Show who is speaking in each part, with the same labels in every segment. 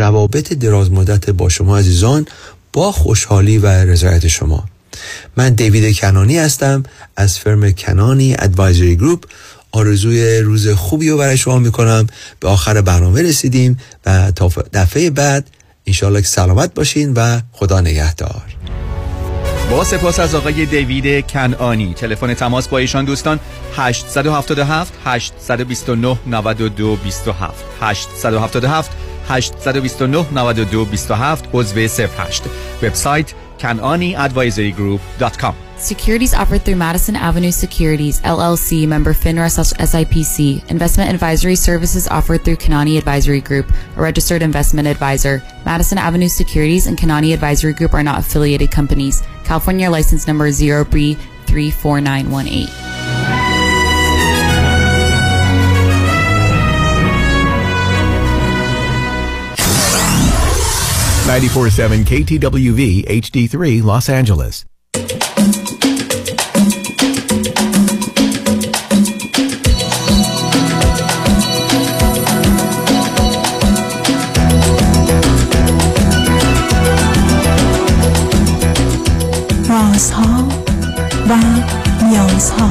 Speaker 1: روابط دراز مدت با شما عزیزان با خوشحالی و رضایت شما. من دیوید کنانی هستم از فرم کنانی ادوایزری گروپ. آرزوی روز خوبی رو برای شما می‌کنم. به آخر برنامه رسیدیم و تا دفعه بعد انشاءالله سلامت باشین و خدا نگهدار.
Speaker 2: با سپاس از آقای دیوید کنانی تلفن تماس با ایشان دوستان 877 829 92 27 877 829 92 27 عضو 08 وبسایت kananiadvisorygroup.com
Speaker 3: Securities offered through Madison Avenue Securities, LLC, member FINRA SIPC. Investment advisory services offered through Kanani Advisory Group, a registered investment advisor. Madison Avenue Securities and Kanani Advisory Group are not affiliated companies. California license number 0B34918.
Speaker 4: 947 KTWV HD3 Los Angeles.
Speaker 5: رازها و نیازها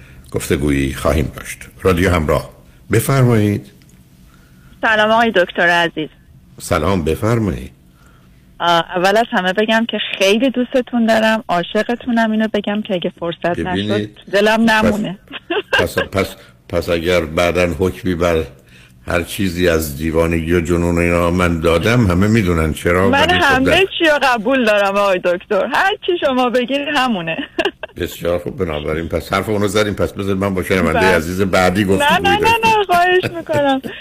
Speaker 6: گفتگویی خواهیم داشت. رادیو همراه. بفرمایید.
Speaker 7: سلام آقای دکتر عزیز.
Speaker 6: سلام بفرمایید.
Speaker 7: اول از همه بگم که خیلی دوستتون دارم. عاشقتونم. اینو بگم که اگه فرصت نشد دلم نمونه.
Speaker 6: پس, پس, پس اگر بعدا حکمی بر هر چیزی از دیوانگی و جنون اینا من دادم همه می‌دونن چرا
Speaker 7: من خب همه چی رو قبول دارم آقای دکتر. هر چی شما بگید همونه.
Speaker 6: بسیار خوب بنابراین پس حرف اونو زدیم. پس بذار من با شنونده بله. عزیز بعدی گفتم
Speaker 7: نه نه نه نه خواهش می‌کنم.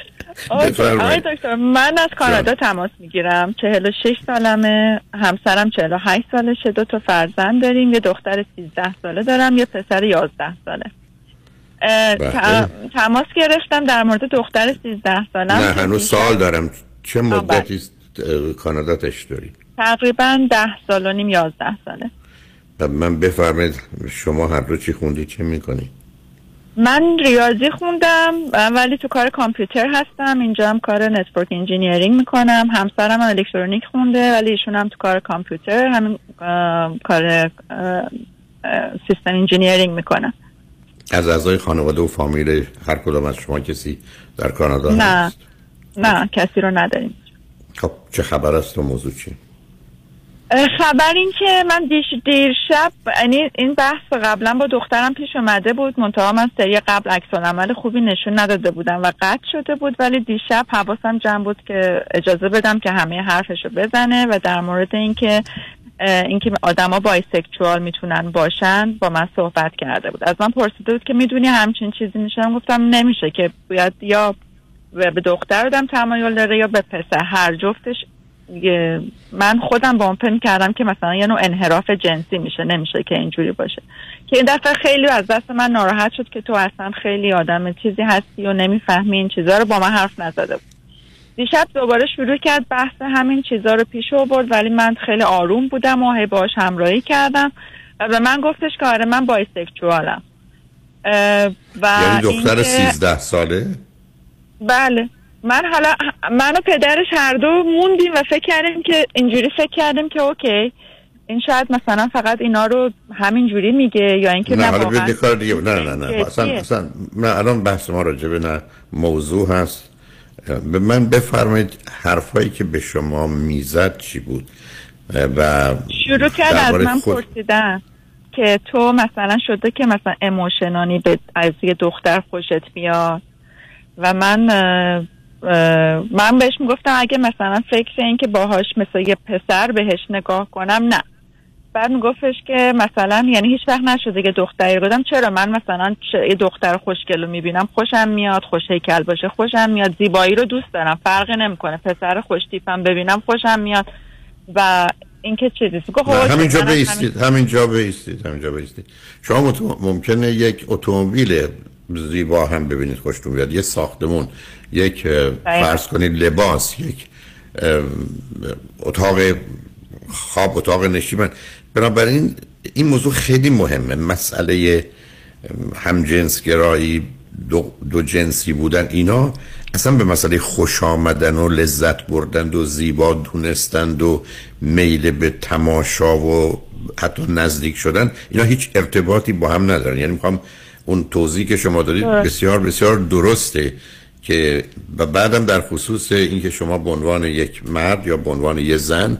Speaker 7: آقای دکتر من از کانادا تماس می‌گیرم. 46 سالمه همسرم 48 سالشه. دو تا فرزند داریم. یه دختر 13 ساله دارم یه پسر 11 ساله. بله. تماس گرفتم در مورد دختر 13 سالم.
Speaker 6: نه هنوز سال دارم. چه بله. مدتی کانادا تش داری؟
Speaker 7: تقریبا 10 سال و نیم 11 ساله.
Speaker 6: من بفرمایید شما هر رو چی خوندی چه می‌کنی؟
Speaker 7: من ریاضی خوندم ولی تو کار کامپیوتر هستم اینجا هم کار network engineering می‌کنم همسرم الکترونیک خونده ولی ایشون هم تو کار کامپیوتر همین کار system engineering می‌کنم
Speaker 6: از اعضای خانواده و فامیل هر کدام از شما کسی در کانادا
Speaker 7: نه هست؟ نه کسی رو نداریم
Speaker 6: خب چه خبر است و موضوع چی؟
Speaker 7: خبر این که من دیش دیر شب یعنی این بحث قبلا با دخترم پیش اومده بود. منتها من سری قبل عکس عمل خوبی نشون نداده بودم و قطع شده بود. ولی دیشب حواسم جمع بود که اجازه بدم که همه حرفشو بزنه و در مورد اینکه اینکه آدما بایسکچوال می‌تونن باشن با من صحبت کرده بود. از من پرسیده بود که می‌دونی همچین چیزی میشم گفتم نمیشه که باید یا به دختر تمایل داره یا به پسر. هر جفتش من خودم با اون کردم که مثلا یه نوع انحراف جنسی میشه نمیشه که اینجوری باشه. که این دفعه خیلی از دست من ناراحت شد که تو اصلا خیلی آدم چیزی هستی و نمی‌فهمی این چیزا رو با من حرف نزده بود. دیشب دوباره شروع کرد بحث همین چیزا رو پیش برد ولی من خیلی آروم بودم و هی باش همراهی کردم و به من گفتش که آره من بایسکچوالم و
Speaker 6: یعنی دختر 13 ساله؟
Speaker 7: بله. من حالا من و پدرش هر دو موندیم و فکر کردیم که اینجوری فکر کردیم که اوکی. این شاید مثلا فقط اینا رو همینجوری میگه یا اینکه
Speaker 6: نه حالا
Speaker 7: واقعا
Speaker 6: بید کار دیگه نه نه نه. اصلا اصلا نه الان بحث ما راجع به نه موضوع هست. به من بفرمایید حرفایی که به شما می‌زد چی بود؟ و
Speaker 7: شروع کرد از من
Speaker 6: خود-
Speaker 7: پرسیدن که تو مثلا شده که مثلا اموشنانی به از یه دختر خوشت بیاد و من من بهش می‌گفتم اگه مثلا فکر این که باهاش مثل یه پسر بهش نگاه کنم نه. بعد میگفتش که مثلا یعنی هیچ وقت نشده که دختری گفتم چرا؟ من مثلا یه دختر خوشگل رو می‌بینم خوشم میاد خوش هیکل باشه خوشم میاد. زیبایی رو دوست دارم فرقی نمی‌کنه. پسر خوش تیپم ببینم خوشم میاد. و اینکه چیزی
Speaker 6: همینجا بیستید همینجا بیستید همینجا بیستید. شما ممکنه یک اتومبیل زیبا هم ببینید خوشتون بیاد. یه ساختمون. یک. فرض کنید لباس یک اتاق خواب اتاق نشیمن. بنابراین این موضوع خیلی مهمه. مسئله همجنسگرایی دو, دو جنسی بودن اینا اصلا به مسئله خوش آمدن و لذت بردن و زیبا دونستند و میل به تماشا و حتی نزدیک شدن اینا هیچ ارتباطی با هم ندارن. یعنی می‌خوام اون توضیحی که شما دارید بسیار بسیار درسته. که و بعدم در خصوص اینکه شما به عنوان یک مرد یا به عنوان یک زن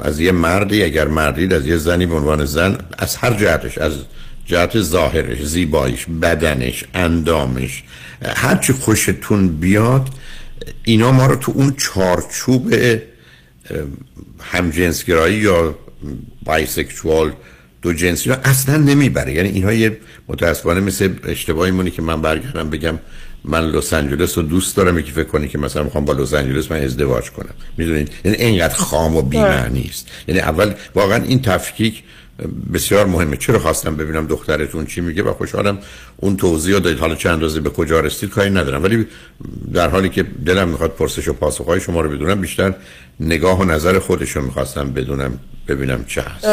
Speaker 6: از یه مردی اگر مردید از یه زنی به عنوان زن از هر جهتش از جهت ظاهرش زیباییش بدنش اندامش هر چی خوشتون بیاد اینا ما رو تو اون چارچوب همجنسگرایی یا بایسکشوال دو جنسی رو اصلا نمی‌بره. یعنی اینها یه متاسفانه مثل اشتباهی مونی که من برگردم بگم من لس آنجلس رو دوست دارم یکی فکر کنی که مثلا می‌خوام با لس آنجلس من ازدواج کنم. می‌دونید؟ یعنی اینقدر خام و بی‌معنی است. یعنی اول واقعا این تفکیک بسیار مهمه. چرا خواستم ببینم دخترتون چی میگه؟ و خوشحالم اون توضیح دادید. حالا چند روزه به کجا رسید کاری ندارم. ولی در حالی که دلم می‌خواد پرسش و پاسخهای شما رو بدونم بیشتر نگاه و نظر خودشو می‌خواستم بدونم ببینم چه هست.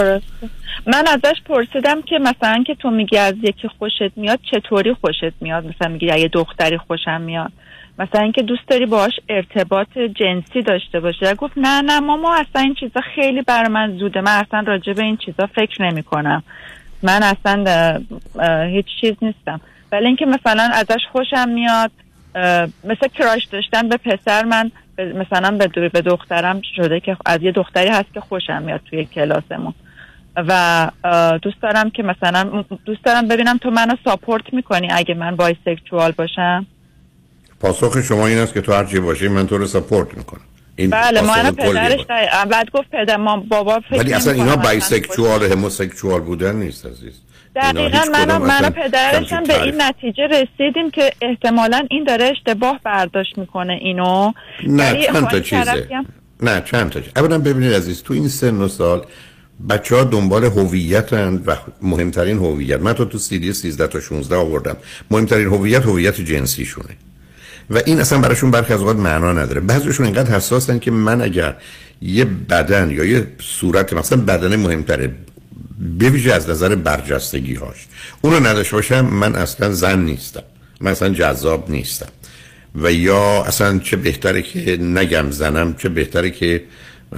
Speaker 7: من ازش پرسیدم که مثلا که تو میگی از یکی خوشت میاد چطوری خوشت میاد؟ مثلا میگی یه دختری خوشم میاد. مثلا اینکه دوست داری باهاش ارتباط جنسی داشته باشه گفت نه نه ماما اصلا این چیزا خیلی بر من زوده. من اصلا راجع به این چیزا فکر نمی کنم من اصلا هیچ چیز نیستم. ولی اینکه مثلا ازش خوشم میاد اه، مثل کراش داشتن به پسر من مثلا به, به دخترم شده که از یه دختری هست که خوشم میاد توی کلاسمون. و دوست دارم که مثلا دوست دارم ببینم تو منو ساپورت می‌کنی اگه من بایسکچوال باشم.
Speaker 6: پاسخ شما این است که تو هر چی باشی من تو رو ساپورت می‌کنم. این
Speaker 7: بله من پدرش. بعد گفت پدر ما بابا فکر
Speaker 6: ولی اصلا اینا بایسکشوال هموسکشوال بودن نیست عزیز.
Speaker 7: دقیقا من من پدرش هم به این نتیجه رسیدیم که احتمالا این داره اشتباه برداشت می‌کنه اینو.
Speaker 6: نه
Speaker 7: ولی
Speaker 6: چند تا چیزه. نه چند تا چیز. اولا ببینید عزیز تو این سن و سال بچه ها دنبال هویتند و مهمترین هویت. من تو تو سیدی 13 تا 16 آوردم. مهمترین هویت هویت جنسیشونه. و این اصلا براشون برخی از اوقات معنا نداره. بعضیشون اینقدر حساسن که من اگر یه بدن یا یه صورت مثلا بدن مهمتره بویژه از نظر برجستگی هاش اونو نداشته باشم من اصلا زن نیستم. من اصلا جذاب نیستم. و یا اصلا چه بهتره که نگم زنم چه بهتره که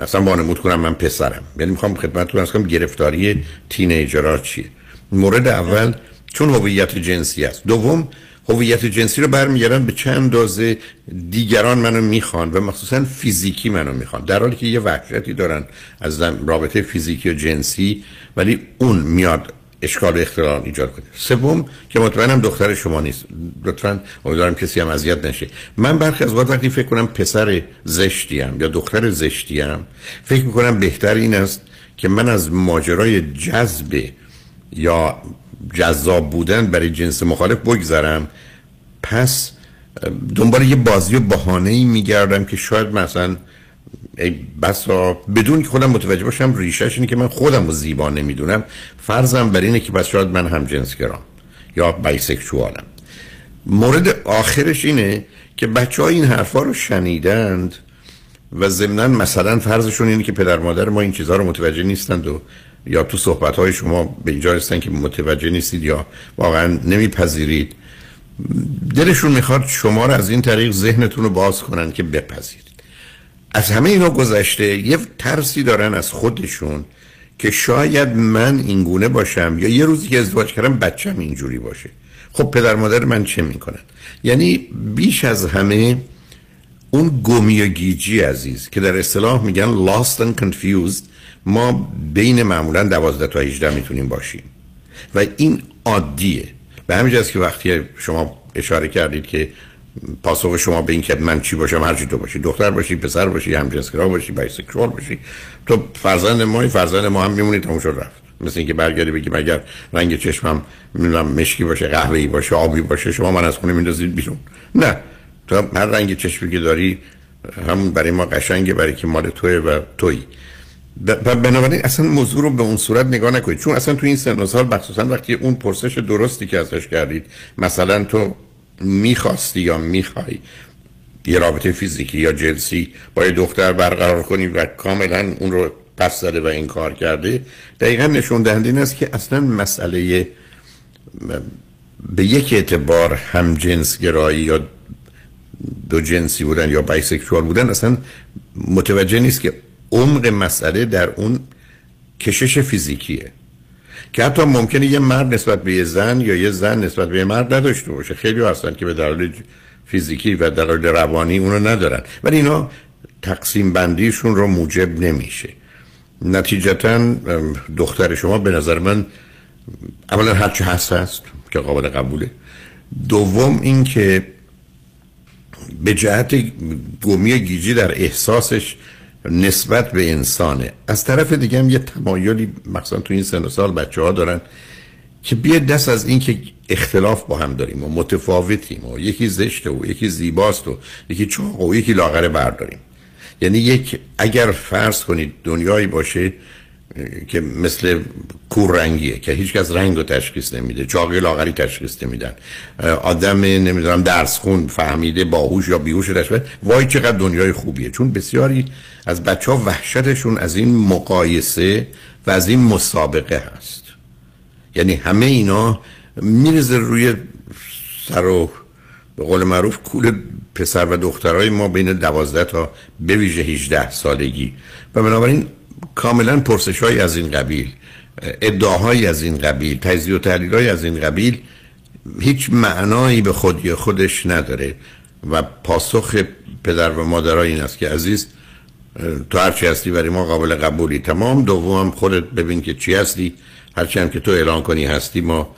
Speaker 6: اصلا وانمود کنم من پسرم. یعنی می‌خوام خدمتتون ارز کنم گرفتاری تینیجرها چیه؟ مورد اول چون هویت جنسی است. دوم هویت جنسی رو برمیگردن به چند اندازه دیگران منو می‌خوان و مخصوصا فیزیکی منو می‌خوان. در حالی که یه وحشتی دارن از رابطه فیزیکی و جنسی ولی اون میاد اشکال اختلال ایجاد کنه. سوم که مطمئنم دختر شما نیست. لطفا امیدوارم کسی هم اذیت نشه. من برخی از وقتی فکر کنم پسر زشتیم یا دختر زشتیم فکر می‌کنم بهتر این است که من از ماجرای جذب یا جذاب بودن برای جنس مخالف بگذرم. پس دنبال یه بازی و ای میگردم که شاید مثلا ای بسا بدون که خودم متوجه باشم ریشش اینه که من خودم رو زیبا نمی‌دونم. فرضم بر اینه که بس شاید من هم جنس گرام یا بایسکشوالم. مورد آخرش اینه که بچه ها این حرفا رو شنیدند و ضمنا مثلا فرضشون اینه که پدر مادر ما این چیزها رو متوجه نیستند و یا تو صحبت های شما به اینجا هستن که متوجه نیستید یا واقعا نمیپذیرید. دلشون می‌خواد شما رو از این طریق ذهنتون رو باز کنن که بپذیرید. از همه اینا گذشته یه ترسی دارن از خودشون که شاید من اینگونه باشم یا یه روزی که ازدواج کردم بچم اینجوری باشه. خب پدر مادر من چه می‌کنن؟ یعنی بیش از همه اون گمی و گیجی عزیز که در اصطلاح میگن lost and confused ما بین معمولا 12 تا 18 می‌تونیم باشیم. و این عادیه. به همین که وقتی شما اشاره کردید که پاسخ شما به این که من چی باشم هر چی تو باشی دختر باشی پسر باشی همجنسگرا باشی بایسکشوال باشی تو فرزند ما فرزند ما هم میمونی تموم شد رفت. مثل اینکه برگردی بگیم اگر رنگ چشمم می‌دونم مشکی باشه قهوه‌ای باشه آبی باشه شما من از خونه میندازید بیرون. نه. تو هر رنگ چشمی که داری همون برای ما قشنگه برای که مال توه و تویی. و بنابراین اصلا موضوع رو به اون صورت نگاه نکنید. چون اصلا تو این سن و سال مخصوصا وقتی اون پرسش درستی که ازش کردید مثلا تو می‌خواستی یا می‌خوای یه رابطه فیزیکی یا جنسی با یه دختر برقرار کنی و کاملا اون رو پس زده و این کار کرده دقیقا نشون دهنده این است که اصلا مسئله به یک اعتبار هم جنس گرایی یا دو جنسی بودن یا بایسکشوال بودن اصلا متوجه نیست که عمق مسئله در اون کشش فیزیکیه. که حتی ممکنه یه مرد نسبت به یه زن یا یه زن نسبت به یه مرد نداشته باشه. خیلی هستن که به دلایل فیزیکی و دلایل روانی اونو ندارن. ولی اینا تقسیم بندیشون رو موجب نمیشه. نتیجتا دختر شما به نظر من اولا هرچی هست هست که قابل قبوله. دوم اینکه به جهت گمی گیجی در احساسش نسبت به انسانه. از طرف دیگه هم یه تمایلی مثلا تو این سن و سال بچه ها دارن که بیا دست از این که اختلاف با هم داریم و متفاوتیم و یکی زشته و یکی زیباست و یکی چاق و یکی لاغره برداریم. یعنی یک اگر فرض کنید دنیایی باشه که مثل کور رنگیه که هیچ کس رنگ رو تشخیص نمیده چاقی لاغری تشخیص نمیدن. آدم نمی‌دونم درس خون فهمیده باهوش یا بیهوش تشخیص وای چقدر دنیای خوبیه. چون بسیاری از بچه ها وحشتشون از این مقایسه و از این مسابقه هست. یعنی همه اینا میرزه روی سر و به قول معروف کول پسر و دخترای ما بین دوازده تا به ویژه 18 سالگی. و بنابراین کاملا پرسش های از این قبیل ادعاهایی از این قبیل تجزیه و تحلیل از این قبیل هیچ معنایی به خودی خودش نداره و پاسخ پدر و مادرای این است که عزیز تو هرچی هستی برای ما قابل قبولی. تمام. دوم خودت ببین که چی هستی. هرچی هم که تو اعلان کنی هستی ما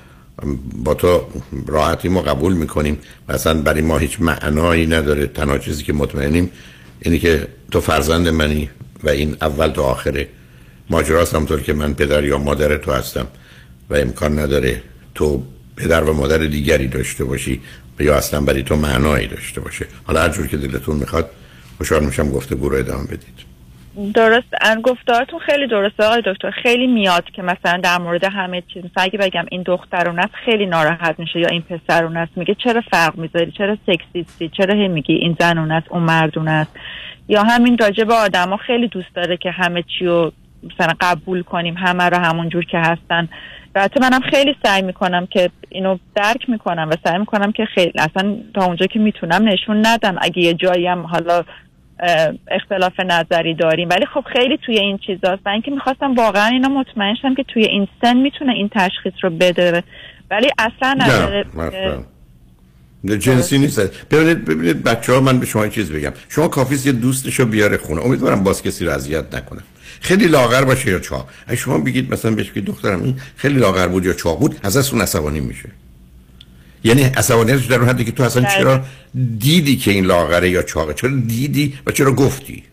Speaker 6: با تو راحتی ما قبول می‌کنیم. مثلا برای ما هیچ معنایی نداره. تنها چیزی که مطمئنیم اینی که تو فرزند منی. و این اول تا آخره. ماجراست همطور که من پدر یا مادر تو هستم و امکان نداره تو پدر و مادر دیگری داشته باشی یا اصلا برای تو معنایی داشته باشه. حالا هر جور که دلتون می‌خواد خوشحال میشم گفته رو ادامه بدید.
Speaker 7: درست. گفتارتون خیلی درسته آقای دکتر. خیلی میاد که مثلا در مورد همه چیز مثلا اگه بگم این دخترون است خیلی ناراحت میشه یا این پسرون است میگه چرا فرق می‌ذاری؟ چرا سکسیستی؟ چرا هی میگی این زنون است اون مردون است یا همین راجع به آدما خیلی دوست داره که همه چی رو مثلا قبول کنیم همه رو همون جور که هستن. البته منم خیلی سعی می‌کنم که اینو درک می‌کنم و سعی می‌کنم که خیلی اصلا تا اونجا که می‌تونم نشون ندم. اگه یه جایی هم حالا اختلاف نظری داریم. ولی خب خیلی توی این چیزاست. و اینکه می‌خواستم واقعا اینا مطمئن شم که توی این سن می‌تونه این تشخیص رو بده. ولی اصلا نداره
Speaker 6: جنسی نیست. ببینید ببینید بچه ها من به شما چیز بگم. شما کافیست یه دوستشو بیاره خونه. امیدوارم باز کسی رو اذیت نکنه. خیلی لاغر باشه یا چاق. اگه شما بگید مثلا بهش که دخترم این خیلی لاغر بود یا چاق بود از اون عصبانی میشه. یعنی عصبانیتش در اون حدی که تو اصلا بله. چرا دیدی که این لاغره یا چاقه؟ چرا دیدی و چرا گفتی؟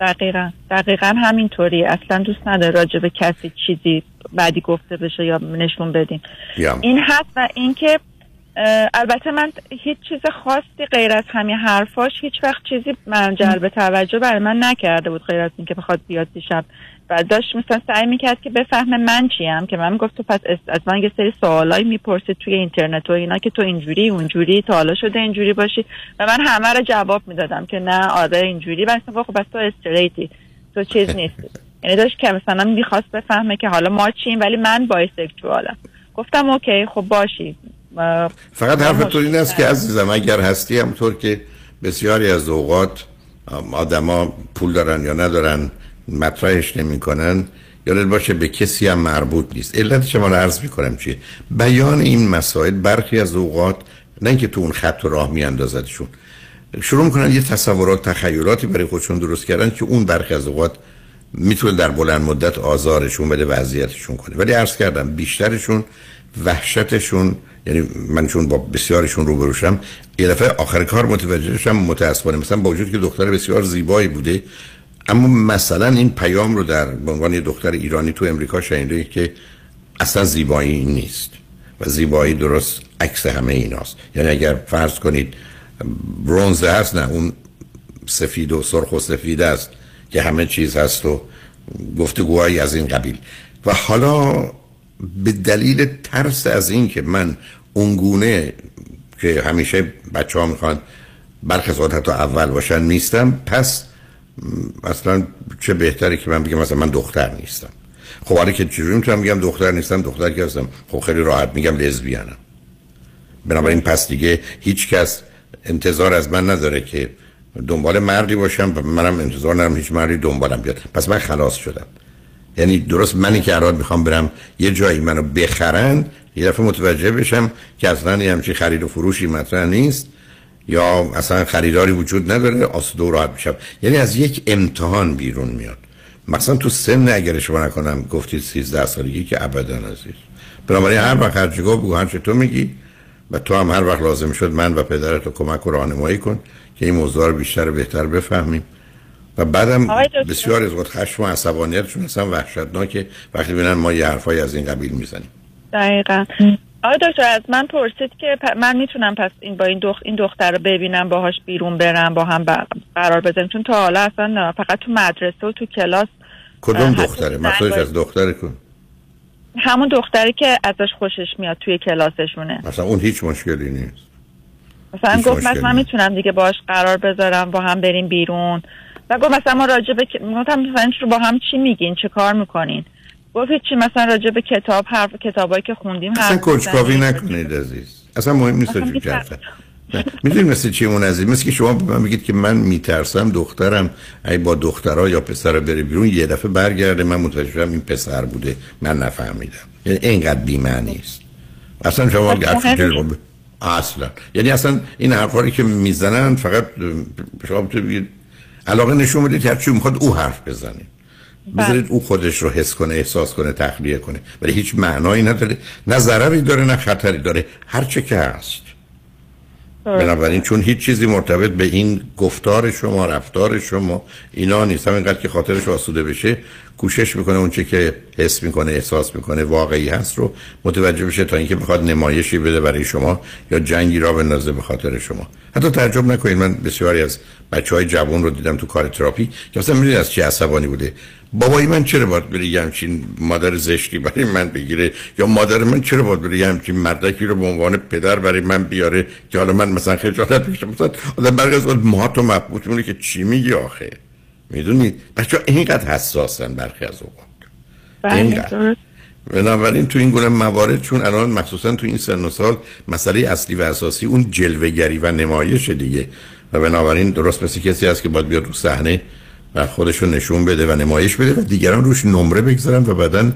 Speaker 7: دقیقا. دقیقا همینطوری. اصلا دوست نداره راجع به کسی چیزی بعدی گفته بشه یا نشون بدیم. این هست و اینکه البته من هیچ چیز خاصی غیر از همین حرفاش هیچ وقت چیزی من جلب توجه برای من نکرده بود غیر از اینکه بخواد بیاد دیشب. و داشت مثلا سعی می‌کرد که بفهمه من چیم که من گفت تو پس از من یه سری سوالایی می‌پرسید توی اینترنت و اینا که تو اینجوری اونجوری تا حالا شده اینجوری باشی. و من همه رو جواب می‌دادم که نه آره اینجوری. و خب بس تو استریتی تو چیز نیستی. یعنی داشت که مثلا می‌خواست بفهمه که حالا ما چیم ولی من بایسکشوالم گفتم اوکی خب باشی.
Speaker 6: فقط حرف تو این است که عزیزم اگر هستی همطور که بسیاری از اوقات آدما پول دارن یا ندارن مطرحش نمی‌کنن یادت باشه به کسی هم مربوط نیست. علت شما رو عرض می‌کنم چیه؟ بیان این مسائل برخی از اوقات نه اینکه تو اون خط و راه میاندازدشون. شروع می‌کنن یه تصورات تخیلاتی برای خودشون درست کردن که اون برخی از اوقات می‌تونه در بلند مدت آزارشون بده وضعیتشون کنه. ولی عرض کردم بیشترشون وحشتشون یعنی من چون با بسیارشون روبرو شدم یه دفعه آخر کار متوجه شدم متاسفانه مثلا با وجود که دختر بسیار زیبایی بوده اما مثلا این پیام رو در به عنوان یه دختر ایرانی تو امریکا شنیده که اصلا زیبایی نیست و زیبایی درست عکس همه ایناست. یعنی اگر فرض کنید برونز هست نه اون سفید و سرخ و سفید است که همه چیز هست و گفتگوهایی از این قبیل. و حالا به دلیل ترس از این که من اونگونه که همیشه بچه ها می‌خوان برخی حتی اول باشن نیستم پس اصلا چه بهتره که من بگم مثلا من دختر نیستم. خب حالا که چجوری می‌تونم بگم دختر نیستم؟ دختر که هستم. خب خیلی راحت میگم لزبیانم بنابراین پس دیگه هیچ کس انتظار از من نداره که دنبال مردی باشم و منم انتظار ندارم هیچ مردی دنبالم بیاد. پس من خلاص شدم. یعنی درست منی که الان می‌خوام برم یه جایی منو بخرن یه دفعه متوجه بشم که اصلا یه همچین خرید و فروشی مطرح نیست یا اصلا خریداری وجود نداره آسوده راحت میشم. یعنی از یک امتحان بیرون میاد. مثلا تو سن اگر شما نکنم گفتید 13 سالگی که ابدا عزیز. بنابراین هر وقت هر جگاه بگو هر تو میگی و تو هم هر وقت لازم شد من و پدرت رو کمک و راهنمایی کن که این موضوع رو بیشتر بهتر بفهمیم. و بعدم. بسیار از وقت خشم و عصبانیتشون اصلا وحشتناکه وقتی ببینن ما یه حرفایی از این قبیل می‌زنیم.
Speaker 7: دقیقا. آقای دکتر از من پرسید که من می‌تونم پس این با این دخ... این دختر رو ببینم باهاش بیرون برم با هم قرار بزنیم چون تا حالا اصلا نه، فقط تو مدرسه و تو کلاس
Speaker 6: کدوم دختره؟
Speaker 7: باید-
Speaker 6: از دختر کن
Speaker 7: همون دختری که ازش خوشش میاد توی کلاسشونه.
Speaker 6: مثلا اون هیچ مشکلی نیست.
Speaker 7: مثلا گفت من. می‌تونم دیگه باهاش قرار بذارم با هم بریم بیرون. و گفت مثلا ما راجع به مثلا رو با هم چی میگین؟ چه کار می‌کنین؟ گفت چی مثلا راجع به کتاب حرف کتابایی که خوندیم
Speaker 6: اصلا کنجکاوی. نکنید عزیز. اصلا مهم نیست چی. حرفه می‌دونید مثل چی اون عزیز؟ مثل که شما به من بگید که من میترسم دخترم ای با دخترها یا پسر بره بیرون یه دفعه برگرده من متوجه این پسر بوده من نفهمیدم. یعنی اینقدر بی‌معنی است. اصلا شما
Speaker 7: خب،
Speaker 6: اصلا یعنی اصلا این حرفایی که می‌زنن فقط شما بگید علاقه نشون بدید که هرچی می‌خواد او حرف بزنه. بذارید او خودش رو حس کنه احساس کنه تخلیه کنه. ولی هیچ معنایی نداره نه ضرری داره نه خطری داره. هر چه که هست. بنابراین چون هیچ چیزی مرتبط به این گفتار شما رفتار شما اینا نیست. همینقدر که خاطرش آسوده بشه کوشش می‌کنه اون چه که حس می‌کنه احساس می‌کنه واقعی هست رو متوجه بشه تا اینکه بخواد نمایشی بده برای شما یا جنگی را بندازه به خاطر شما. حتی تعجب نکنید. من بسیاری از بچه های جوان رو دیدم تو کار تراپی که مثلا می‌دونید از چی عصبانی بوده. بابای من چرا باید بره یه همچین مادر زشتی برای من بگیره یا مادر من چرا باید بره یه همچین مردکی رو به عنوان پدر برای من بیاره که حالا من مثلا خجالت بکشم مثلا آدم برای از تو مبهوت میونه که چی میگی آخه می‌دونید بچه اینقدر حساسن برخی از اوقات اینقدر. بنابراین تو این گونه موارد چون الان مخصوصا تو این سن و سال مسئله اصلی و اساسی اون جلوگری و نمایش دیگه و بنابراین درست مثل کسی هست که باید بیاد رو صحنه و خودش رو نشون بده و نمایش بده و دیگران روش نمره بگذارن و بعدا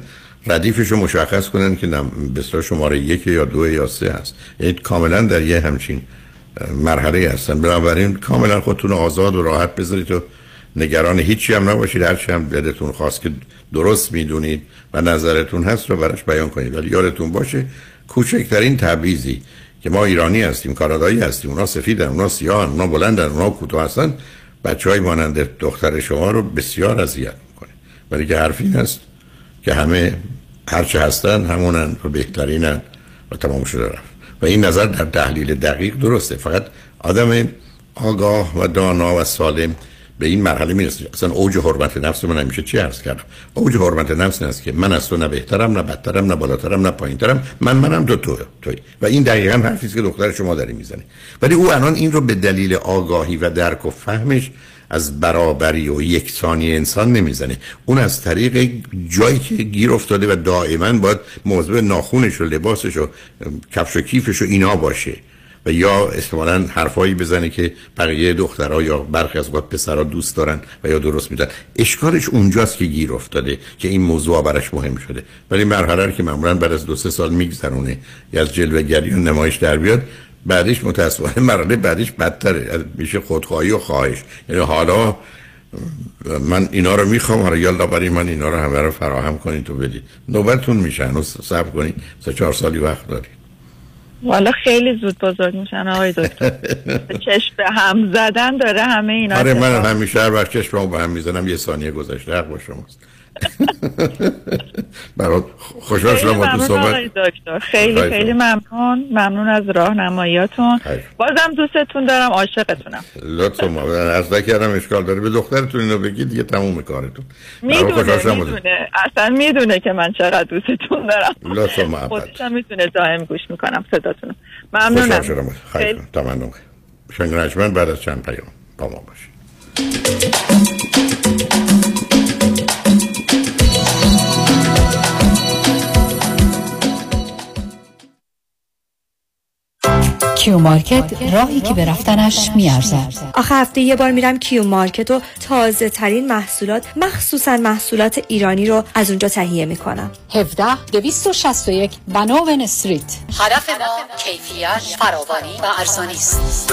Speaker 6: ردیفش رو مشخص کنن که اصطلاح شماره یک یا دو یا سه هست. یعنی کاملا در یه همچین مرحله هستن. بنابراین کاملا خودتون آزاد و راحت بذارید و نگران هیچی هم نباشید. هرچی هم دلتون خواست که درست می‌دونید و نظرتون هست رو براش بیان کنید. ولی یادتون باشه کوچکترین تبعیضی که ما ایرانی هستیم کانادایی هستیم اونا سفیدن اونا سیاهن اونا بلندن اونا کوتاه هستن. بچه های مانند دختر شما رو بسیار اذیت می‌کنه. ولی که حرف این هست که همه هرچه هستن همونن و بهترینن و تمام شده رفت. و این نظر در تحلیل دقیق درسته. فقط آدم آگاه و دانا و سالم به این مرحله می‌رسه. اصلا اوج حرمت نفس من همیشه چی عرض کردم؟ اوج حرمت نفس این است که من از تو نه بهترم نه بدترم نه بالاترم نه پایینترم. من منم تو تو توی. و این دقیقا حرفی که دختر شما داری می‌زنی ولی او الان این رو به دلیل آگاهی و درک و فهمش از برابری و یکسانی انسان نمی‌زنه. اون از طریق جایی که گیر افتاده و دائما باید موضوع ناخونش و لباسش و کفش و کیفش و اینا باشه. و یا احتمالا حرفایی بزنه که بقیه دخترها یا برخی از وقت پسرها دوست دارن و یا درست میدن اشکالش اونجاست که گیر افتاده که این موضوع برش مهم شده. ولی مرحله که معمولا بعد از دو سه سال میگذرونه یا از جلوگری و نمایش در بیاد بعدش متاسفانه مرحله بعدش بدتره. میشه خودخواهی و خواهش. یعنی حالا من اینا رو می‌خوام حالا یالا برای من اینا رو همه رو فراهم کنید تو بدید نوبتتون میشه هنوز صبر کنید سه چهار سالی وقت دارید
Speaker 7: والا خیلی زود بزرگ میشن آقای دکتر. چشم به هم زدن داره همه اینا
Speaker 6: آره من همیشه هر وقت چشم به هم می‌زنم یه ثانیه گذشته حق با شماست. برات خوشحال شدم با تو صحبت.
Speaker 7: دکتر. خیلی خیلی ممنون. ممنون از راهنماییاتون. بازم دوستتون دارم عاشقتونم.
Speaker 6: لطف ما از کردم اشکال داره. به دخترتون اینو بگید دیگه تموم کارتون.
Speaker 7: می‌دونه می‌دونه. اصلا می‌دونه که من چقدر دوستتون دارم.
Speaker 6: لطف محبت.
Speaker 7: خودشم می‌تونه دائم گوش می‌کنم صداتون ممنونم.
Speaker 6: خوشحال شدم خیلی تمام شنگ بعد از چند پیام با ما باشید.
Speaker 8: کیو مارکت راهی که به رفتنش میارزد.
Speaker 9: آخه هفته یه بار میرم کیو مارکت و تازه ترین محصولات مخصوصا محصولات ایرانی رو از اونجا تهیه می‌کنم.
Speaker 8: 17 261 بناون استریت. هدف ما کیفیت فراوانی و ارزانی است.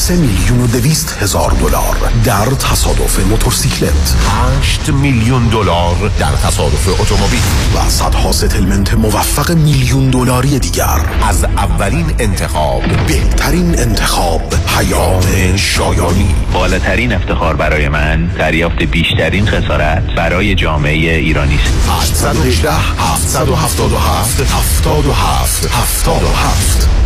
Speaker 10: 3 میلیون و دویست هزار دلار در تصادف موتورسیکلت. 8 میلیون دلار در تصادف اتومبیل. و صدها ستلمنت موفق میلیون دلاری دیگر. از اولین انتخاب. بهترین انتخاب پیام شایانی.
Speaker 11: بالاترین افتخار برای من دریافت بیشترین خسارت برای جامعه ایرانی است.
Speaker 10: 818 777 77 77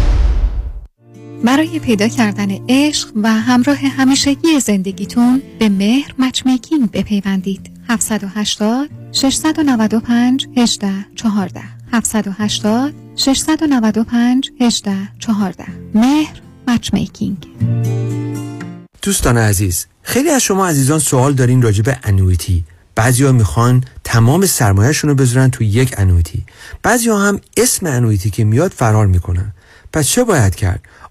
Speaker 12: برای پیدا کردن عشق و همراه همیشگی زندگیتون به مهر مچمیکینگ بپیوندید. 780 695 18 14 780 695 18 14 مهر مچمیکینگ.
Speaker 1: دوستان عزیز خیلی از شما عزیزان سوال دارین راجع به انویتی بعضیا می‌خوان تمام سرمایهشون رو بذارن تو یک annuity بعضیا هم اسم annuity که میاد فرار می‌کنن. پس چه باید کرد؟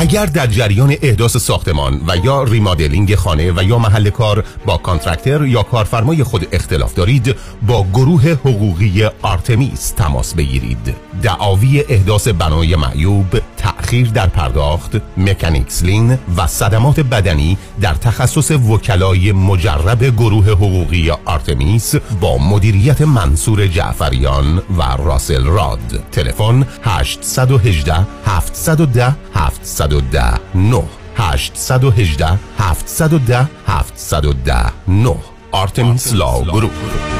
Speaker 10: اگر در جریان احداث ساختمان و یا remodeling خانه و یا محل کار با contractor یا کارفرمای خود اختلاف دارید با گروه حقوقی آرتمیس تماس بگیرید. دعاوی احداث بنای معیوب تأخیر در پرداخت mechanics lien و صدمات بدنی در تخصص وکلای مجرب گروه حقوقی آرتمیس با مدیریت منصور جعفریان و راسل راد. تلفن 818 710 710 9 818 710 710 9 Artemis Law Group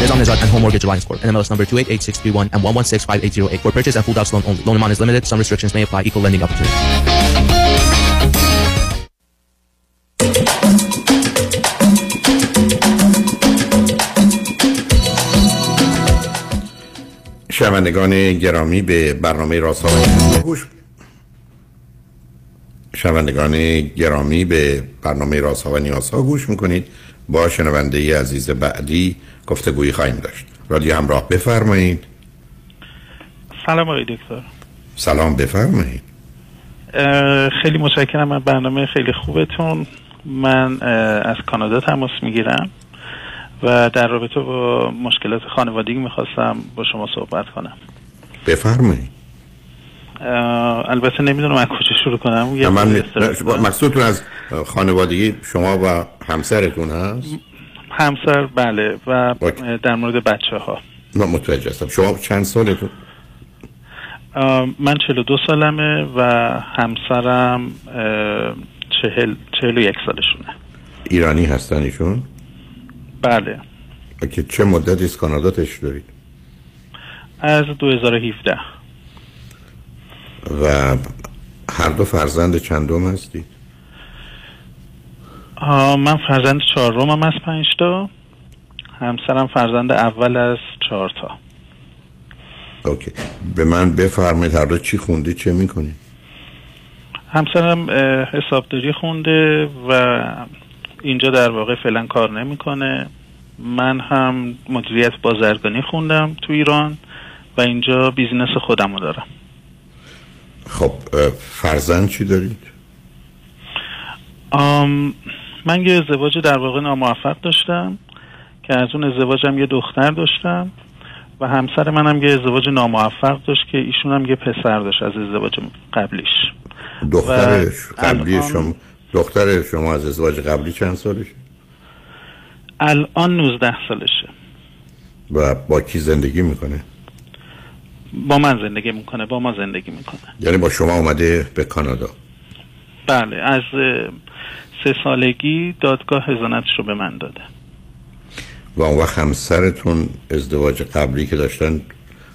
Speaker 13: Nizam Nizad and Home Mortgage Alliance Corp. NMLS number 288631 and 1165808. For purchase and full docs loan only. Loan amount is limited. Some restrictions may apply. Equal lending opportunity.
Speaker 6: شنوندگان گرامی به برنامه راسا گوش شنوندگان گرامی به برنامه راسا و نیاسا گوش می‌کنید با شنونده ای عزیز بعدی گفتگویی خواهیم داشت. رادیو همراه بفرمایید.
Speaker 14: سلام آقای دکتر.
Speaker 6: سلام بفرمایید.
Speaker 14: خیلی متشکرم از برنامه خیلی خوبتون. من از کانادا تماس می‌گیرم و در رابطه با مشکلات خانوادگی می‌خواستم با شما صحبت کنم.
Speaker 6: بفرمایید.
Speaker 14: البته نمی‌دونم از کجا شروع کنم. یه
Speaker 6: من. مقصودتون از خانوادگی شما و همسرتون هست؟
Speaker 14: همسر بله و در مورد بچه ها
Speaker 6: من متوجه هستم. شما چند سالتون؟
Speaker 14: من 42 سالمه و همسرم چهل چهل و یک سالشونه.
Speaker 6: ایرانی هستن ایشون؟
Speaker 14: بله.
Speaker 6: که چه مدتی از کانادا تشریف دارید؟
Speaker 14: از 2017
Speaker 6: و هر دو فرزند چندم هستید
Speaker 14: من فرزند چهارمم از پنج تا. همسرم فرزند اول از چهار تا.
Speaker 6: اوکی. به من بفرمایید هر دو چی خوندی چه می‌کنی؟
Speaker 14: همسرم حسابداری خونده و اینجا در واقع فعلا کار نمی‌کنه. من هم مدیریت بازرگانی خوندم تو ایران و اینجا بیزینس خودم رو دارم.
Speaker 6: خب فرزند چی دارید؟
Speaker 14: آم، من یه ازدواج در واقع ناموفق داشتم که از اون ازدواجم یه دختر داشتم و همسر منم یه ازدواج ناموفق داشت که ایشون هم یه پسر داشت از ازدواج قبلیش.
Speaker 6: دختر قبلی
Speaker 14: الان-
Speaker 6: شما دختر شما از ازدواج قبلی چند سالش
Speaker 14: الان 19 سالشه.
Speaker 6: و با کی زندگی می‌کنه؟
Speaker 14: با من زندگی می‌کنه با ما زندگی می‌کنه.
Speaker 6: یعنی با شما اومده به کانادا؟
Speaker 14: بله از سه سالگی دادگاه هزانتش رو به من داده.
Speaker 6: و اون وقت همسرتون ازدواج قبلی که داشتن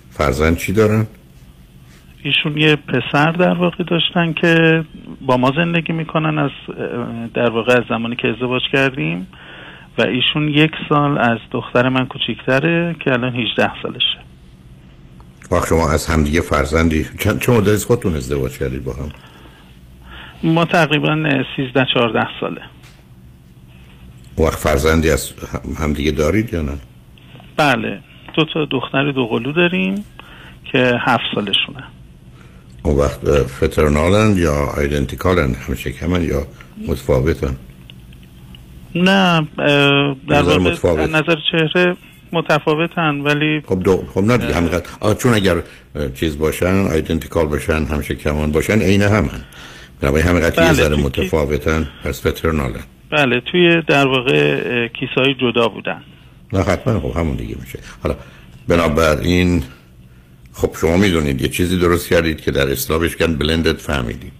Speaker 6: فرزند چی دارن؟
Speaker 14: ایشون یه پسر در واقع داشتن که با ما زندگی می‌کنن از در واقع از زمانی که ازدواج کردیم. و ایشون یک سال از دختر من کوچیکتره که الان 18 سالشه.
Speaker 6: وقت شما از همدیگه فرزندی. چند چه مدت از خودتون ازدواج کردید با هم؟
Speaker 14: ما تقریبا 13 14 ساله.
Speaker 6: وقت فرزندی از هم- همدیگه دارید یا نه؟
Speaker 14: بله. دو تا دختر دو قلو داریم که هفت سالشونه.
Speaker 6: اون وقت فترنالن یا آیدنتیکالن همشه کمن یا متفاوتن؟
Speaker 14: نه در
Speaker 6: نظر
Speaker 14: واقع نظر چهره متفاوتن ولی
Speaker 6: خب دو خب نه دیگه همینقدر چون اگر چیز باشن آیدنتیکال باشن همشه کمان باشن عین همن. بنابراین همینقدر یه
Speaker 14: بله،
Speaker 6: ذره متفاوتن پس فترنالن
Speaker 14: بله توی در واقع اه، کیسه‌های جدا بودن.
Speaker 6: نه حتما خب همون دیگه میشه. حالا بنابراین خب شما می‌دونید یه چیزی درست کردید که در اصطلاح بهش کن بلندد فامیلی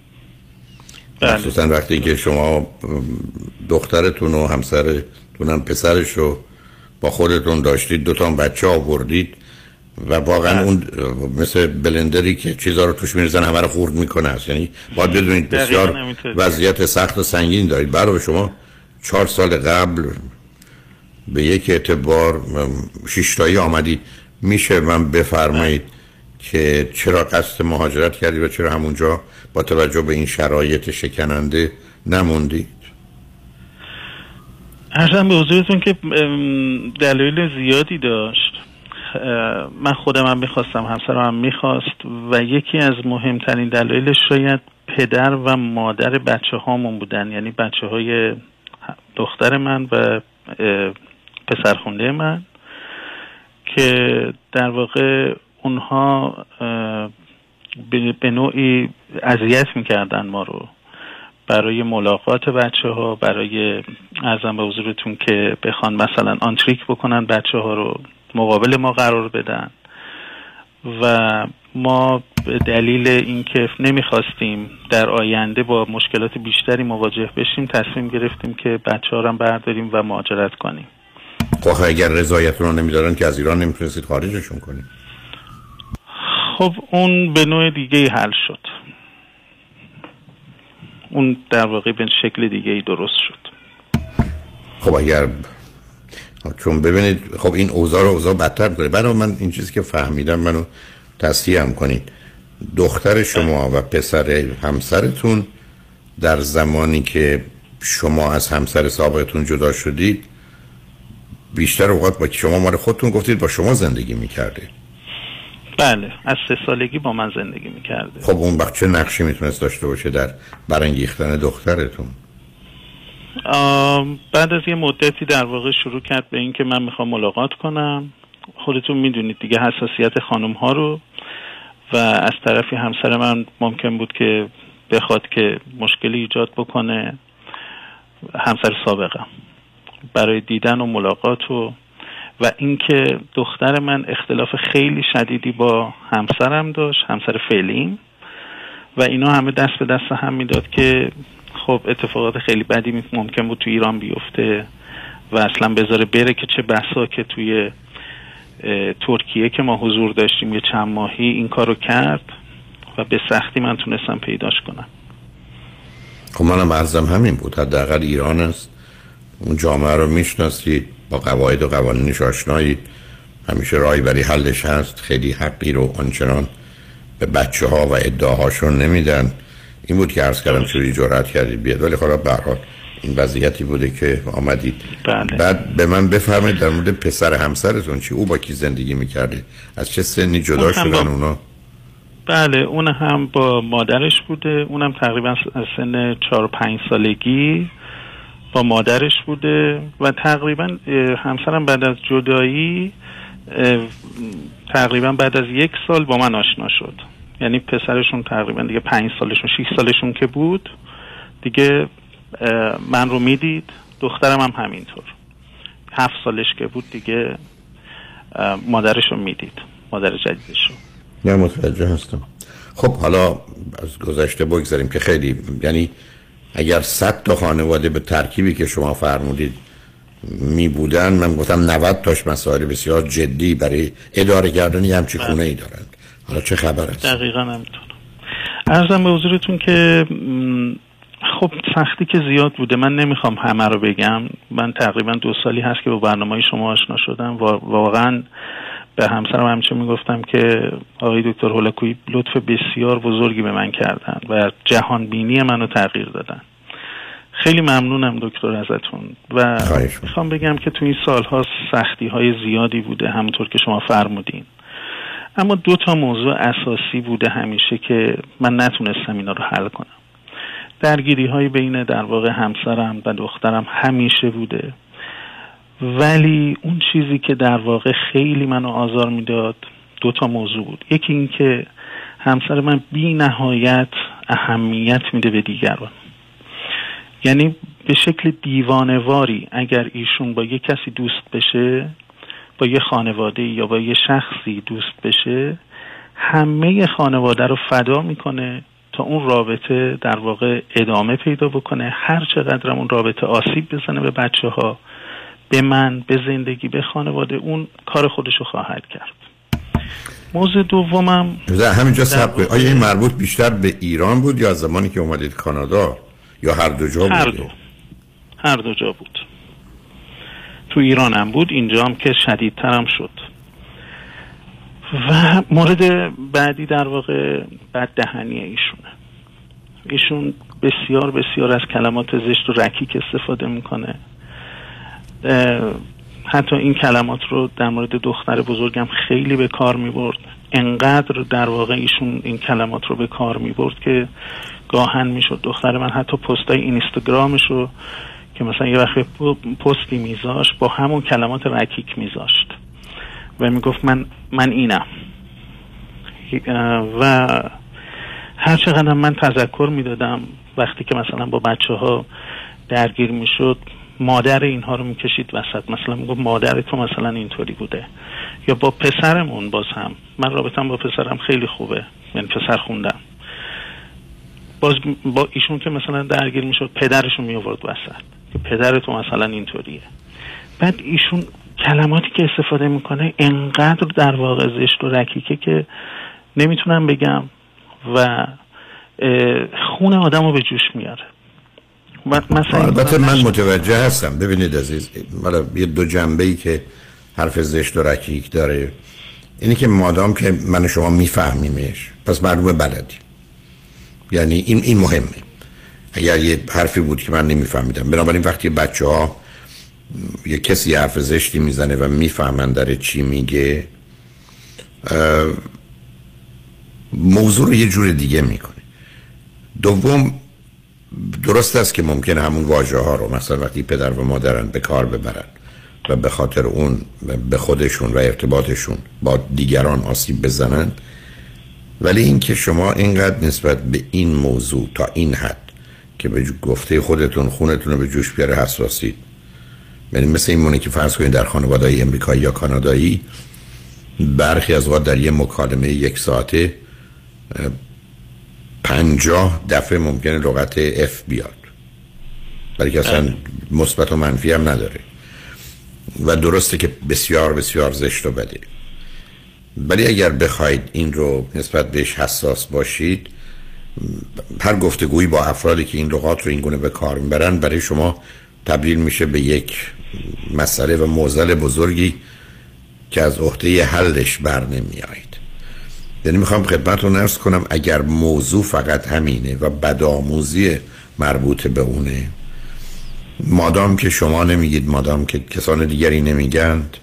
Speaker 6: مخصوصا وقتی که شما دخترتون و همسرتون هم پسرش رو با خودتون داشتید دوتا بچه آوردید و واقعا اون مثل بلندری که چیزها رو توش میرزن همه رو خورد می‌کنه. است یعنی باید بدونید بسیار وضعیت سخت و سنگین دارید. برای شما چهار سال قبل به یک اعتبار شیشتایی آمدید. میشه من بفرمایید که چرا قصد مهاجرت کردید و چرا همونجا با توجه به این شرایط شکننده نموندید
Speaker 14: ارزم به حضورتون که دلایل زیادی داشت. من خودم هم می‌خواستم همسرم هم می‌خواست و یکی از مهمترین دلایلش شاید پدر و مادر بچه هامون بودن. یعنی بچه های دختر من و پسرخونده من که در واقع اونها به نوعی اذیت می‌کردن ما رو. برای ملاقات بچه ها برای ارزم به حضورتون که بخوان مثلا آنتریک بکنن بچه ها رو مقابل ما قرار بدن. و ما به دلیل اینکه نمی‌خواستیم در آینده با مشکلات بیشتری مواجه بشیم تصمیم گرفتیم که بچه ها رو برداریم و مهاجرت کنیم.
Speaker 6: خب اگر رضایتون رو نمیدارن که از ایران نمی‌تونستید خارجشون کنیم
Speaker 14: خب اون به نوع دیگه حل شد. اون در واقع به شکل دیگه ای درست شد.
Speaker 6: خب اگر چون ببینید خب این اوضاع رو اوضاع بدتر کنه برای من این چیزی که فهمیدم منو تصحیح هم کنید. دختر شما و پسر همسرتون در زمانی که شما از همسر سابقتون جدا شدید بیشتر اوقات با شما مال خودتون گفتید با شما زندگی می‌کرده
Speaker 14: بله از سه سالگی با من زندگی می‌کرده.
Speaker 6: خب اون وقت چه نقشی می‌تونست داشته باشه در برانگیختن دخترتون؟
Speaker 14: بعد از یه مدتی در واقع شروع کرد به اینکه من می‌خوام ملاقات کنم. خودتون می‌دونید دیگه حساسیت خانم ها رو و از طرفی همسر من ممکن بود که بخواد که مشکلی ایجاد بکنه. همسر سابقم. برای دیدن و ملاقات و و اینکه دختر من اختلاف خیلی شدیدی با همسرم داشت همسر فعلیم. و اینا همه دست به دست هم می‌داد که خب اتفاقات خیلی بدی ممکن بود تو ایران بیفته و اصلا بذاره بره که چه بسا که توی ترکیه که ما حضور داشتیم یه چند ماهی این کارو کرد و به سختی من تونستم پیداش کنم.
Speaker 6: خب منم عرضم همین بود. حداقل ایران است. اون جامعه رو می‌شناسید با قواعد و قوانینش آشنایید. همیشه راهی برای حلش هست خیلی حقی رو آنچنان به بچه ها و ادعاهاشون نمیدن. این بود که عرض کردم چوری جرأت کردید بیاد. ولی خب به این وضعیتی بوده که آمدید.
Speaker 14: بله.
Speaker 6: بعد به من بفرمایید در مورد پسر همسرتون چی؟ او با کی زندگی می‌کرده؟ از چه سنی جدا شدن با... اونا؟
Speaker 14: بله اون هم با مادرش بوده. اونم تقریبا سن 4 5 سالگی. با مادرش بوده و تقریبا همسرم بعد از جدایی تقریبا بعد از یک سال با من آشنا شد. یعنی پسرشون تقریبا دیگه پنج سالشون شیش سالشون که بود دیگه من رو می‌دید دخترم هم همینطور. هفت سالش که بود دیگه مادرش رو می‌دید مادر جدیدش رو.
Speaker 6: نه متوجه هستم. خب حالا از گذشته بگذاریم که خیلی یعنی اگر صد تا خانواده به ترکیبی که شما فرمودید می بودن من گفتم 90 تاش مسائل بسیار جدی برای اداره کردن یه همچی خونه ای دارند. حالا چه خبر است؟
Speaker 14: دقیقا همینطور. ارزم به حضورتون که خب سختی که زیاد بوده. من نمی‌خوام همه رو بگم. من تقریبا دو سالی هست که با برنامه شما آشنا شدم. واقعا به همسرم همیشه می‌گفتم که آقای دکتر هولکوی لطف بسیار بزرگی به من کردن و جهان بینی منو تغییر دادن. خیلی ممنونم دکتر ازتون. و می‌خوام بگم که تو این سالها سختی های زیادی بوده همونطور که شما فرمودین. اما دو تا موضوع اساسی بوده همیشه که من نتونستم اینا رو حل کنم. درگیری های بین در واقع همسرم و دخترم همیشه بوده. ولی اون چیزی که در واقع خیلی منو آزار می‌داد دو تا موضوع بود. یکی این که همسر من بی نهایت اهمیت میده به دیگران. یعنی به شکل دیوانواری اگر ایشون با یک کسی دوست بشه با یه خانواده یا با یه شخصی دوست بشه همه خانواده رو فدا می‌کنه تا اون رابطه در واقع ادامه پیدا بکنه. هر چقدر اون رابطه آسیب بزنه به بچه ها به من به زندگی به خانواده اون کار خودش رو خواهد کرد. موضوع دومم
Speaker 6: همینجا سب آیا این مربوط بیشتر به ایران بود یا زمانی که اومدید کانادا؟ یا هر دو جا
Speaker 14: هر دو. هر دو جا بود. تو ایران هم بود اینجا هم که شدیدترم شد. و مورد بعدی در واقع بد دهنی ایشونه. ایشون بسیار بسیار از کلمات زشت و رکیک استفاده می‌کنه. حتی این کلمات رو در مورد دختر بزرگم خیلی به کار می برد انقدر در واقع ایشون این کلمات رو به کار می برد که گاهن می شد دختر من حتی پستای اینستاگرامش رو که مثلا یه وقت پستی میذاشت با همون کلمات رکیک میذاشت. و می‌گفت من من اینم. و هر چقدر من تذکر می‌دادم وقتی که مثلا با بچه ها درگیر می‌شد مادر اینها رو می‌کشید وسط. مثلا می‌گفت مادر تو مثلا اینطوری بوده. یا با پسرمون باز هم. من رابطم با پسرم خیلی خوبه. یعنی پسر خوندم. باز با ایشون که مثلا درگیر می‌شد پدرشون می آورد وسط. که پدر تو مثلا اینطوریه. بعد ایشون کلماتی که استفاده می‌کنه انقدر در واقع زشت و رکیکه که نمی‌تونم بگم و خون آدم رو به جوش میاره
Speaker 6: مثلا البته من متوجه هستم. ببینید عزیز مالا یه دو جنبه ای که حرف زشت و رکیک داره. اینی که مادام که من شما میفهمیمش. پس معلومه بلدی. یعنی این این مهمه اگر یه حرفی بود که من نمیفهمیدم. بنابراین وقتی بچه ها یه کسی حرف زشتی می‌زنه و می‌فهمن داره چی میگه موضوع رو یه جور دیگه می‌کنه. دوم درست است که ممکن همون واژه ها رو مثلا وقتی پدر و مادرن به کار ببرن و به خاطر اون به خودشون و ارتباطشون با دیگران آسیب بزنن ولی اینکه شما اینقدر نسبت به این موضوع تا این حد که به گفته خودتون خونتون رو به جوش بیاره حساسید. یعنی مثل این مونه که فرض کنید در خانواده امریکایی یا کانادایی برخی از وقت در یه مکالمه یک ساعته پنجاه دفعه ممکنه لغت اف بیاد. برای که اصلا مثبت و منفی هم نداره. و درسته که بسیار بسیار زشت و بده. ولی اگر بخواید این رو نسبت بهش حساس باشید هر گفتگویی با افرادی که این لغات رو این گونه به کار می‌برن برای شما تبدیل میشه به یک مسئله و موزل بزرگی که از عهده حلش بر نمیایید یعنی می‌خوام خدمتتون ارز کنم اگر موضوع فقط همینه و بدآموزی مربوط به اونه مادام که شما نمیگید مادام که کسان دیگری نمیگند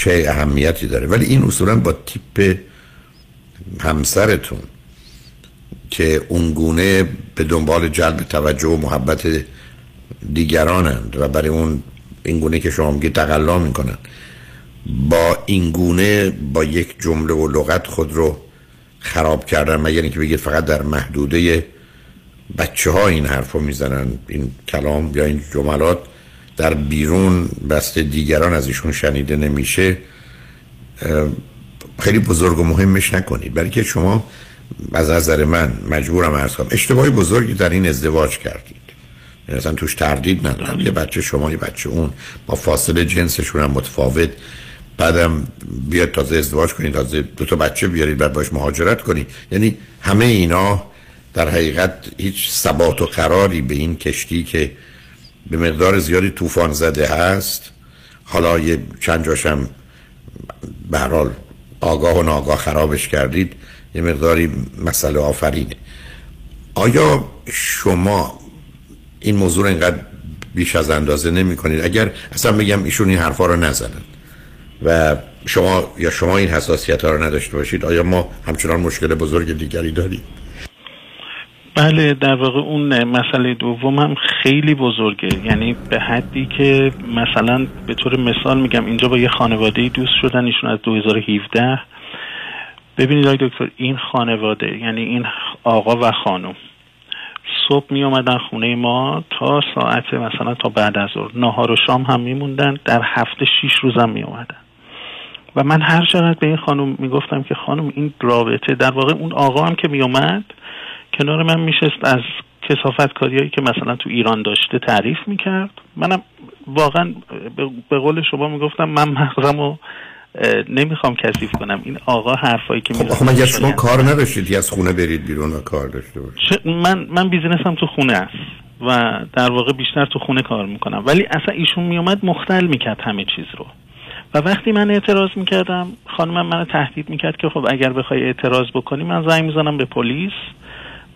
Speaker 6: چه اهمیتی داره. ولی این اصولا با تیپ همسرتون که اونگونه به دنبال جلب توجه و محبت دیگرانند و برای اون اینگونه که شما میگید تقلا می‌کنن. با اینگونه با یک جمله و لغت خود رو خراب کردن مگر اینکه بگید فقط در محدوده بچه ها این حرف رو می‌زنن این کلام یا این جملات در بیرون بست دیگران از ایشون شنیده نمیشه خیلی بزرگ و مهمش نکنید. برای که شما از نظر من مجبورم ارز کنم اشتباهی بزرگی در این ازدواج کردید. یعنی اصلا توش تردید ندارم. یه بچه شما یه بچه اون با فاصله جنسشون هم متفاوت. بعدم بیاد تازه ازدواج کنید تازه دو تا بچه بیارید بعد باش مهاجرت کنید. یعنی همه اینا در حقیقت هیچ ثبات و قراری به این کشتی که به مقدار زیادی طوفان زده هست. حالا یه چند جاشم به حال آگاه و ناگاه خرابش کردید یه مقداری مسئله آفرینه. آیا شما این موضوع اینقدر بیش از اندازه نمی کنید؟ اگر اصلا بگم ایشون این حرفا رو نزنن. و شما یا شما این حساسیت ها رو نداشته باشید آیا ما همچنان مشکل بزرگ دیگری داریم؟
Speaker 14: بله در واقع اون مسئله دوم هم خیلی بزرگه. یعنی به حدی که مثلا به طور مثال میگم اینجا با یه خانواده دوست شدن ایشون از 2017 ببینید آقای دکتر این خانواده یعنی این آقا و خانم صبح می اومدن خونه ما تا ساعت مثلا تا بعد از ظهر. نهار و شام هم میموندن در هفته شیش روزم می اومدن و من هر چقدر به این خانم می‌گفتم که خانم این رابطه در واقع اون آقا هم که میومد کنار من میشست از کسافت کاریایی که مثلا تو ایران داشته تعریف می‌کرد. منم واقعا به قول شما می‌گفتم من مغزم رو نمی‌خوام کثیف کنم. این آقا حرفایی که
Speaker 6: خب مگه شما کار نداشتید از خونه برید بیرون و کار داشته باشید.
Speaker 14: من من بیزینسم تو خونه است و در واقع بیشتر تو خونه کار می‌کنم. ولی اصلا ایشون میومد مختل می‌کرد همه چیز رو. و وقتی من اعتراض می‌کردم خانمم منو تهدید می‌کرد که خب اگر بخوای اعتراض بکنی من زنگ می‌زنم به پلیس.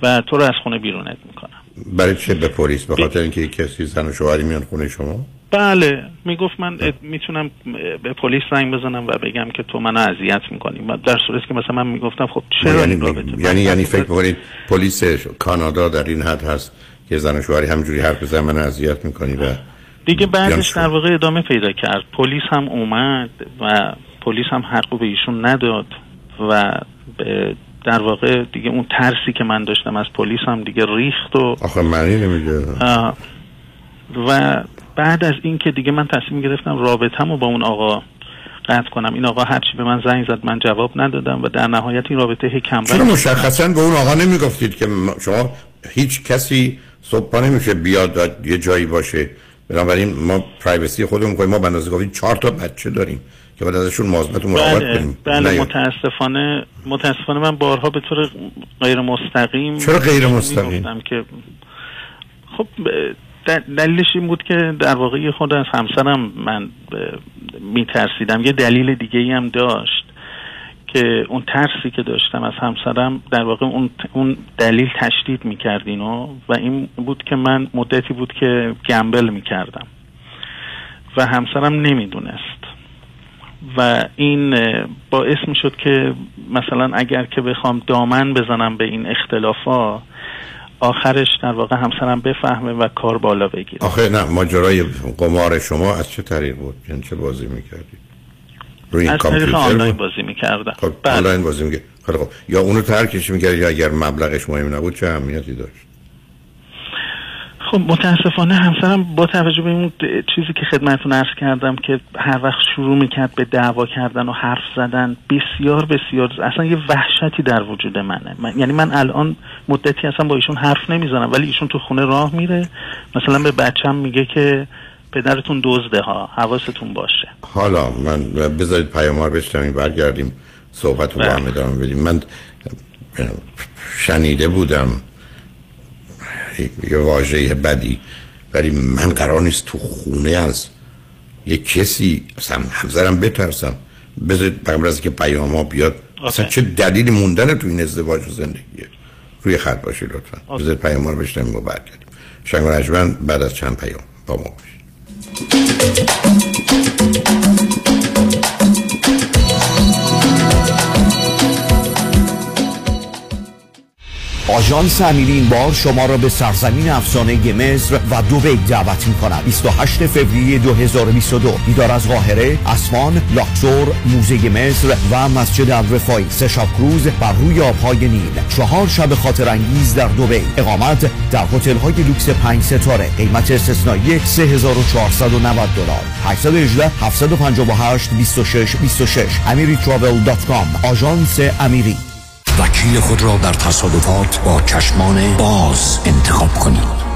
Speaker 14: و تو رو از خونه بیرونت می‌کنم.
Speaker 6: برای چه به پلیس؟ به خاطر اینکه کسی زن و شوهری میان خونه شما؟
Speaker 14: بله می‌گفت من می‌تونم به پلیس زنگ بزنم و بگم که تو منو اذیت می‌کنی. در صورتی که مثلا من می‌گفتم خب چرا
Speaker 6: یعنی یعنی یعنی فکر بکنید پلیس کانادا در این حد هست که زن و شوهری همجوری حرف بزنن منو اذیت می‌کنی و
Speaker 14: دیگه بعدش در واقع ادامه پیدا کرد. پلیس هم اومد و پلیس هم حقو به ایشون نداد و در واقع دیگه اون ترسی که من داشتم از پلیس هم دیگه ریخت و
Speaker 6: آخه معنی نمیده
Speaker 14: و بعد از این که دیگه من تصمیم گرفتم رابطم رو با اون آقا قطع کنم. این آقا هرچی به من زنگ زد من جواب ندادم و در نهایت این رابطه کم
Speaker 6: چرا مشخصا به اون آقا نمی‌گفتید که شما هیچ کسی صبح نمیشه بیاد یه جایی باشه؟ بنابراین ما پرایوسی خودمون کنیم. ما بنازه گفتیم چهار تا بچه داریم. که بعد ازشون مواظبت مراقبت
Speaker 14: بله،
Speaker 6: کنیم.
Speaker 14: بله متاسفانه متاسفانه من بارها به طور غیر مستقیم
Speaker 6: چرا غیر مستقیم
Speaker 14: که خب دلیلش این بود که در واقع خود از همسرم من میترسیدم. یه دلیل دیگه ای هم داشت که اون ترسی که داشتم از همسرم در واقع اون, اون دلیل تشدید می‌کرد اینو و این بود که من مدتی بود که گمبل می‌کردم و همسرم نمی‌دونست. و این باعث می‌شد که مثلا اگر که بخوام دامن بزنم به این اختلافا آخرش در واقع همسرم بفهمه و کار بالا بگیره.
Speaker 6: آخه نه ماجرای قمار شما از چه طریق بود؟ یعنی چه بازی می‌کردید
Speaker 14: روی از طریق آنلاین بازی می‌کردم.
Speaker 6: خب بله. آنلاین بازی می‌کرد خب یا اونو ترکش می‌کرد یا اگر مبلغش مهم نبود چه اهمیتی داشت؟
Speaker 14: خب متاسفانه همسرم با توجه به اون چیزی که خدمتتون عرض کردم که هر وقت شروع می‌کرد به دعوا کردن و حرف زدن بسیار بسیار اصلا یه وحشتی در وجود منه. من، یعنی من الان مدتی اصلا با ایشون حرف نمی‌زنم ولی ایشون تو خونه راه میره. مثلا به بچم میگه که پدرتون دزده ها حواستون باشه.
Speaker 6: حالا من بذارید پیامار بشتم برگردیم صحبت رو با هم ادامه بدیم. من شنیده بودم یه واژه بدی. ولی من قرار نیست تو خونه از یه کسی اصلا همزرم بترسم. بذارید قبل از که پیام ها بیاد. اصلا چه دلیلی موندن تو این ازدواج و زندگیه؟ روی خط باشید لطفا. بذارید پیام ها رو بشنیم و برگردیم. شنگ بعد از چند پیام با ما باشید.
Speaker 15: آژانس امیری بار شما را به سرزمین افسانه مصر و دوبی دعوت می کند 28 فوریه 2022 دیدار از قاهره، اسوان، لاکسور، موزه مصر و مسجد الرفای سه شب کروز بر روی آبهای نیل. چهار شب خاطر انگیز در دوبی اقامت در هتل های لوکس 5 ستاره. قیمت استثنایی 3490 دلار. 818 758 26 26 amiritravel.com آژانس امیری
Speaker 10: وکیل خود را در تصادفات با چشمان باز انتخاب کنید.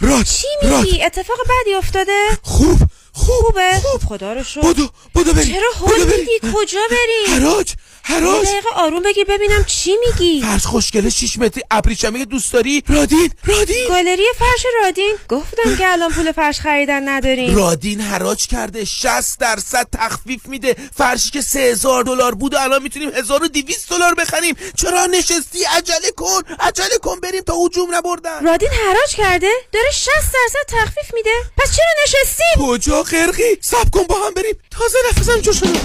Speaker 15: راد
Speaker 9: چی میگی؟ اتفاق بدی افتاده؟
Speaker 15: خوب.
Speaker 9: خوبه. خوب. خدا رو شکر.
Speaker 15: بدو بدو بریم.
Speaker 9: چرا
Speaker 15: بریم.
Speaker 9: میدی؟ کجا بریم؟
Speaker 15: حراج
Speaker 9: یه
Speaker 15: حراج
Speaker 9: دقیقه آروم بگیر ببینم چی میگی.
Speaker 15: فرش خوشگله شیش متری ابریشمی دوست داری؟ رادین رادین.
Speaker 9: گالری فرش رادین. گفتم که الان پول فرش خریدن نداریم.
Speaker 15: رادین حراج کرده 60 درصد تخفیف میده. فرشی که 3000 دلار بود و الان می‌تونیم 1200 دلار بخریم. چرا نشستی؟ عجله کن. عجله کن بریم تا هجوم نبردن.
Speaker 9: رادین حراج کرده؟ داره 60 درصد تخفیف میده. پس چرا نشستیم
Speaker 15: کجا؟ قرقی سب کن با هم بریم. تازه نفسم جو شده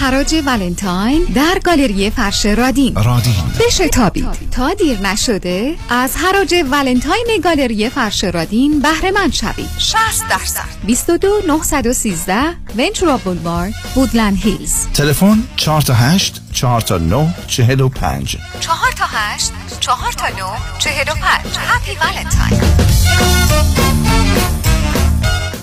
Speaker 12: حراج ولنتاین در گالری فرش رادین.
Speaker 15: رادین.
Speaker 12: بشتابید تا دیر نشده از حراج ولنتاین گالری فرش رادین بهره مند شوید 60 درصد. 22 913 ونچورا بولوارد وودلند هیلز
Speaker 16: تلفن 4 تا 8 4 تا 9 45
Speaker 12: 4 تا 8 4 تا 9 45 هپی ولنتاین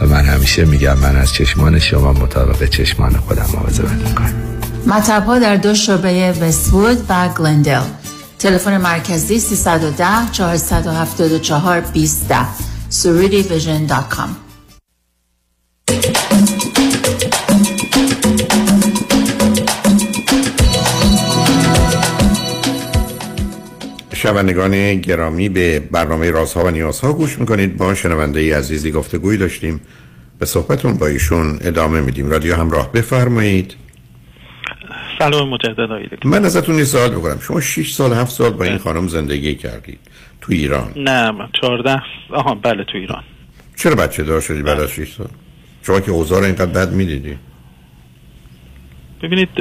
Speaker 17: و من همیشه میگم من از چشمان شما مطابق چشمان خودم مواظبت می‌کنم.
Speaker 18: مطب ها در دو شعبه وستوود و گلندل. تلفن مرکزی 310 474 20 surityvision.com
Speaker 6: شنوندگان گرامی به برنامه رازها و نیازها گوش می‌کنید. با شنونده ای عزیزی گفتگوی داشتیم. به صحبتون با ایشون ادامه میدیم. رادیو همراه بفرمایید.
Speaker 14: سلام مجدد.
Speaker 6: من ازتون یه سوال بکنم. شما 6 سال 7 سال با این خانم زندگی کردید تو ایران.
Speaker 14: نه من 14 آها بله تو ایران.
Speaker 6: چرا بچه دار شدی بعد از 6 سال؟ شما که اوضاع رو اینقدر بد می‌دیدی.
Speaker 14: ببینید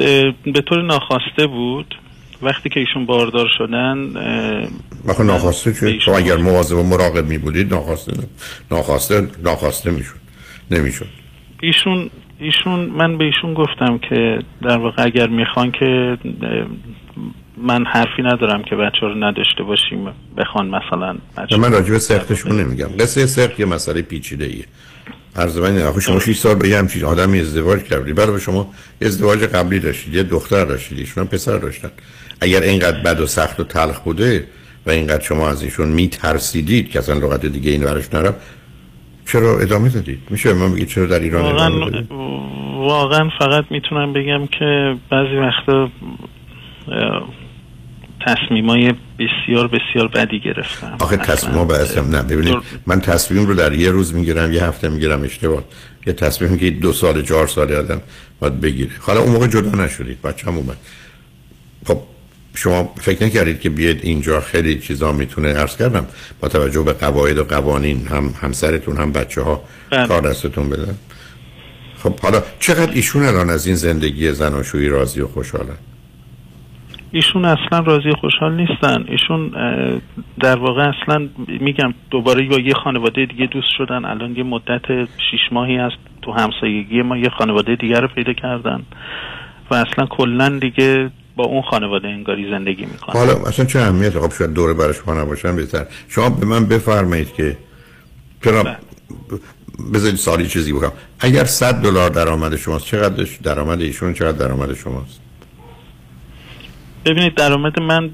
Speaker 14: به طور ناخواسته بود وقتی که ایشون باردار شدن اه،
Speaker 6: آخه ناخواسته چه
Speaker 14: ایشون-
Speaker 6: شما اگر مواظب و مراقب می بودید ناخواسته ناخواسته ناخواسته می‌شد. نمی‌شد.
Speaker 14: ایشون ایشون من به ایشون گفتم که در واقع اگر می‌خوان که من حرفی ندارم که بچه رو نداشته باشیم بخوان مثلا
Speaker 6: نه، من راجع به سختشون نمیگم. قصه سخت یه مسئله پیچیده ایه عرض من آخه شما 6 سال به یه همچین آدمی ازدواج کردی. برای شما ازدواج قبلی داشتید یه دختر داشتید ایشون پسر داشتن. اگر اینقدر بد و سخت و تلخ بوده و اینقدر شما از ایشون میترسیدید که اصلا لغت دیگه این ورش نرم چرا ادامه دادید؟ میشه من بگید چرا در ایران ادامه
Speaker 14: واقعا
Speaker 6: دادید؟
Speaker 14: واقعا فقط می‌تونم بگم که بعضی وقتا تصمیمای بسیار بسیار بدی گرفتم.
Speaker 6: آخه تصمیم اسم نه ببینید من تصمیم رو در یه روز می‌گیرم یه هفته می‌گیرم اشتباه. یه تصمیم که دو سال چهار سال آدم باید بگیره. حالا اون موقع جدا نشدید بچه هم اومد. خب شما فکر نکردید که بیاد اینجا خیلی چیزا می‌تونه عرض کردم؟ با توجه به قواعد و قوانین هم همسرتون هم بچه ها
Speaker 14: بله.
Speaker 6: کار دستتون بدن خب حالا چقدر ایشون الان از این زندگی زناشویی راضی و خوشحالن
Speaker 14: ایشون اصلا راضی و خوشحال نیستن. ایشون در واقع اصلا میگم دوباره با یه خانواده دیگه دوست شدن. الان یه مدت شیش ماهی است تو همسایگی ما. یه خانواده دیگه رو پیدا کردن. و اصلا کلا دیگه با اون خانواده انگاری زندگی می‌کنم
Speaker 6: حالا اصلا چه اهمیت خب شاید دوره برای شما نباشن بهتر. شما به من بفرمایید که چرا بذارید سالی چیزی بکنم اگر 100 دلار درآمد شماست چقدر درآمد ایشون؟ چقدر درآمد شماست؟
Speaker 14: ببینید درآمد من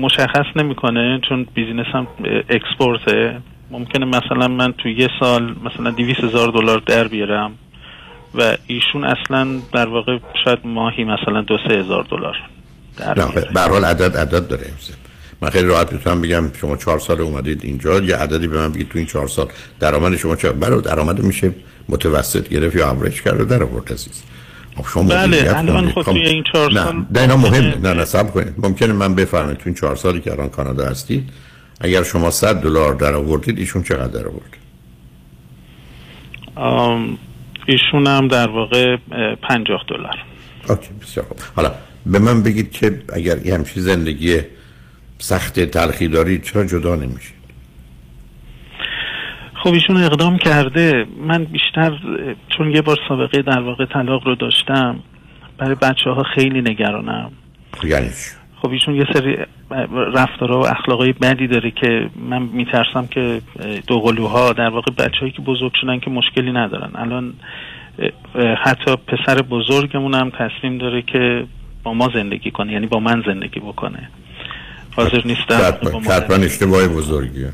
Speaker 14: مشخص نمی‌کنه چون بیزینسم اکسپورته. ممکنه مثلا من تو یه سال مثلا 200 هزار دلار در بیارم. و ایشون اصلا در واقع شاید ماهی مثلا دو سه هزار دلار
Speaker 6: به حال عدد عدد داره من خیلی راحت می‌تونم بگم شما چهار سال اومدید اینجا یه عددی به من بگید تو این چهار سال. درآمد شما چه؟ برای درآمد میشه متوسط گرفت یا اوریج کرد در آورد عزیز. خب شما
Speaker 14: بله الان. خب
Speaker 6: خب،
Speaker 14: توی این چهار سال
Speaker 6: نه اینا مهمه نه نه صبر کنید. ممکنه من بفرمایید تو این چهار سالی که الان کانادا هستید اگر شما 100 دلار در آوردید ایشون چقدر در آورد
Speaker 14: ایشون هم در واقع اه، 50 دلار.
Speaker 6: اوکی بسیار خوب. حالا به من بگید که اگر یه همچین زندگی سخت تلخی دارید چرا جدا نمیشید
Speaker 14: خب ایشون اقدام کرده. من بیشتر چون یه بار سابقه در واقع طلاق رو داشتم برای بچه ها خیلی نگرانم.
Speaker 6: یعنی چی؟
Speaker 14: خب ایشون یه سری رفتارها و اخلاقای بدی داره که من میترسم که دوقلوها در واقع بچههایی که بزرگ شدن که مشکلی ندارن. الان حتی پسر بزرگمون هم تصمیم داره که با ما زندگی کنه یعنی با من زندگی بکنه. حاضر نیست در
Speaker 6: اشتباه بزرگیه.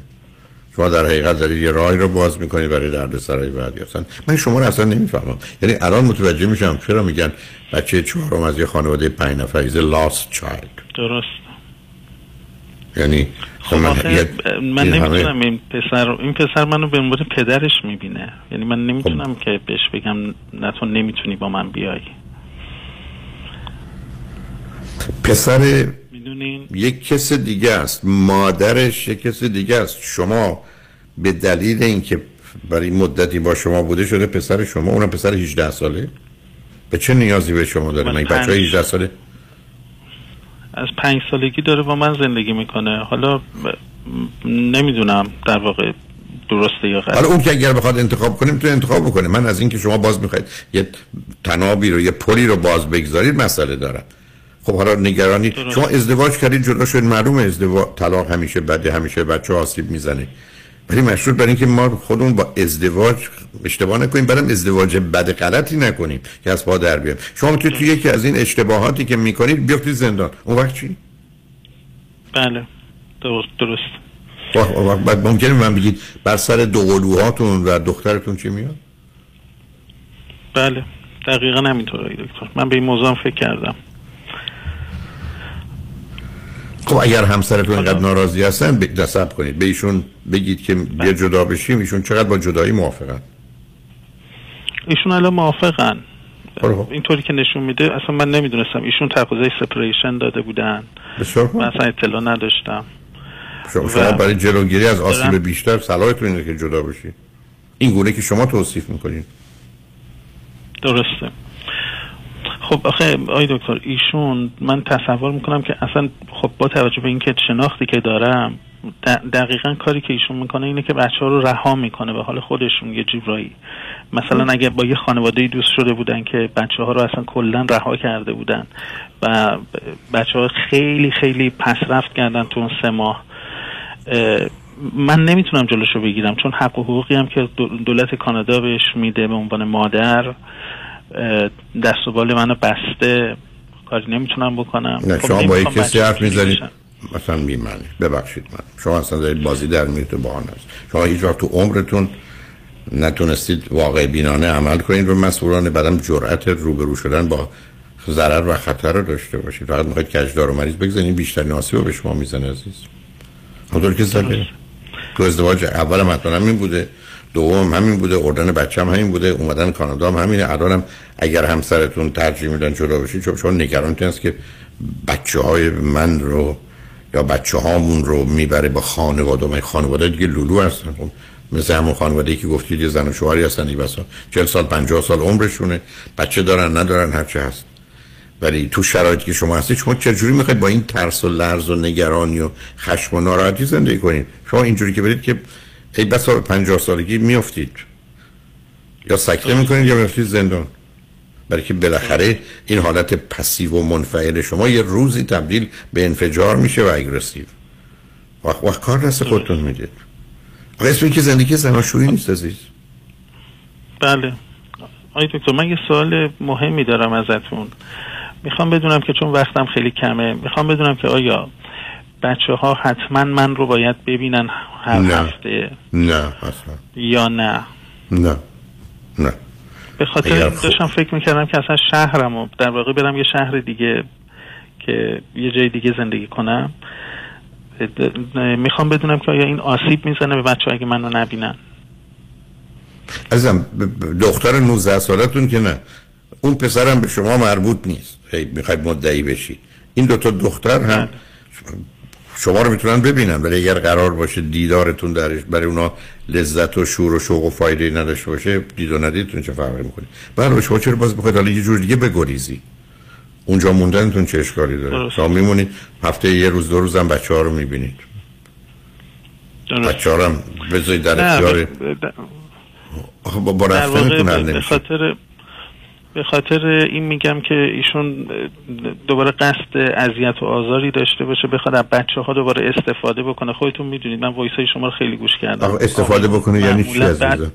Speaker 6: شما در حقیقت دارید یه راهی رو باز می‌کنید برای درد سرای بعدی. اصلا من شما رو اصلا نمی‌فهمم. یعنی الان متوجه میشم چرا میگن بچه چهارم از یه خانواده پنج نفری لاست چایلد
Speaker 14: درست.
Speaker 6: یعنی
Speaker 14: خب
Speaker 6: من,
Speaker 14: من نمی‌تونم این پسر این پسر منو به عنوان پدرش می‌بینه. یعنی من نمی‌تونم که بهش بگم نه تو نمی‌تونی با من بیای.
Speaker 6: پسر یک کس دیگه است. مادرش یک کس دیگه است. شما به دلیل اینکه برای مدتی با شما بوده شده پسر شما اونم پسر 18 ساله؟ به چه نیازی به شما داره
Speaker 14: من
Speaker 6: بچه های
Speaker 14: پنج-
Speaker 6: 18 ساله؟
Speaker 14: از پنج سالگی داره با من زندگی می‌کنه. حالا نمی‌دونم در واقع درسته یا
Speaker 6: حالا اون که اگر بخواد انتخاب کنه می‌تونه انتخاب بکنه من از اینکه شما باز می‌خواید یه تنابی رو یه پلی رو باز بگذارید مسئله دارم. خب حالا نگرانی شما ازدواج کردید جدا شد معلومه ازدواج طلاق همیشه بده همیشه بچه آسیب می‌زنه. ولی مشروط بر اینکه ما خودمون با ازدواج اشتباه نکنیم بعدم ازدواج بد غلطی نکنیم که از پا در بیایم. شما می‌تونید توی یکی از این اشتباهاتی که می‌کنید بیافتید زندان. اون وقت چی؟
Speaker 14: بله. درست
Speaker 6: بعد ممکنه من بگید بر سر دو قلوهاتون و دخترتون چی میاد؟
Speaker 14: بله. دقیقا همینطوره آقای دکتر. من به این موضوع فکر کردم.
Speaker 6: خب اگر همسرتون اینقدر ناراضی هستن ب- نصب کنید. به ایشون بگید که بیا جدا بشیم ایشون چقدر با جدایی موافقن؟
Speaker 14: ایشون الان موافقن.
Speaker 6: خب.
Speaker 14: اینطوری که نشون میده اصلا من نمی‌دونستم. ایشون تقاضای سپریشن داده بودن. من اصلا اطلاع نداشتم.
Speaker 6: شما, شما
Speaker 14: و-
Speaker 6: برای جلوگیری از آسیب
Speaker 14: دارم-
Speaker 6: بیشتر صلاحتون اینه که جدا بشید این گونه که شما توصیف می‌کنید
Speaker 14: درسته. خب آخه آی دکتر ایشون من تصور می‌کنم که اصلا خب با توجه به اینکه شناختی که دارم دقیقا کاری که ایشون می‌کنه اینه که بچه ها رو رها می‌کنه به حال خودشون یه جورایی مثلا اگه با یه خانواده دوست شده بودن که بچه ها رو اصلا کلا رها کرده بودن و بچه ها خیلی خیلی پسرفت کردن تو اون سه ماه اه، من نمی‌تونم جلوشو بگیرم چون حق و حقوقی هم که دو- دولت کانادا بهش میده به عنوان مادر. دست و بال منو بسته. کاری نمی‌تونم بکنم.
Speaker 6: نه
Speaker 14: خب
Speaker 6: شما با یک کسی حرف می‌زنید. مثلا بیمعنی. ببخشید من. شما اصلا دارید بازی در میرید و بهانه است. شما هیچ وقت تو عمرتون نتونستید واقع بینانه عمل کنید و مسئولان بعدم جرأت روبرو شدن با ضرر و خطر رو داشته باشید. فقط می‌خواید کجدار و مریض بگذارید بیشترین آسیب رو به شما می‌زنه عزیز. همونطور که زده. تو ازدواج اولم حتما همین بوده. دوم همین بوده اردن بچه هم همین بوده اومدن کانادا هم همینه. الانم اگر همسرتون ترجیح میدن جدا بشید چون شما نگرانتون است که بچه های من رو یا بچه هامون رو می‌بره با خانواده. من خانواده دیگه لولو هستن. خب مثل همون خانواده که گفتید یه زن و شوهری هستن بسا. 40 سال 50 سال عمرشونه. بچه دارن ندارن هرچه هست. ولی تو شرایطی که شما هستید شما چجوری می‌خواید با این ترس و لرز و نگرانی و خشم و ناراحتی زندگی کنید؟ شما اینجوری که برید که ای بسا به 50 سالگی میافتید. یا سکته می‌کنید یا میافتید زندان. برای که بالاخره این حالت پسیو و منفعل شما یه روزی تبدیل به انفجار میشه و اگرسیو. وقت وقت کار دست خودتون می‌دید. اسم که زندگی زناشویی نیست عزیز.
Speaker 14: بله. آقای دکتر من یه سوال مهمی دارم ازتون. می‌خوام بدونم که چون وقتم خیلی کمه می‌خوام بدونم که آیا بچه ها حتما من رو باید ببینن هر
Speaker 6: نه.
Speaker 14: هفته.
Speaker 6: نه اصلا.
Speaker 14: یا نه.
Speaker 6: نه. نه.
Speaker 14: به خاطر
Speaker 6: خب-
Speaker 14: داشتم فکر می‌کردم که اصلا شهرم و در واقع برم یه شهر دیگه که یه جای دیگه زندگی کنم. می‌خوام بدونم که آیا این آسیب می‌زنه به بچه اگه منو نبینن.
Speaker 6: ب- دختر 19 سالتون که نه. اون پسرم به شما مربوط نیست. می‌خواید مدعی بشی. این دوتا دختر هم شما رو می‌تونن ببینن ولی اگر قرار باشه دیدارتون درش برای اونا لذت و شور و شوق و فایده نداشته باشه دید و ندیدتون چه فرقی می‌کنه؟ برای شما چرا باز بخواید حالا یه جور دیگه بگریزی؟ اونجا موندنتون چه اشکالی داره. شما میمونید هفته یه روز دو روزم بچه ها رو می‌بینید. بچه ها رو هم بذارید در اختیار با, رفتنتون
Speaker 14: به- به
Speaker 6: نمیشه.
Speaker 14: به خاطر این میگم که ایشون دوباره قصد اذیت و آزاری داشته باشه بخواد از بچه ها دوباره استفاده بکنه. خودتون می‌دونید من voice های شما رو خیلی گوش کردم.
Speaker 6: استفاده بکنه یعنی چی
Speaker 14: معمولاً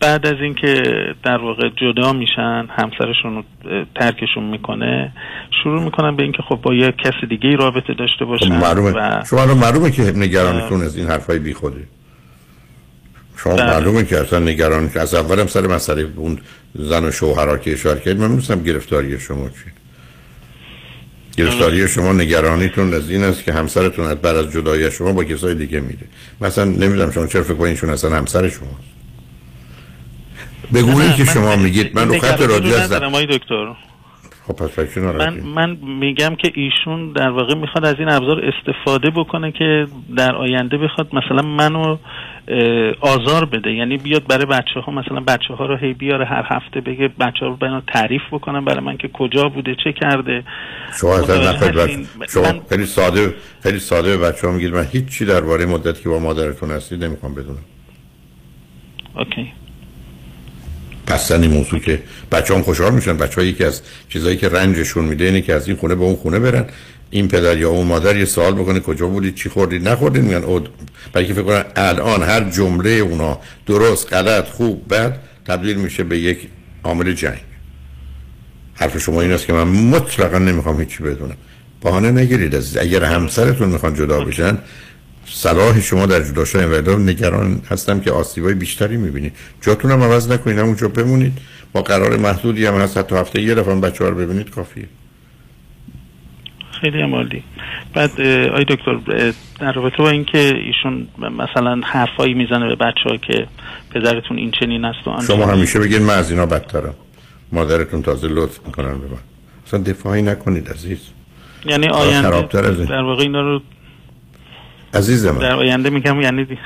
Speaker 14: بعد, از اینکه در واقع جدا میشن همسرشون رو ترکشون می‌کنه شروع می‌کنن به اینکه خب با یه کس دیگه ای رابطه داشته
Speaker 6: خب
Speaker 14: باشن
Speaker 6: معلومه.
Speaker 14: و
Speaker 6: شما الان معلومه که نگرانتون از این حرفای بی خوده شما
Speaker 14: بله.
Speaker 6: معلومه که اصلا نگران که از اولم سر مسئله اون زن و شوهرها که اشاره کردید من می‌دونستم گرفتاری شما چی گرفتاری شما نگرانیتون از این است که همسرتون از بعد از جدایی شما با کسای دیگه میره. مثلا نمی‌دونم شما چرا فکر کنید ایشون اصلا همسر شماست. بگونه که شما میگید من رو خط رادیو
Speaker 14: آقای دکتر.
Speaker 6: خب پس
Speaker 14: من من میگم که ایشون در واقع می‌خواد از این ابزار استفاده بکنه که در آینده بخواد مثلا منو آزار بده. یعنی بیاد برای بچه ها مثلا بچه ها رو هی بیاره هر هفته بگه بچه ها رو بنا تعریف بکنم برای من که کجا بوده چه کرده.
Speaker 6: شما اصلا؟ بچه شما
Speaker 14: من-
Speaker 6: خیلی ساده خیلی ساده به بچه ها میگید من هیچ چی درباره مدتی که با مادرتون هستید نمی‌خوام بدونم.
Speaker 14: اوکی.
Speaker 6: این موضوع که بچه هم خوشحال میشن. بچه ها یکی از چیزایی که رنجشون میده اینه که از این خونه به اون خونه برن. این پدر یا اون مادر یه سوال بکنه کجا بودید؟ چی خوردید؟ نخوردید؟ میگن او برای که فکر کنن الان هر جمله اونا درست غلط خوب بد تبدیل میشه به یک عامل جنگ. حرف شما این است که من مطلقا نمی‌خوام هیچی بدونم. بهانه نگیرید عزیز. اگر همسرتون می‌خوان جدا بشن صلاح شما در جدا شدن و نگران هستم که آسیبای بیشتری می‌بینید جاتون هم عوض نکنید همونجا بمونید. با قرار محدودی هم هست حتی هفته یه دفعه بچه ها رو ببینید کافیه.
Speaker 14: خیلی هم عالی. بعد آی دکتر در رابطه با اینکه ایشون مثلا حرفایی می‌زنه به بچه ها که پدرتون این چنین است و
Speaker 6: شما. همیشه بگید من از اینا بدترم. مادرتون تازه لطف می‌کنن به من. اصلا دفاعی نکنید عزیز.
Speaker 14: یعنی آینده. در واقع اینا رو
Speaker 6: عزیز من
Speaker 14: در آینده میگم یعنی دی-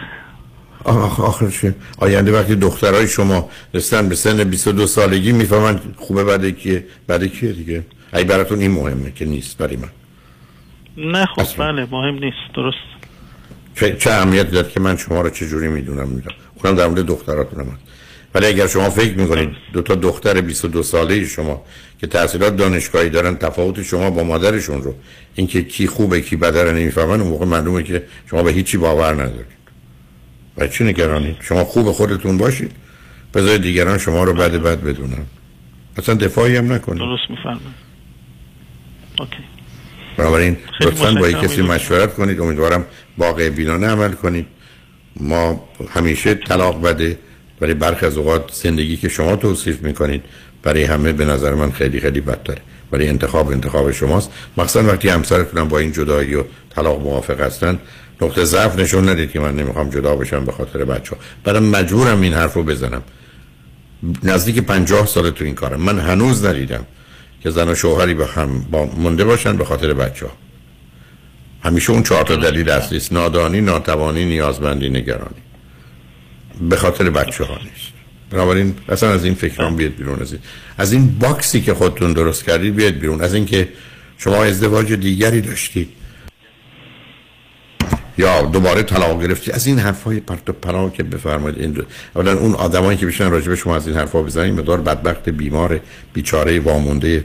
Speaker 6: آخ آخر چه آینده وقتی دخترای شما رسن به سن 22 سالگی می‌فهمن خوبه بعد کیه؟ بعد کیه دیگه؟ ای براتون این مهمه که نیست برای من.
Speaker 14: نه خب
Speaker 6: اصلا.
Speaker 14: بله مهم نیست درست.
Speaker 6: چه, چه اهمیتی داره که من شما رو چه جوری می‌دونم می‌دونم. اونم در مورد دختراتون هست. ولی اگر شما فکر می‌کنید دو تا دختر 22 ساله شما که تحصیلات دانشگاهی دارن تفاوت شما با مادرشون رو اینکه کی خوبه کی بده رو نمی‌فهمن اون موقع معلومه که شما به هیچی باور ندارید. و چی نگرانید؟ شما خوب خودتون باشید. بذارید دیگران شما رو بد بد بدونن. اصلا دفاعی هم نکنید.
Speaker 14: درست می‌فهمم اوکی.
Speaker 6: بنابراین لطفا با کسی مشورت کنید. امیدوارم واقع بینانه عمل کنید. ما همیشه طلاق بده. برای برخی از اوقات زندگی که شما توصیف می‌کنید برای همه به نظر من خیلی خیلی بدتره برای انتخاب انتخاب شماست. مخصوصا وقتی همسرتون هم با این جدایی و طلاق موافق هستن نقطه ضعف نشون ندید که من نمی‌خوام جدا بشم به خاطر بچه ها برای مجبورم این حرف رو بزنم. نزدیک پنجاه سال تو این کارم. من هنوز ندیدم که زن و شوهری به هم با مونده باشن به خاطر بچه ها همیشه اون چهار تا دلیل اصلی است نادانی ناتوانی نیازمندی نگرانی. به خاطر بچه ها نیست. بنابراین اصلا از این فکران بیاد بیرون. از این از این باکسی که خودتون درست کردید بیاد بیرون. از اینکه شما ازدواج دیگری داشتید. یا دوباره طلاق گرفتی از این حرفای پرت و پلا که بفرمایید. این اولا اون آدمایی که بیشتر راجع به شما از این حرفا بزنین مقدار بدبخت بیمار بیچاره وامونده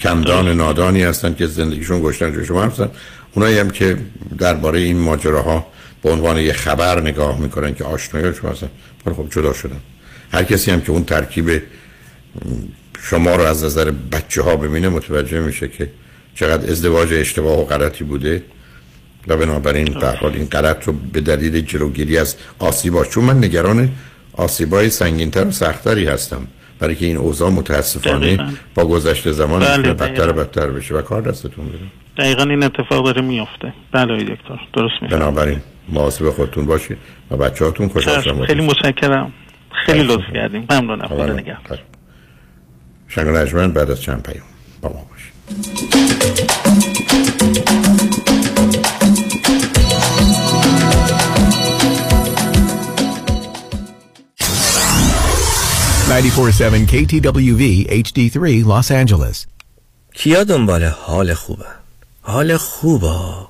Speaker 6: کمدان نادانی هستن که زندگیشون گشتن شما هستن اونایی هم که درباره این ماجراها به عنوان یه خبر نگاه می‌کنن که آشنایی شما هستن ولی خب جدا شدن. هر کسی هم که اون ترکیب شما رو از نظر بچه ها ببینه متوجه میشه که چقدر ازدواج اشتباه و غلطی بوده و بنابراین در حال این غلط رو به دلیل جلوگیری از آسیبا چون من نگران آسیبای سنگینتر و سختری هستم. برای که این اوضاع متاسفانه
Speaker 14: دقیقاً.
Speaker 6: با گذشت زمان
Speaker 14: بله،
Speaker 6: بدتر. بدتر بشه و کار دستتون بده
Speaker 14: دقیقا این اتفاق داره میفته بله دکتر درست میفته
Speaker 6: بنابراین مواظب خودتون باشید و بچه هاتون خوش
Speaker 14: خیلی متشکرم. خیلی لطف کردیم. ممنونم. خدا. نگهدار.
Speaker 6: شنگ نجمن بعد از چند پیام با ما باشید.
Speaker 4: 947 KTWV HD3 Los Angeles.
Speaker 19: کیا دنبال حال خوبه حال خوبه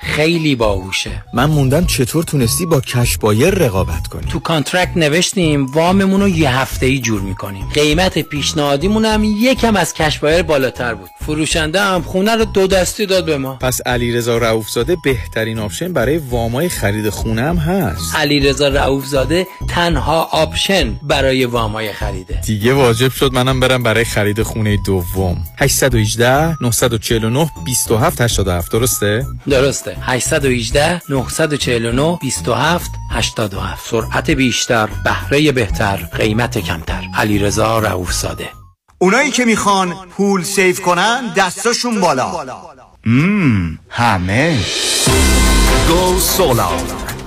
Speaker 20: خیلی باهوشه.
Speaker 21: من موندم چطور تونستی با cash buyer رقابت کنی.
Speaker 20: تو contract نوشتیم واممون رو یه هفته ای جور می‌کنیم. قیمت پیشنهادیمون هم یکم از cash buyer بالاتر بود. فروشنده هم خونه رو دو دستی داد به ما.
Speaker 21: پس علیرضا رؤوفزاده بهترین option برای وامای خرید خونه هم هست.
Speaker 20: علیرضا رؤوفزاده تنها option برای وامای خریده.
Speaker 21: دیگه واجب شد منم برم برای خرید خونه دوم. 818 949 27 87 درسته؟
Speaker 20: درسته. 818 949 27 87 سرعت بیشتر بهره بهتر قیمت کمتر. علیرضا رؤوفزاده.
Speaker 22: اونایی که می‌خوان پول save کنن دستاشون بالا. مم. همه. go solar.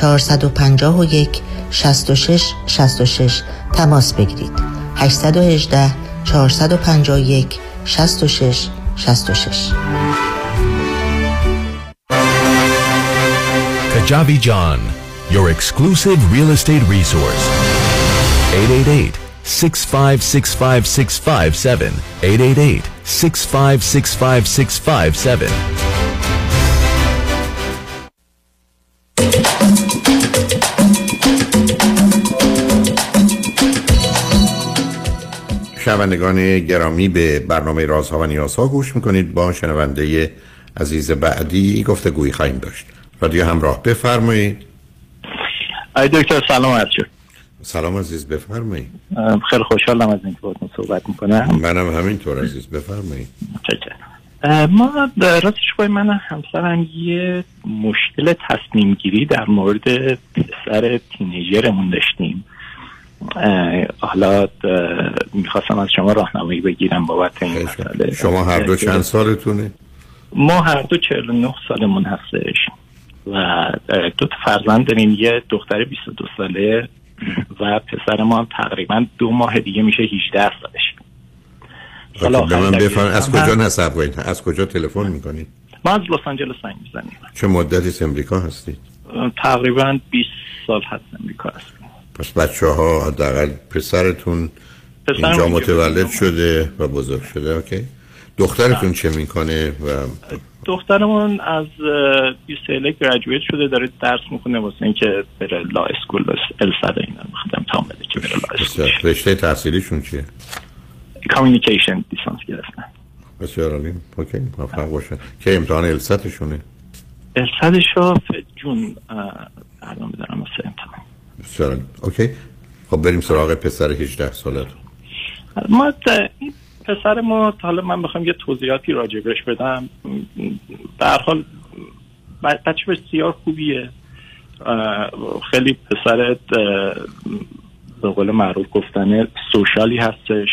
Speaker 23: 451 66 66 تماس بگیرید 818 451 66 66
Speaker 24: Kajabi John, your exclusive real estate resource. 888 6565657 888 6565657
Speaker 6: شنوندگان گرامی به برنامه رازها و نیازها گوش می‌کنید. با شنونده عزیز بعدی گفتگویی خواهیم داشت. رادیو همراه بفرمایید.
Speaker 25: ای دکتر سلام عرض شد
Speaker 6: سلام عزیز بفرمایید.
Speaker 25: خیلی خوشحالم از اینکه باهاتون صحبت می‌کنم.
Speaker 6: منم همینطور عزیز بفرمایید.
Speaker 25: ما راستش بای من همسرم یه مشکل تصمیم گیری در مورد پسر تینیجرمون داشتیم. حالا می‌خواستم از شما راهنمایی بگیرم بابت این مسئله.
Speaker 6: شما هر دو چند سالتونه؟
Speaker 25: ما هر دو 49 سالمون هستش. و دو تا فرزند داریم یه دختر 22 ساله و پسر ما هم تقریبا دو ماه دیگه میشه 18 سالش. سال
Speaker 6: خب،
Speaker 25: آخر
Speaker 6: من بفرمایید از کجا. نصب کنید؟ از کجا تلفن می‌کنید؟
Speaker 25: ما از لس آنجلس زنگ می‌زنیم.
Speaker 6: چه مدتی از امریکا هستید؟
Speaker 25: تقریبا 20 سال هست امریکا هست
Speaker 6: پس بچه ها حداقل پسرتون
Speaker 25: پسرم
Speaker 6: اینجا متولد شده و بزرگ شده okay؟ دخترتون چه می‌کنه و
Speaker 25: دخترمون از UCLA graduate شده داره درس می‌خونه واسه اینکه بره law school LSAT اینا می‌خواد امتحان بده که بره law
Speaker 6: school. رشته تحصیلیشون چیه؟
Speaker 25: communication لیسانس گرفتن.
Speaker 6: بسیار عالی. okay موفق باشن. که امتحان
Speaker 25: LSAT شونه LSAT ش June الان بدارم واسه امتحان.
Speaker 6: بسیار اوکی. خب بریم سراغ پسر 18 سالتون
Speaker 25: ما پسر ما حالا من بخوام یه توضیحاتی راجبش بدم. به هر حال بچه بسیار خوبیه. خیلی پسر به قول معروف گفتنه سوشالی هستش.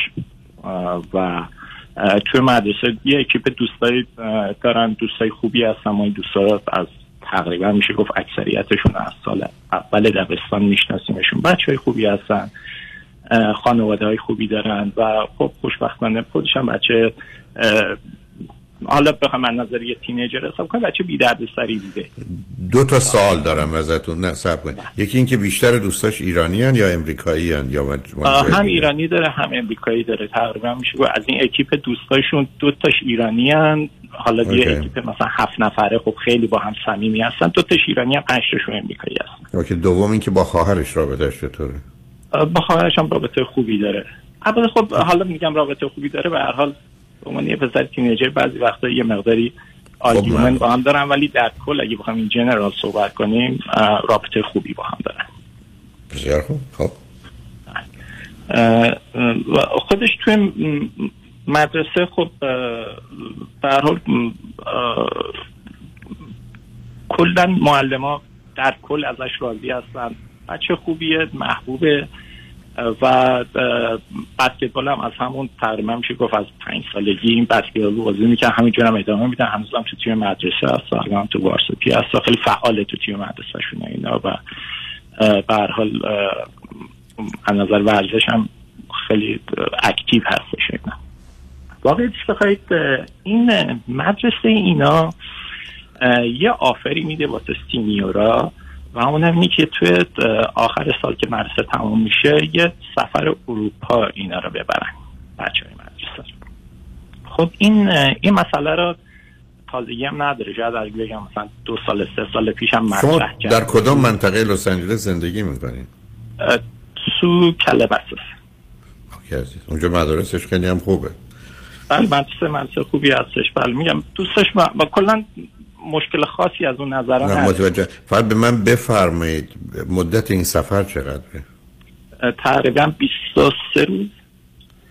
Speaker 25: و توی مدرسه یه اکیپ دوستایی دارن دوستای خوبی هستن ما این دوستا از تقریبا میشه گفت اکثریتشون از سال اول دبستان میشناسیمشون. بچه های خوبی هستن خانواده های خوبی دارن و خب خوشبختانه خودش هم بچه حالا بخوام من نظر یه تینیجر حساب کنم بچه بی درد سری دیده.
Speaker 6: دو تا سوال دارم ازتون. نه صبر کنید. یکی اینکه بیشتر دوستاش ایرانی هن یا امریکایی هن یا
Speaker 25: هم؟ ایرانی داره هم امریکایی داره. تقریبا میشه از این اکیپ دوستایشون دو تاش ایرانی هن حالا یه
Speaker 6: okay.
Speaker 25: اکیپ مثلا هفت نفره خب خیلی با هم صمیمی هستن. دو تاش ایرانی هم پنج تاشون امریکایی هستن.
Speaker 6: okay دوم اینکه با خواهرش رابطش چطوره؟
Speaker 25: با خواهرش هم رابطه خوبی داره. البته خب حالا میگم رابطه خوبی داره به هر حال به عنوان یه پسر teenager بعضی وقتا یه مقداری argument با هم دارن ولی در کل اگه بخوام in general صحبت کنیم رابطه خوبی با هم دارن.
Speaker 6: بسیار خوب. خب.
Speaker 25: خودش توی مدرسه خب هر حال کلا معلم در کل ازش راضی هستن. بچه خوبیه محبوبه و بسکتبال هم از همون تقریبا میشه گفت از پنج سالگی این بسکتبال بازی می‌کنه همینجور هم ادامه میدن. هم تو تیم مدرسه هست هم تو وارسپی هست خیلی فعاله تو تیم مدرسه شونه اینا و به حال از نظر ورزش هم خیلی اکتیو هستش اینا. واقعیتش بخواید؟ این مدرسه اینا یه آفری میده واسه سینیورا و اونم اینه که توی آخر سال که مدرسه تموم میشه یه سفر اروپا اینا رو ببرن بچه های مدرسه خب این این مسئله رو تازگی هم نداره. شاید اگه بگم مثلا دو سال سه سال پیش هم
Speaker 6: شما در کدام منطقه لس آنجلس زندگی می‌کنید
Speaker 25: اه، تو کلبسس
Speaker 6: اوکی عزیز اونجا مدارسش خیلی هم خوبه.
Speaker 25: بله مدرسه مدرسه خوبی هستش. بله میگم دوستش و, و کلا مشکل خاصی از اون نظر
Speaker 6: نه متوجه فقط به من بفرمایید مدت این سفر چقدره؟
Speaker 25: تقریبا 23 روز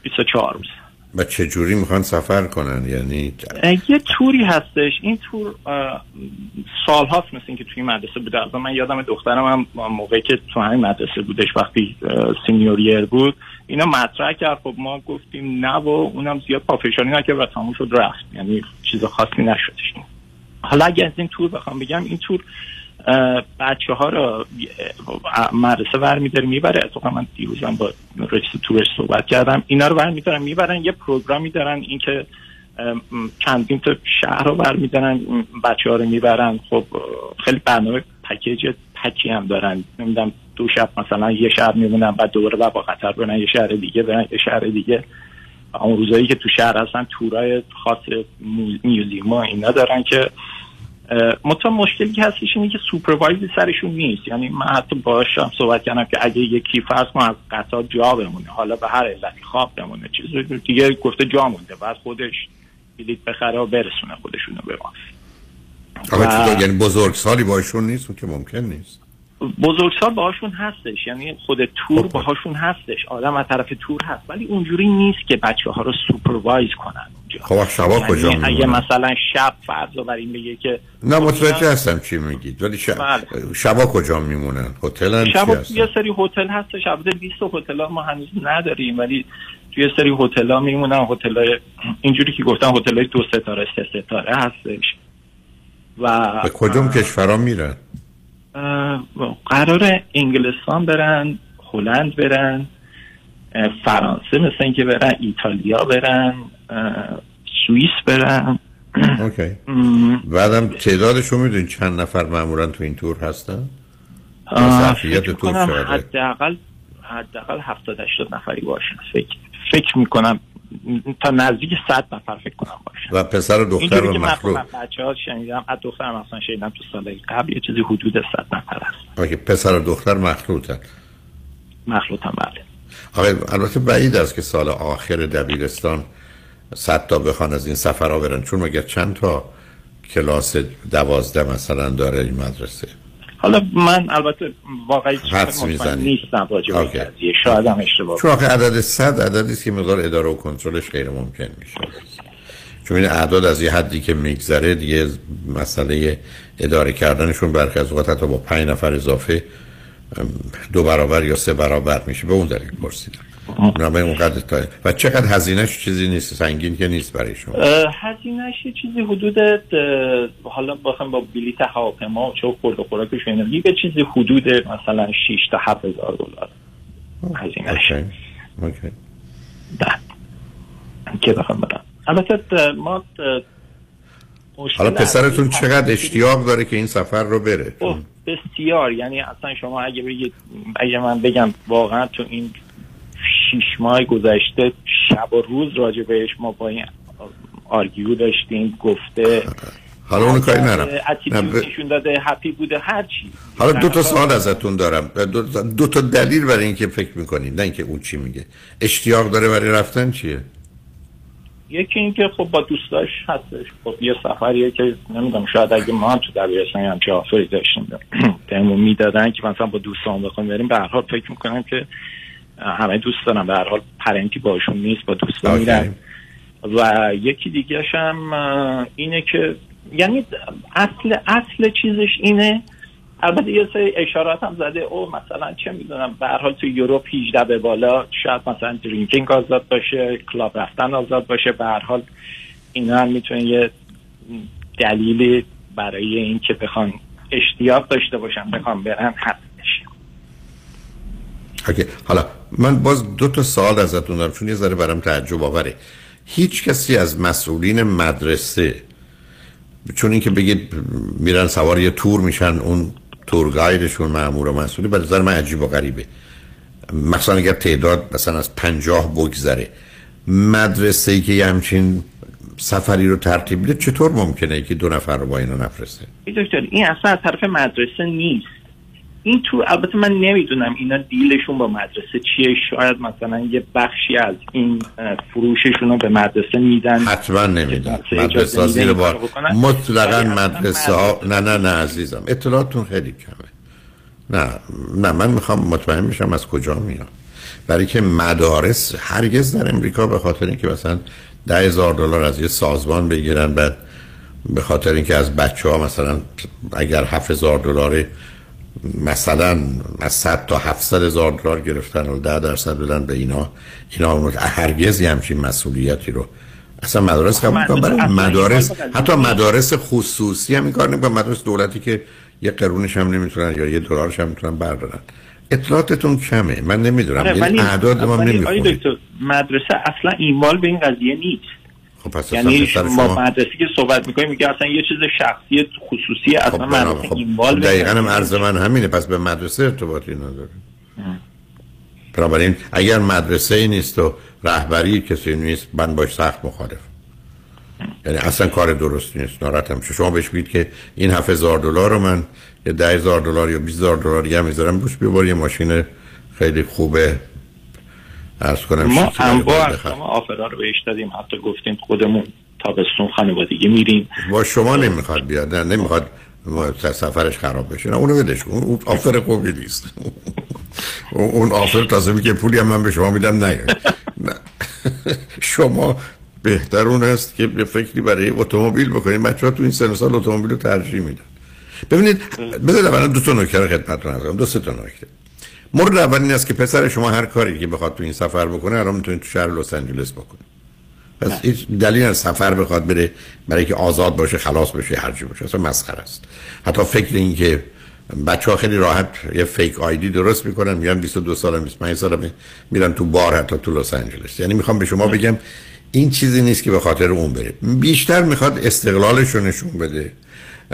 Speaker 25: 24 روز.
Speaker 6: و چه جوری می‌خوان سفر کنن؟ یعنی
Speaker 25: یه توری هستش. این تور سال هاست مثل اینکه توی مدرسه بوده. از من یادم دخترم هم موقعی که تو همین مدرسه بودش وقتی سینیوریر بود اینا مطرح کرد. خب ما گفتیم نه و اونم زیاد پافشانی نکرد و تموم شد رفت. یعنی چیز خاصی نشدش. حالا اگه از این تور بخوام بگم این تور بچه ها رو مدرسه ور میداره می‌بره. اتفاقا من دیروزم با رئیس تورش صحبت کردم. اینا رو ور میدارن می‌برن یه پروگرامی دارن. اینکه چندین تا شهر رو بر میدارن بچه ها رو می‌برن. خب خیلی برنامه پکیج پکی هم دارن. نمی‌دونم دو شب مثلا یه شهر میمونن بعد دوباره با خطر برن یه شهر دیگه برن یه شهر دیگه. اون روزایی که تو شهر هستن تورای خاص میوزیما اینا دارن که مطمئن مشکلی که هستش اینه که سوپروایزی سرشون نیست. یعنی من حتی باشم صحبت کردم که اگه یکی فرض ما از قطار جا بمونه. حالا به هر علتی خواب بمونه. چیز دیگه گفته جا مونده. بعد خودش بلیط بخره و برسونه خودشونو به ما.
Speaker 6: و... یعنی بزرگ سالی باشون نیست که ممکن نیست.
Speaker 25: بزرگسال باهاشون هستش یعنی خود تور
Speaker 6: خب.
Speaker 25: باهاشون هستش آدم از طرف تور هست ولی اونجوری نیست که بچه ها رو supervise کنن
Speaker 6: خب شبا
Speaker 25: یعنی
Speaker 6: کجا
Speaker 25: اگه مثلا شب فرض رو بر این بگه که
Speaker 6: نه متوجه هستم چی میگید ولی شب...
Speaker 25: بله.
Speaker 6: شبا کجا میمونن هتلن چی
Speaker 25: شب
Speaker 6: هستن؟
Speaker 25: یه سری هتل هستش البته 20 هتل ما هنوز نداریم ولی توی سری هتل ها میمونن هتل های اینجوری که گفتم هتل های دو ستاره سه ستاره هستش. و
Speaker 6: به کدوم کشورها میرن؟
Speaker 25: قرار انگلستان برن هلند برن فرانسه مثل اینکه برن ایتالیا برن سوئیس برن.
Speaker 6: اوکی. بعدم تعدادشون می‌دونین چند نفر معمولا تو این تور هستن؟
Speaker 25: فکر
Speaker 6: تور چقدره
Speaker 25: حداقل حداقل 70 80 نفری باشن فکر فکر می‌کنم تا نزدیک 100 نفر فکر کنم باشن
Speaker 6: و پسر و دختر و
Speaker 25: که من بچه ها شنیدم از دخترم اصلا شنیدم تو سال قبل یه چیزی حدود 100 نفر هست.
Speaker 6: اوکی پسر و دختر مخلوطن.
Speaker 25: مخلوطم بله.
Speaker 6: آقای البته بعید است که سال آخر دبیرستان صد تا بخوان از این سفرها برن. چون مگر چند تا کلاس دوازده مثلا داره این مدرسه؟
Speaker 25: حالا من البته واقعی مطمئن. نیستم راجع به. قضیه شاید هم اشتباه
Speaker 6: چون عدد صد عددی است که مقدار اداره و کنترلش غیر ممکن میشه چون این اعداد از یه حدی که میگذره دیگه مسئله اداره کردنشون برخی از اوقات حتی با پنج نفر اضافه دو برابر یا سه برابر میشه به اون دلیل پرسیدم بنابراین اونقدر تا و چقدر هزینهش چیزی نیست؟ سنگین که نیست برای شما.
Speaker 25: هزینهش چیزی حدود حالا بخوام با بلیت هواپیما و چه خورد و خوراکش اینا یه چیزی حدود مثلا 6 تا 7 هزار دلار هزینهش.
Speaker 6: اوکی. اوکی.
Speaker 25: که بخوام برم البته ما
Speaker 6: حالا پسرتون چقدر اشتیاق داره که این سفر رو بره؟
Speaker 25: بسیار. یعنی اصلا شما اگه بگید اگه من بگم واقعا تو این شیش ماه گذشته شب و روز راجع بهش ما با این آرگیو داشتیم گفته
Speaker 6: حالا اونو کاری نرم نه،
Speaker 25: اتیتیود
Speaker 6: ب-
Speaker 25: نشون داده هپی بوده هر چی.
Speaker 6: حالا دو تا سوال ازتون دارم. دو, دو تا دلیل برای اینکه فکر می‌کنید نه اینکه اون چی میگه. اشتیاق داره برای رفتن چیه؟
Speaker 25: یکی اینکه خب با دوستاش هستش. خب یه سفریه که نمی‌دونم شاید اگه ما هم تو دبیرستان هم چه آفری داشتیم بهمون می‌دادن که مثلا با دوستان بخوام بریم. به هر حال فکر می‌کنم که همه دوست دارم به هر حال پرنتی باشون نیست با دوستان. میرن. و یکی دیگهش هم اینه که یعنی اصل اصل چیزش اینه. البته یه سری اشارات هم زده. او مثلا چه می‌دونم به هر حال تو یوروپ 18 به بالا شاید مثلا درینکینگ آزاد باشه کلاب رفتن آزاد باشه. به هر حال اینا هم می‌تونه یه دلیلی برای این که بخوان اشتیاق داشته باشن بخوان برن هستش
Speaker 6: اوکی. حالا من باز دو تا سوال ازتون دارم چون یه ذره برام تعجب آوره. هیچ کسی از مسئولین مدرسه چون اینکه بگید میرن سوار یه تور میشن اون تور گایدشون مأمور و مسئولی به نظر من عجیب و غریبه. مثلا اگر تعداد مثلا از پنجاه بگذره مدرسه ای که یه همچین سفری رو ترتیب میده چطور ممکنه که دو نفر رو با اینا نفرسته؟
Speaker 25: ای دکتر این اصلا از طرف مدرسه نیست. این تو البته من نمی‌دونم اینا دیلشون با مدرسه چیه. شاید مثلا یه بخشی از این فروششون رو به مدرسه میدن.
Speaker 6: حتما نمیدن مدرسه ها زیر بار. مطلقا مدرسه ها نه نه نه عزیزم. اطلاعاتون خیلی کمه. نه نه من می‌خوام مطمئن میشم از کجا میاد. برای که مدارس هرگز در امریکا به خاطر اینکه مثلا ده هزار دلار از یه سازمان بگیرن بعد به خاطر اینکه از بچه ها مثلا اگر هفت هزار دلار مثلا از 100 تا 700 هزار دلار گرفتن و 10 درصد بدن به اینا اینا هرگز همچین مسئولیتی رو اصلا مدارس قبول کنم برای مدارس حتی مدارس خصوصی هم این کار نمی‌کنن. مدارس دولتی که یه قرونش هم نمی‌تونن یا یه دلارش هم می‌تونن بردارن. اطلاعاتتون کمه. من نمی‌دونم.
Speaker 25: آره،
Speaker 6: این اعداد ما نمی‌خونه
Speaker 25: مدرسه اصلا ایمال به این قضیه نیست.
Speaker 6: خب پس
Speaker 25: یعنی ما مدرسه که صحبت می‌کنیم میگه اصلا یه چیز شخصی خصوصی اصلا خب مدرسه خب اینوال
Speaker 6: دقیقا هم عرض من همینه پس به مدرسه ارتباطی نداره بنابراین اگر مدرسه ای نیست و رهبری کسی نیست من باش سخت مخالف. یعنی اصلا کار درست نیست ناراحتم شما بهش بگید که این 7000 دلار رو من یه 10000 دلار یا 20000 دلار دیگه می‌ذارم روش بیبار یه ماشین خیلی خوبه. ارز کنم
Speaker 25: ما انواع ما آفرا رو بهش دادیم. حتی گفتیم خودمون تابستون خانوادگی میریم.
Speaker 6: با شما نمی‌خواد بیاد نه نمی‌خواد سفرش خراب بشه. نه اونو بدش اون آفر خوبی نیست. اون آفر تازه که پولی هم من به شما میدم نه. شما بهتر اون است که به فکری برای اتومبیل بکنید. بچه ها تو این سن سال اتومبیل رو ترجیح میدن. ببینید بذارید اولا دو تا نکته رو خدمتتون عرض دو سه تا نکته. مورد اول این است که پسر شما هر کاری که بخواد تو این سفر بکنه الان می‌تونید تو شهر لس آنجلس بکنه پس هیچ دلیل از سفر بخواد بره برای که آزاد باشه خلاص بشه هرچی باشه. اصلا مسخره است. حتی فکر این که بچه ها خیلی راحت یه فیک آیدی درست می‌کنن میگن 22 سال 25 سال میرن تو بار حتی تو لس آنجلس. یعنی می‌خوام به شما بگم این چیزی نیست که به خاطر اون بره. بیشتر می‌خواد استقلالش رو نشون بده.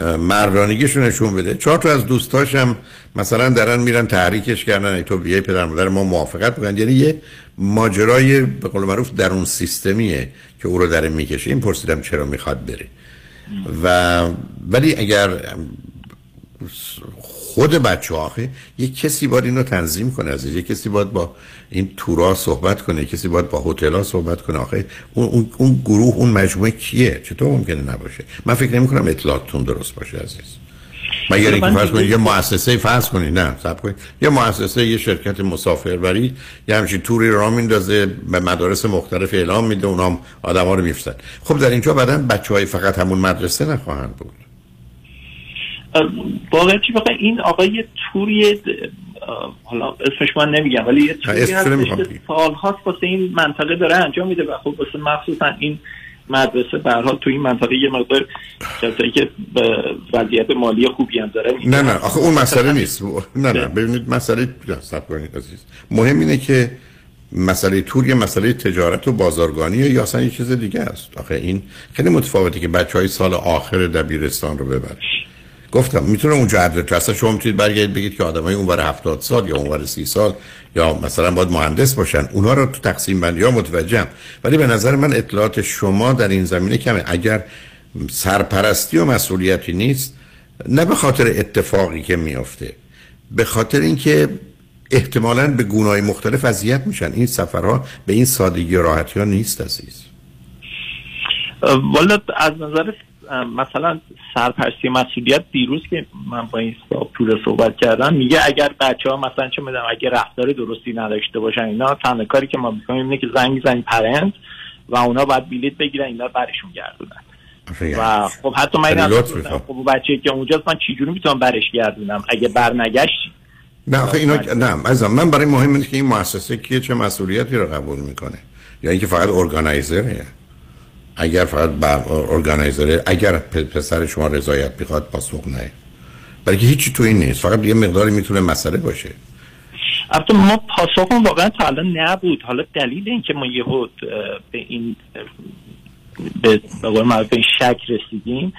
Speaker 6: مردانگیش رو نشون بده. چهار تا از دوستاشم مثلا درن میرن تحریکش کردن ای تو بیای پدر مادر ما موافقت بکنن یعنی یه ماجرای به قول معروف درون سیستمیه که او رو در می‌کشه. این پرسیدم چرا می‌خواد بره. و ولی اگر خود بچه آخه یک کسی باید اینو تنظیم کنه از یک کسی باید با این تورا صحبت کنه کسی باید با هتل صحبت کنه. آخه اون, اون, اون گروه اون مجموعه کیه؟ چطور ممکنه نباشه؟ من فکر نمی کنم اطلاعاتتون درست باشه عزیز. مگر اینکه فرض کنید یه مؤسسه فرض کنید. نه صبر کنید. یه مؤسسه یه شرکت مسافربری یه همچین توری را میندازه به مدارس مختلف اعلام میده اونام آدما رو میفرستن. خب در اینجا بعدن بچهای فقط همون مدرسه نخواهند بود.
Speaker 25: واقعا چی؟ بخواه این آقای یه توری حالا اسمش من نمیگم ولی یه توری هست سال هاست واسه این منطقه داره انجام میده و خب واسه مخصوصا این مدرسه به حال تو این منطقه یه مقدار کسایی که وضعیت مالی خوبی هم داره
Speaker 6: نه نه آخه اون مسئله نیست. نه نه ببینید مسئله سب کنید عزیز. مهم اینه که مسئله تور یه مسئله تجارت و بازارگانی یا اصلا یه چیز دیگه است. آخه این خیلی متفاوته که بچه های سال آخر دبیرستان رو ببرش گفتم می‌تونه اونجا عدد اصلا شما می‌تونید برگردید بگید که آدمای اونور 70 سال یا اونور 30 سال یا مثلا باید مهندس باشن. اونها رو تو تقسیم بندی ها متوجهم ولی به نظر من اطلاعات شما در این زمینه کمه. اگر سرپرستی و مسئولیتی نیست نه به خاطر اتفاقی که میافته به خاطر اینکه احتمالا به گونای مختلف اذیت میشن. این سفرها به این سادگی و راحتی ها نیست عزیز.
Speaker 25: والا از نظر مثلا سرپرستی مسئولیت دیروز که من با این پول صحبت کردم میگه اگر بچه ها مثلا چه می‌دونم اگر رفتار درستی نداشته باشن اینا تنها کاری که ما می‌کنیم اینه که زنگ می‌زنیم پرنت و اونا باید بلیت بگیرن اینا برشون گردونن. و خب حتی من خب بچه که اونجاست من چجوری می‌تونم برش گردونم؟ اگه برنگشت
Speaker 6: نه آخه اینا نه از من برای مهم اینه که این مؤسسه کیه چه مسئولیتی رو قبول می‌کنه؟ یا اینکه فقط ارگانایزره اگر فقط با ارگانایزره اگر پسر شما رضایت می‌خواد پاسخ نه. برای که هیچی تو این نیست. فقط یه مقداری می‌تونه مسئله باشه.
Speaker 25: البته ما پاسخ واقعا تا الان نبود. حالا دلیل اینکه ما یهود به این به به این شک رسیدیم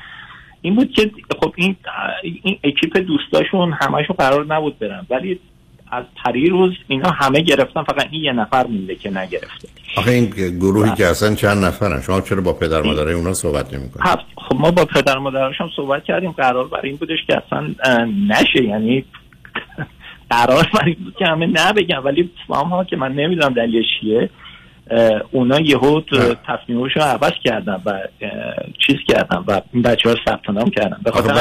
Speaker 25: این بود که خب این این اکیپ دوستاشون همشون قرار نبود برن. ولی از روز اینا همه گرفتن فقط این یه نفر مونده که نگرفته.
Speaker 6: آخه این گروهی که اصلا چند نفرن؟ شما چرا با پدر مادره اونا صحبت نمی کنید
Speaker 25: خب ما با پدر مادرش هم صحبت کردیم. قرار برای این بودش که اصلا نشه. یعنی قرار بر این بود که همه نبگم ولی فام ها که من نمی‌دونم دلیلش چیه. اونا یهو تصمیمشون عوض کردن و چیز کردن و این بچه ها ثبت نام کردن. به خاطر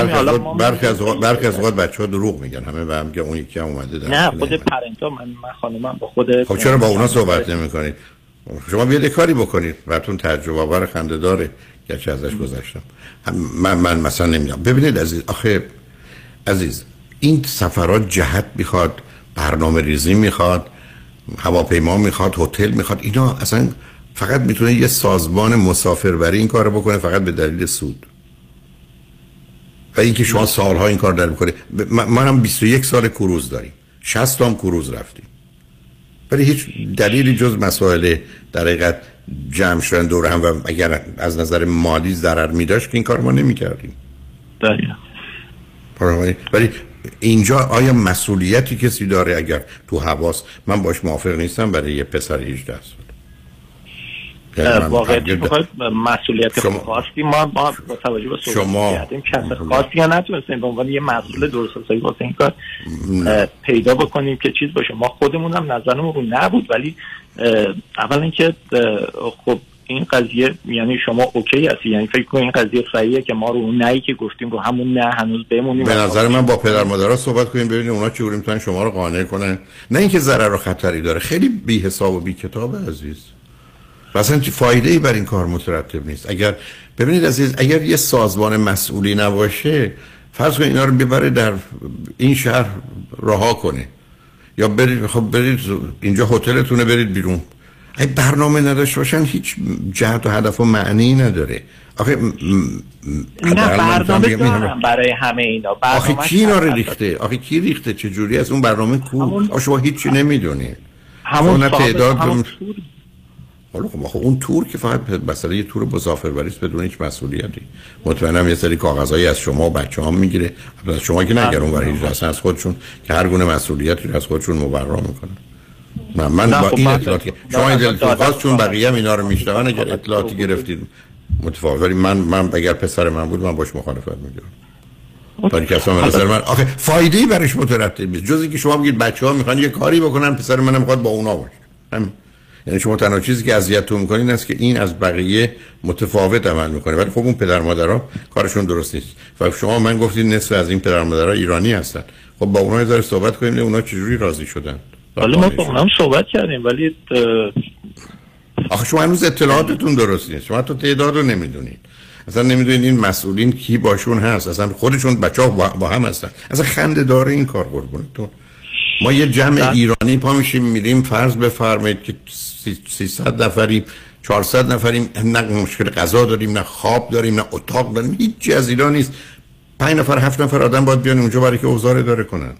Speaker 6: برخی از برخی از اوقات بچه ها دروغ میگن. همه به هم اون یکی هم اومده در
Speaker 25: نه خود پرنتا من من خانمم با خود
Speaker 6: خب چرا با اونا صحبت نمی‌کنید شما بیاید کاری بکنید. براتون تجربه آور خنده داره. گرچه ازش گذشتم. من من مثلا نمی‌دونم. ببینید عزیز آخه عزیز این سفرات جهت می‌خواد برنامه ریزی می‌خواد. هواپیما می‌خواد هتل می‌خواد اینا اصلا فقط می‌تونه یه سازمان مسافربری این کارو بکنه فقط به دلیل سود. و اینکه شما سالها این کار در می‌کنه من هم 21 سال کروز داریم. 60 هم کروز رفتیم. ولی هیچ دلیلی جز مسائل در حقیقت جمع شدن دور هم و اگر از نظر مالی ضرر می داشت که این کار ما نمی کردیم ولی اینجا آیا مسئولیتی کسی داره اگر تو حواس من باش موافق نیستم برای یه پسر 18 سال.
Speaker 25: یعنی واقعا مسئولیت شما... خاصی ما با توجه به شما کردیم. کس خاصی یا نتونستیم به عنوان یه مسئول درست حسابی واسه این کار پیدا بکنیم که چیز باشه. ما خودمون هم نظرمون نبود ولی اول اینکه خب این قضیه یعنی شما اوکی هستی؟ یعنی فکر کنید این قضیه صحیحه که ما رو اون نهی که گفتیم رو همون نه هنوز بمونیم؟
Speaker 6: به نظر من با پدر مادرها صحبت کنیم ببینیم اونا چجوری می‌تونن شما رو قانع کنن. نه اینکه ضرر و خطری داره خیلی بی حساب و بی کتاب عزیز چی فایده ای بر این کار مترتب نیست. اگر ببینید عزیز اگر یه سازمان مسئولی نباشه فرض کنید اینا رو ببره در این شهر رها کنه. یا برید خب برید اینجا هتلتونه برید بیرون. اگه برنامه نداشته باشن هیچ جهت و هدف و معنی نداره. آخه
Speaker 25: نه برنامه دارم برای همه اینا.
Speaker 6: آخه کی اینا رو ریخته؟ آخه کی ریخته؟ چه جوری؟ از اون برنامه کو همون... شما هیچی نمی‌دونی.
Speaker 25: همون تعداد همون
Speaker 6: حالا خب اون تور که فقط مسئله یه تور مسافربری است بدون هیچ مسئولیتی. مطمئنم یه سری کاغذایی از شما و بچه ها می‌گیره. از شما که نگرون اون برای از خودشون که هر گونه مسئولیتی از خودشون مبرا می‌کنن. من, من با خب این اطلاعاتی شما این دلتون خواست چون بقیه هم اینا رو میشنون اگر اطلاعاتی گرفتید متفاوت. ولی من من اگر پسر من بود من باش مخالفت می‌گیرم ولی کسا من نظر من آخه فایده ای برش مترتب نیست. جز اینکه شما بگید بچه ها می‌خوان یه کاری بکنن پسر منم می‌خواد با اونا باشه. همین. یعنی شما تنها چیزی که اذیتتون می‌کنین این است که این از بقیه متفاوت عمل می‌کنه. ولی خب اون پدر مادرها کارشون درست نیست. و شما من گفتید نصف از این پدر مادرها ایرانی هستن. خب با اونها داره صحبت کنیم اونا چجوری راضی شدن.
Speaker 25: حالا ما با اونم صحبت کردیم ولی
Speaker 6: آخه شما هنوز اطلاعاتتون درست نیست. شما تو تعداد رو نمی‌دونید. اصلا نمی‌دونید این مسئولین کی باشون هست. اصلا خودشون بچه ها با هم هستن. اصلا خنده داره این کار تو ما یه جمع ایرانی پا میشیم میریم فرض بفرمایید که 300 نفریم 400 نفریم. نه مشکل غذا داریم نه خواب داریم نه اتاق داریم. هیچی از ایران نیست. 5 نفر 7 نفر آدم باید بیان اونجا برای که اوزار داره کنن.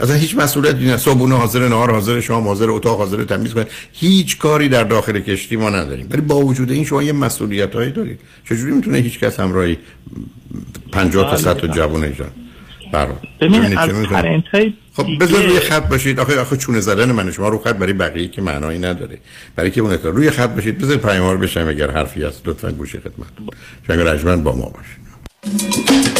Speaker 6: اصلا هیچ مسئولیتی نه صبحونه حاضر نهار حاضر شما حاضر اتاق حاضر تمیز کنید هیچ کاری در داخل کشتی ما نداریم. ولی با وجود این شما یه مسئولیت هایی دارید. چجوری می‌تونه هیچ کس همراهی 50 تا 100 تا جوون ایجاد؟ برای.
Speaker 25: ببین از
Speaker 6: خب بذار روی خط باشید. آخه آخه چونه زدن من شما رو خط برای بقیه که معنایی نداره. برای که اون روی خط باشید. بذار پیام رو بشم اگر حرفی هست. لطفا گوشی خدمت شنگ با ما باشید.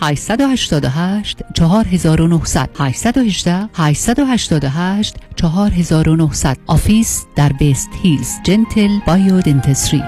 Speaker 26: 888 4900 818 888 4900 office در West Hills Gentle Biodentistry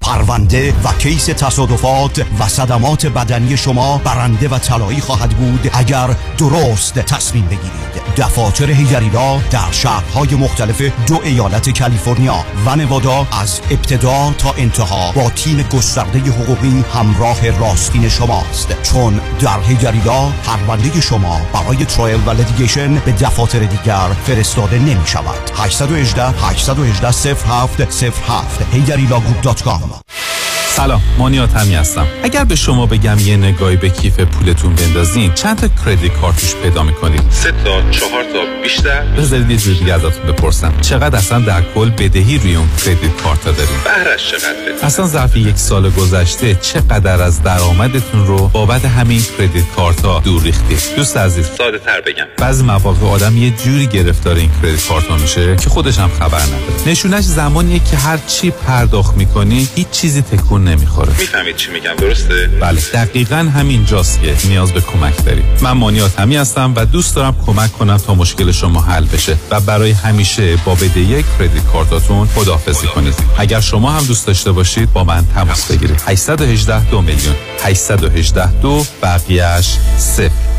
Speaker 27: پرونده و کیس تصادفات و صدمات بدنی شما برنده و طلایی خواهد بود اگر درست تصمیم بگیرید. دفاتر هیگریلا در شهرهای مختلف دو ایالت کالیفرنیا و نوادا از ابتدا تا انتها با تیم گسترده حقوقی همراه راستین شماست. چون در هیگریلا پرونده شما برای trial و litigation به دفاتر دیگر فرستاده نمی شود 818 818 07 07 هیگریلا Group.com
Speaker 21: سلام مانی حاتمی هستم. اگر به شما بگم یه نگاهی به کیف پولتون بندازین چند تا credit card توش پیدا می‌کنید سه تا چهار تا بیشتر. بذارید یه جور دیگه ازتون بپرسم. چقدر اصلا در کل بدهی روی اون credit card دارید؟ بهرش چقدر اصلا ظرف یک سال گذشته چقدر از درآمدتون رو بابت همین credit card ها دور ریختید؟ دوست عزیز. ساده تر بگم. بعضی مواقع آدم یه جوری گرفتار این credit card ها میشه که خودش هم خبر نداره. نشونش زمانیه که هر چی پرداخت می‌کنی هیچ چیزی تکون نمی‌خوره. می‌فهمید چی میگم درسته؟ بله دقیقا همین جاست که نیاز به کمک دارید. من مانی حاتمی هستم و دوست دارم کمک کنم تا مشکل شما حل بشه و برای همیشه با بدهی credit card اتون خداحافظی کنید. اگر شما هم دوست داشته باشید با من تماس بگیرید. 818 دو میلیون. 818 دو بقیهش صفر.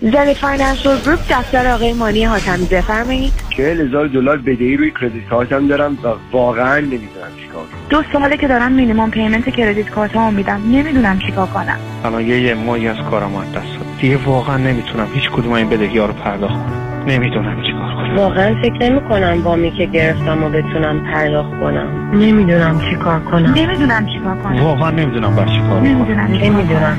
Speaker 28: زنی Financial Group دفتر آقای مانی حاتمی بفرمایید.
Speaker 29: چهل هزار دلار بدهی روی credit card م دارم و واقعا نمی‌دونم چیکار کنم.
Speaker 28: دو ساله که دارم مینیمم پیمنت کردیت کارتمو میدم. نمی‌دونم چیکار کنم.
Speaker 29: الان یه یه ماهی از کارم از دست داد. دیگه واقعا نمی‌تونم هیچ کدوم این بدهی ها رو پرداخت کنم. نمی‌دونم چیکار کنم.
Speaker 30: واقعا فکر نمی کنم وامی که گرفتم و بتونم پرداخت کنم. نمی‌دونم چی کار کنم.
Speaker 28: نمی‌دونم چیکار کنم.
Speaker 29: واقعا نمی‌دونم بر چی کار
Speaker 28: نمی‌دونم
Speaker 30: نمی‌دونم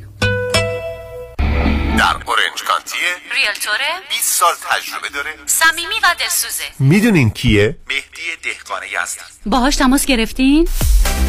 Speaker 4: در اورنج کانتیه
Speaker 31: ریلتوره
Speaker 4: 20 سال تجربه داره
Speaker 31: صمیمی و دلسوزه
Speaker 4: می‌دونین کیه؟ مهدی دهقان یزدی
Speaker 31: باهاش تماس گرفتین؟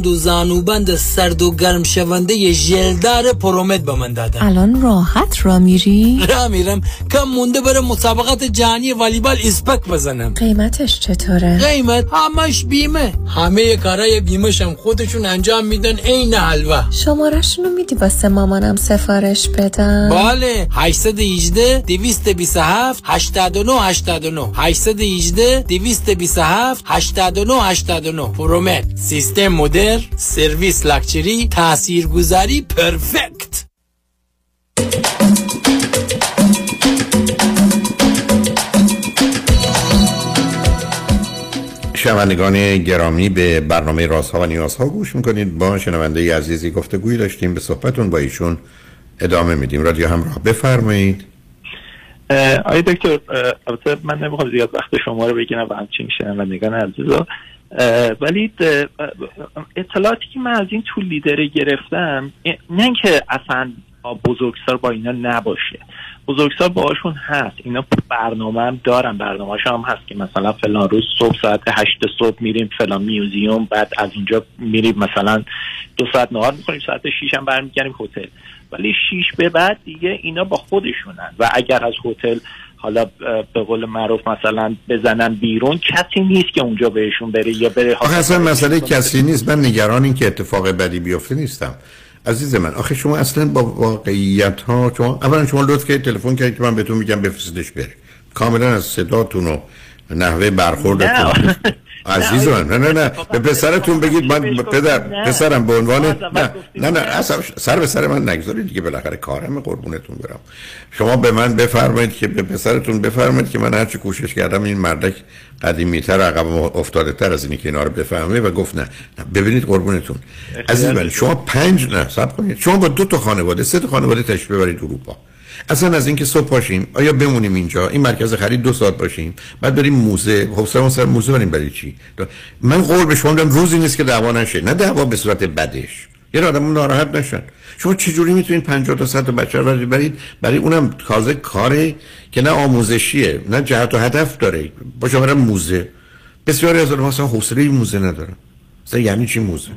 Speaker 20: و زانوبند سرد و گرم شونده ژلدار پرومت به من دادن.
Speaker 32: الان راحت را میری؟
Speaker 20: را میرم. کم مونده بره مسابقات جهانی والیبال اسپک بزنم.
Speaker 32: قیمتش چطوره؟
Speaker 20: قیمت همش بیمه. همه کارای بیمه هم خودشون انجام میدن عین حلوا
Speaker 32: شمارشونو میدی واسه مامانم سفارش بدم؟
Speaker 20: بله. 818 227 89 89 818 227 89 89 پرومت سیستم مدر سرویس لاکچری تاثیرگذاری پرفکت.
Speaker 6: شنوندگان گرامی به برنامه رازها و نیازها گوش می‌کنید. با شنونده عزیزی گفتگویی داشتیم. به صحبتون با ایشون ادامه میدیم. رادیو همراه بفرمایید.
Speaker 25: آقای دکتر البته من نمی‌خوام زیاد وقت شما رو بگیرم و همچین شنوندگان عزیزا. ولی اطلاعاتی که من از این طول لیدره گرفتم نه اینکه اصلا بزرگسال با اینا نباشه. بزرگسال باهاشون هست. اینا برنامه هم دارن. برنامه هم هست که مثلا فلان روز صبح ساعت هشت صبح میریم فلان میوزیوم بعد از اونجا میریم مثلا دو ساعت نهار می‌کنیم ساعت شیش هم برمیگردیم هتل. ولی شیش به بعد دیگه اینا با خودشونن. و اگر از هتل حالا به قول معروف مثلا بزنن بیرون کسی نیست که اونجا بهشون بره یا بره
Speaker 6: آخه اصلا مسئله کسی نیست. من نگران این که اتفاق بدی بیفته نیستم. عزیز من آخه شما اصلا با واقعیت ها شما اولا شما لطف که تلفن کردید که من بهتون میگم بفرستش بره. کاملا از صداتون و نحوه برخوردتون. عزیز من نه نه. نه به پسرتون بگید من پدر پسرم به عنوان نه نه نه اصلا سر به سر من نگذارید دیگه بالاخره کارم قربونتون برم. شما به من بفرمایید که به پسرتون بفرمایید که من هرچی کوشش کردم این مردک قدیمی تر عقب افتاده تر از اینی که اینا رو بفهمه و گفت نه, ببینید قربونتون. عزیز من شما پنج نه سب کنید. شما با دو تا خانواده سه تا خانواده تشریف ببرید اروپا. اصلا از اینکه صبح پاشیم آیا بمونیم اینجا؟ این مرکز خرید دو ساعت باشیم بعد بریم موزه. حوصله سر موزه بریم برای چی؟ من قول به شما روزی نیست که دعوا نشه. نه دعوا به صورت بدش. یه آدم ناراحت نشن. شما چجوری می‌تونید 50 تا 100 تا بچه رو برید برای اونم تازه کاری که نه آموزشیه نه جهت و هدف داره. با شما موزه. بسیاری از آدم اصلا حوصله موزه ندارن. اصلا یعنی چی موزه؟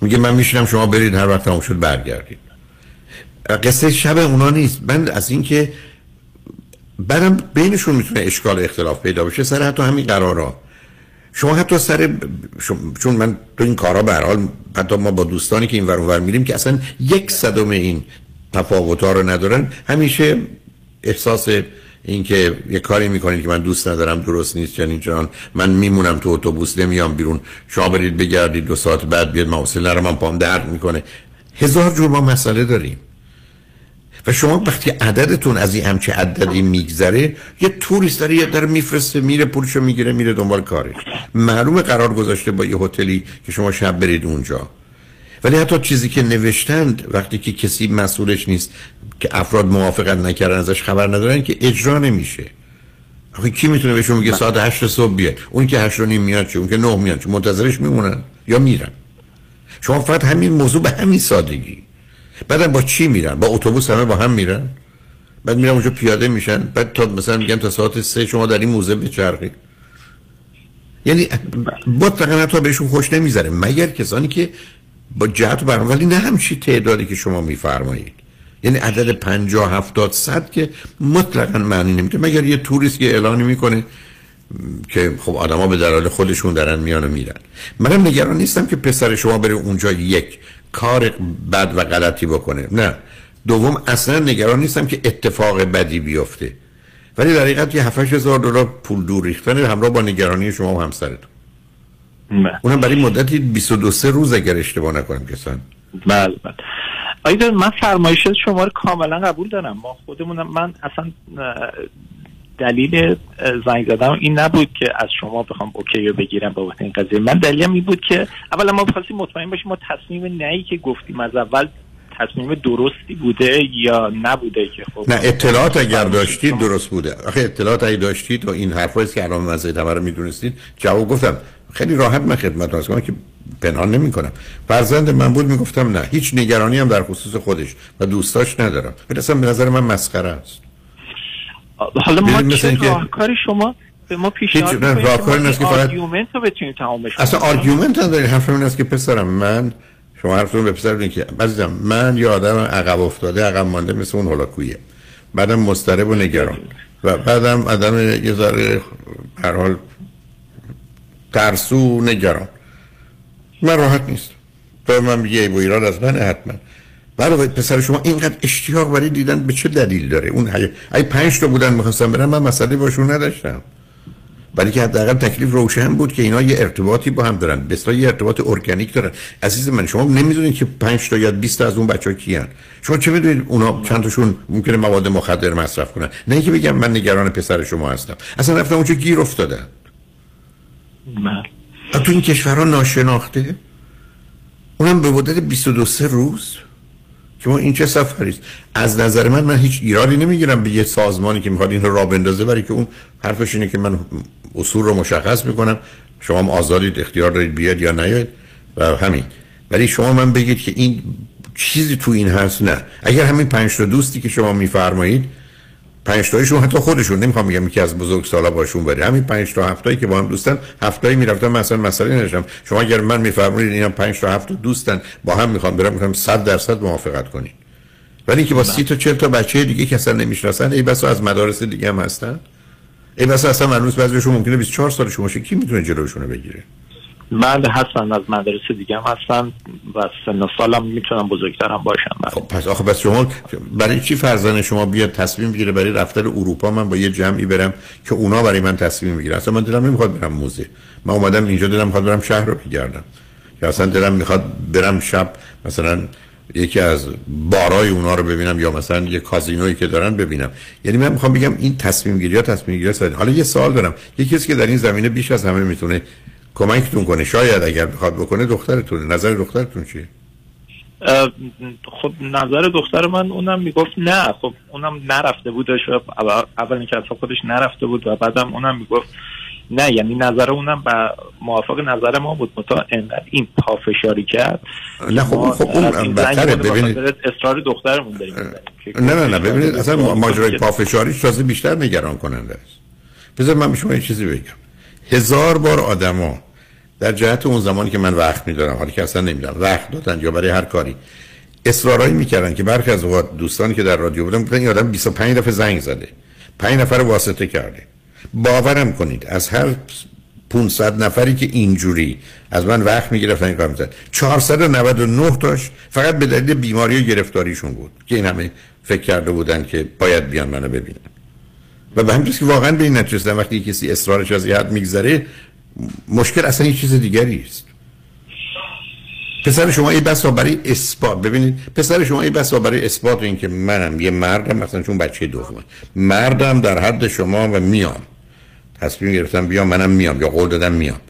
Speaker 6: میگه من میشینم شما برید هر وقت تموم شد برگردید. قصه شب اونا نیست. من از اینکه بعدم بینشون می‌تونه اشکال اختلاف پیدا بشه سر حتی همین قرارا. شما حتی سر چون من تو این کارا به حال حتی ما با دوستانی که این ور ور میریم که اصلا یک صدم این تفاوت ها رو ندارن همیشه احساس اینکه یه کاری می‌کنید که من دوست ندارم درست نیست چنین چنان. من میمونم تو اتوبوس نمیام بیرون. شما برید بگردید دو ساعت بعد بیاد موصل نرم من پام درد می‌کنه. هزار جور ما مسئله داریم. و شما وقتی عددتون از این همچه عددی میگذره یه توریست داره یه داره میفرسته میره پولشو می‌گیره میره دنبال کارش معلوم قرار گذاشته با یه هتلی که شما شب برید اونجا. ولی حتی چیزی که نوشتند وقتی که کسی مسئولش نیست که افراد موافقت نکردن ازش خبر ندارن که اجرا نمیشه. آخه کی می‌تونه بهشون میگه ساعت هشت صبح بیاد اون که هشت نیم میاد چه؟ اون که نه میاد چه؟ منتظرش میمونن یا میرن. شما فقط همین موضوع به همین سادگی. بعدم با چی میرن؟ با اتوبوس همه با هم میرن؟ بعد میرن اونجا پیاده میشن؟ بعد تا مثلا میگن تا ساعت سه شما در این موزه بچرخید یعنی مطلقا تا بهشون خوش نمی‌ذاره. مگر کسانی که با جهت برنامه ولی نه همچی تعدادی که شما میفرمایید. یعنی عدد 50 70 صد که مطلقا معنی نمیده. مگر یه توریست که اعلانی می‌کنه که خب آدما به دلایل خودشون دارن میان و میرن. منم نگران نیستم که پسر شما بره اونجا یک. کار بد و غلطی بکنه. نه. دوم اصلا نگران نیستم که اتفاق بدی بیفته. ولی در حقیقت یه 7000 دلار پول دور ریختن همراه با نگرانی شما و همسرتون.
Speaker 25: بله.
Speaker 6: اونم برای مدتی 22 سه روز اگر اشتباه نکنم کسان.
Speaker 25: بله بله. آیدا من فرمایشات شما رو کاملا قبول دارم. ما خودمونم من اصلا دلیل زنگ زدم این نبود که از شما بخوام اوکی رو بگیرم بابت این قضیه. من دلیلم این بود که اولا ما خواستیم مطمئن باشیم ما تصمیم نهی که گفتیم از اول تصمیم درستی بوده یا نبوده که خب.
Speaker 6: نه اطلاعات اگر داشتید درست بوده. آخه اطلاعات اگه داشتید و این حرفایی که الان مزه تمر رو می‌دونستید جواب گفتم. خیلی راحت من خدمت هست که پنهان نمی کنم فرزند من بود می‌گفتم نه هیچ نگرانی هم در خصوص خودش و دوستاش ندارم. برسم به نظر من مسخره است.
Speaker 25: حالا ما چه راهکاری شما به ما پیشنهاد
Speaker 6: می‌کنید؟ راهکاری نیست که فقط
Speaker 25: argument رو بتونید تمامش
Speaker 6: اصلا argument نداری حرف این است که پسرم من شما حرفتون به پسر که عزیزم من یه آدم عقب افتاده عقب مانده مثل اون هولاکویه. بعدم مضطرب و نگران. و بعدم آدم یه ذره هر حال ترسو نگران. من راحت نیست. تو من میگه ای ایران از من حتما. برای پسر شما اینقدر اشتیاق برای دیدن به چه دلیل داره؟ اون ای پنج تا بودن می‌خواستم برم من مسئله باشون نداشتم. ولی که حداقل تکلیف روشن بود که اینا یه ارتباطی با هم دارن. بسیار یه ارتباط ارگانیک دارن. عزیز من شما نمی‌دونید که 5 تا یا 20 تا از اون بچه‌ها کیان. شما چه می‌دونید اونا چند تاشون ممکنه مواد مخدر مصرف کنن؟ نه اینکه بگم من نگران پسر شما هستم. اصلا رفتم اونجا گیر افتادن.
Speaker 25: بله.
Speaker 6: تو این کشورها ناشناخته؟ اونم به مدت 22 روز؟ که ما این چه سفری است؟ از نظر من من هیچ ایرادی نمی‌گیرم به یه سازمانی که می‌خواد این رو را بندازه برای که اون حرفش اینه که من اصول رو مشخص می‌کنم. شما هم آزادید اختیار دارید بیاد یا نیاید و همین. ولی شما من بگید که این چیزی تو این هست نه. اگر همین پنج تا دوستی که شما میفرمایید پنج تایشون حتی خودشون. نمی‌خوام بگم یکی از بزرگ سالا باشون بره همین پنج تا هفتایی که با هم دوستن هفتایی می‌رفتن مثلا مسئله نداشتم. شما اگر من میفرمایید اینا پنج تا هفت دوستن با هم می‌خوام برم می‌خوام 100 درصد موافقت کنید ولی اینکه با سی تا چهل تا بچه دیگه که اصلا نمی‌شناسن ای بسا از مدارس دیگه هم هستن. ای بسا اصلا منوس بعضیشون ممکنه 24 سالشون باشه کی می‌تونه جلوشونو بگیره؟
Speaker 25: بله هستن از مدرسه دیگه هم هستن و سن و سالم می‌تونم بزرگترم باشم بله.
Speaker 6: خب پس آخه بس شما برای چی فرزند شما بیاد تصمیم بگیره برای رفتن اروپا من با یه جمعی برم که اونا برای من تصمیم می‌گیرن اصلا من دلم نمی‌خواد برم موزه. من اومدم اینجا دلم می‌خواد برم شهر رو بگردم. یا اصلا دلم می‌خواد برم شب مثلا یکی از بارای اونا رو ببینم یا مثلا یه کازینویی که دارن ببینم. یعنی من می‌خوام بگم این تصمیم گیری ها تصمیم گیری حالا یه سوال دارم. یکی کسی که در این زمینه بیش از همه می‌تونه کمکتون کنه. شاید اگر بخواد بکنه دخترتونه نظر دخترتون چیه؟
Speaker 25: خب نظر دختر من اونم می‌گفت نه. خب اونم نرفته بودش اول اینکه اصلا خودش نرفته بود و بعدم اونم می‌گفت نه. یعنی نظر اونم با موافق نظر ما بود. متا انقدر این پافشاری کرد.
Speaker 6: نه خب خب اون بدتره. ببینید.
Speaker 25: اصرار دخترمون داریم.
Speaker 6: نه نه نه. ببینید اصلا ماجرای پافشاری تازه بیشتر نگران کننده است. بذار من به شما یه چیزی بگم. هزار بار آدما در جهت اون زمانی که من وقت میدارم حالی که اصلا نمی‌دونم وقت دادن یا برای هر کاری اصرارایی می‌کردن که برخی از اوقات دوستانی که در رادیو بودن بودن این آدم 25 دفعه زنگ زده 5 نفر واسطه کرده. باورم کنید از هر 500 نفری که اینجوری از من وقت می‌گرفتن این کار می‌زد 499 تاش فقط به دلیل بیماری و گرفتاریشون بود که این همه فکر کرده بودن که باید بیان منو ببینن. و به همین که واقعا به این نتیجه وقتی کسی اصرارش از حد میگذره مشکل اصلا یه چیز دیگری است. پسر شما ای بسا برای اثبات ببینید پسر شما ای بسا برای اثبات این که منم یه مردم مثلا چون بچه دومه مردم در حد شما و میام. تصمیم گرفتم بیام منم میام یا قول دادم میام.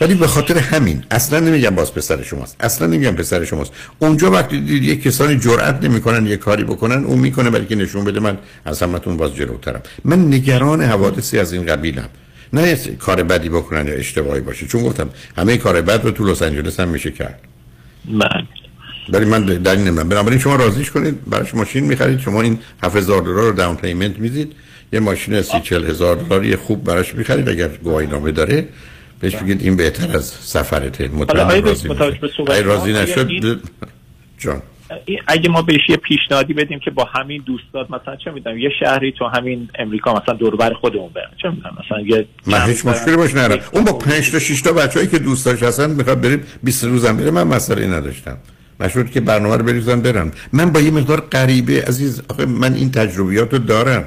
Speaker 6: ولی به خاطر همین اصلا نمیگم باز پسر شماست اصلا نمیگم پسر شماست. اونجا وقتی دید یه کسانی جرئت نمی‌کنن یه کاری بکنن اون می‌کنه برای که نشون بده من از همتون باز جلوترم. من نگران حوادثی از این قبیلم. نه کار بدی بکنن یا اشتباهی باشه. چون گفتم همه کار بد رو تو لس آنجلس هم میشه کرد.
Speaker 25: من
Speaker 6: ولی من دلیل نمی‌دونم. بنابراین شما راضیش کنید. براش ماشین می‌خرید. شما این 7000 دلار رو داون پیمنت می‌دید. یه ماشین 30 40 هزار دلاری خوب براش می‌خرید اگر گواهی نامه داره. بهش بگید این بهتر از سفرته.
Speaker 25: مطمئن
Speaker 6: راضی نشد جان.
Speaker 25: اگه ما بهش یه پیشنهادی بدیم که با همین دوستات مثلا چه می‌دونم یه شهری تو همین امریکا مثلا دوربر خودمون بریم. چه می‌دونم مثلا یه
Speaker 6: من هیچ مشکلی باش نرم اون با 5 تا 6 تا بچه‌ای که دوست داشت هستن می‌خواد بریم 20 روزم میره من مسئله نداشتم. مشروط که برنامه رو بریزن برن. من با یه مقدار غریبه عزیز آخه من این تجربیات رو دارم.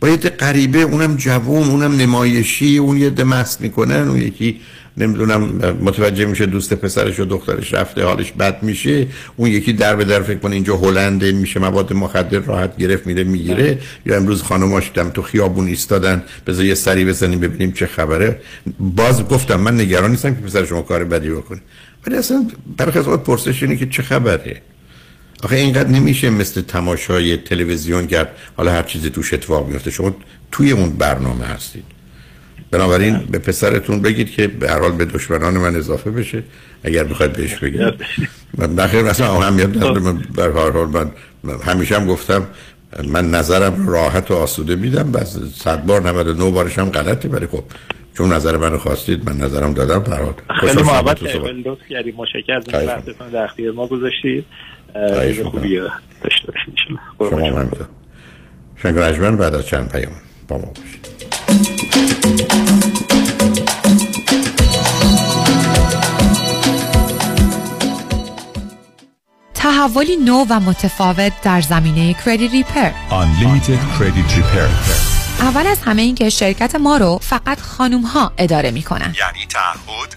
Speaker 6: با یه غریبه اونم جوون اونم نمایشی اون یه دمست می‌کنن اون یکی نمی‌دونم متوجه میشه دوست پسرش و دخترش رفته حالش بد میشه اون یکی در به در فکر کنه اینجا هلنده میشه مواد مخدر راحت گرفت میره می‌گیره. یا امروز خانماش دم تو خیابون ایستادن بذار یه سری بزنیم ببینیم چه خبره. باز گفتم من نگران نیستم که پسر شما کار بدی بکنه. ولی اصلا برخی از پرسش اینه که چه خبره. آخه اینقدر نمیشه مثل تماشای تلویزیون کرد حالا هر چیزی توش اتفاق میفته. شما توی اون برنامه هستید. بنابراین به پسرتون بگید که به هر حال به دشمنان من اضافه بشه. اگر بخواید بهش بگید. بخیر مثلا اهمیت نداره. من به هر حال من همیشه هم گفتم من نظرم راحت و آسوده میدم. بس صد بار 99 بارش هم غلطه. ولی خب چون نظر منو خواستید من نظرم دادم. حال
Speaker 25: خیلی محبت لطف کردید مشکل از وقتتون در اختیار ما گذاشتید. خوبی داشته باشید
Speaker 6: شما هم شنگ بعد از چند پیام با ما باشید.
Speaker 12: تحولی نو و متفاوت در زمینه کردیت ریپر
Speaker 24: Unlimited Credit Repair.
Speaker 12: اول از همه این که شرکت ما رو فقط خانوم ها اداره می‌کنن.
Speaker 24: یعنی تعهد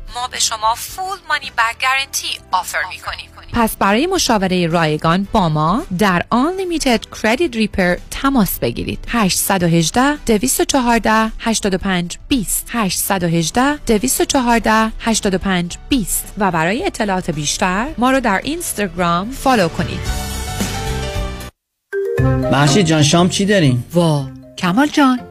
Speaker 12: ما به شما فول مانی بک گارنتی آفر می کنیم پس برای مشاوره رایگان با ما در Unlimited Credit Repair تماس بگیرید. 818 214 85 20 818 214 85 20 و برای اطلاعات بیشتر ما رو در اینستاگرام فالو کنید.
Speaker 33: محشید جان شام چی داریم؟
Speaker 12: وا کمال جان.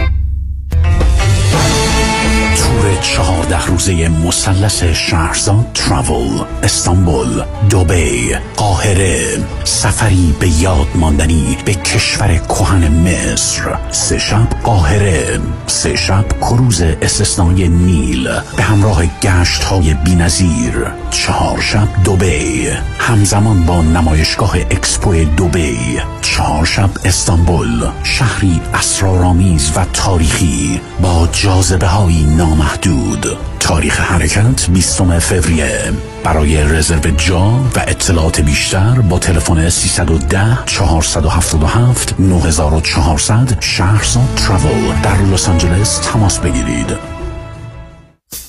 Speaker 10: تور چهارده روزه مثلث شهرزاد تراول استانبول دوبی قاهره سفری به یاد ماندنی به کشور کهن مصر سه شب قاهره سه شب کروز استثنای نیل به همراه گشت های بی نظیر. چهار شب دوبی همزمان با نمایشگاه اکسپو دوبی چهار شب استانبول شهری اسرارآمیز و تاریخی با جاذبه های نامحدود. تاریخ حرکت 20 فوریه. برای رزرو جا و اطلاعات بیشتر با تلفن 310 477 9400 شهرزاد تراول در لس آنجلس تماس بگیرید.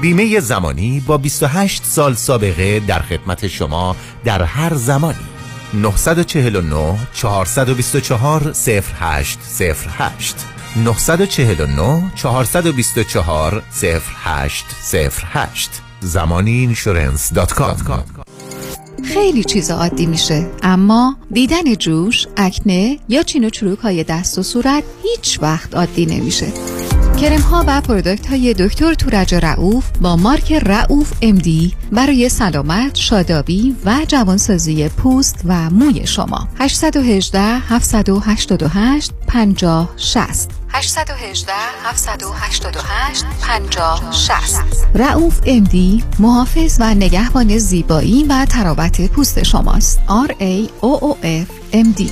Speaker 4: بیمه زمانی با 28 سال سابقه در خدمت شما در هر زمانی. 949 424 0808 949 424 0808 زمانی insurance dot com
Speaker 12: خیلی چیز عادی میشه اما دیدن جوش، اکنه یا چین و چروک های دست و صورت هیچ وقت عادی نمیشه. کرم ها و product های دکتر تورج رئوف با مارک رئوف MD برای سلامت، شادابی و جوانسازی پوست و موی شما. 818 788 50 60 818 788 50 60 رعوف امدی محافظ و نگهبان زیبایی و تراوت پوست شماست. R A O O F M D.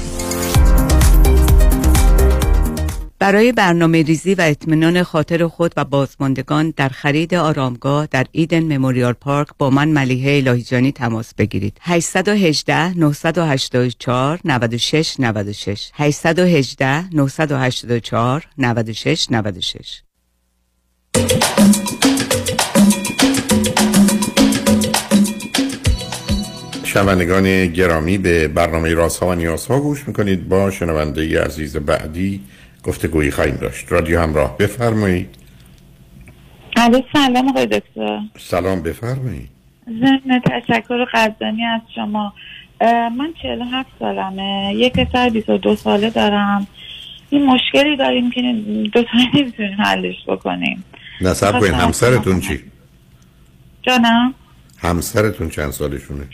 Speaker 34: برای برنامه ریزی و اطمینان خاطر خود و بازماندگان در خرید آرامگاه در ایدن مموریال پارک با من ملیحه الهیجانی تماس بگیرید. 818 984 96 96 818 984 96 96
Speaker 6: شنوندگان گرامی به برنامه راست ها و نیاز ها گوش می‌کنید. با شنونده عزیز بعدی گفتگویی خواهیم داشت. رادیو همراه. بفرمایید.
Speaker 30: سلام آقای دکتر.
Speaker 6: سلام بفرمایید.
Speaker 30: ضمن تشکر قدردانی از شما. من 47 سالمه. یک پسر 22 ساله دارم. این مشکلی داریم که دو تا نمی‌تونیم حلش بکنیم.
Speaker 6: نصب کنید. همسرتون چی؟
Speaker 30: جانم؟
Speaker 6: همسرتون چند سالشونه؟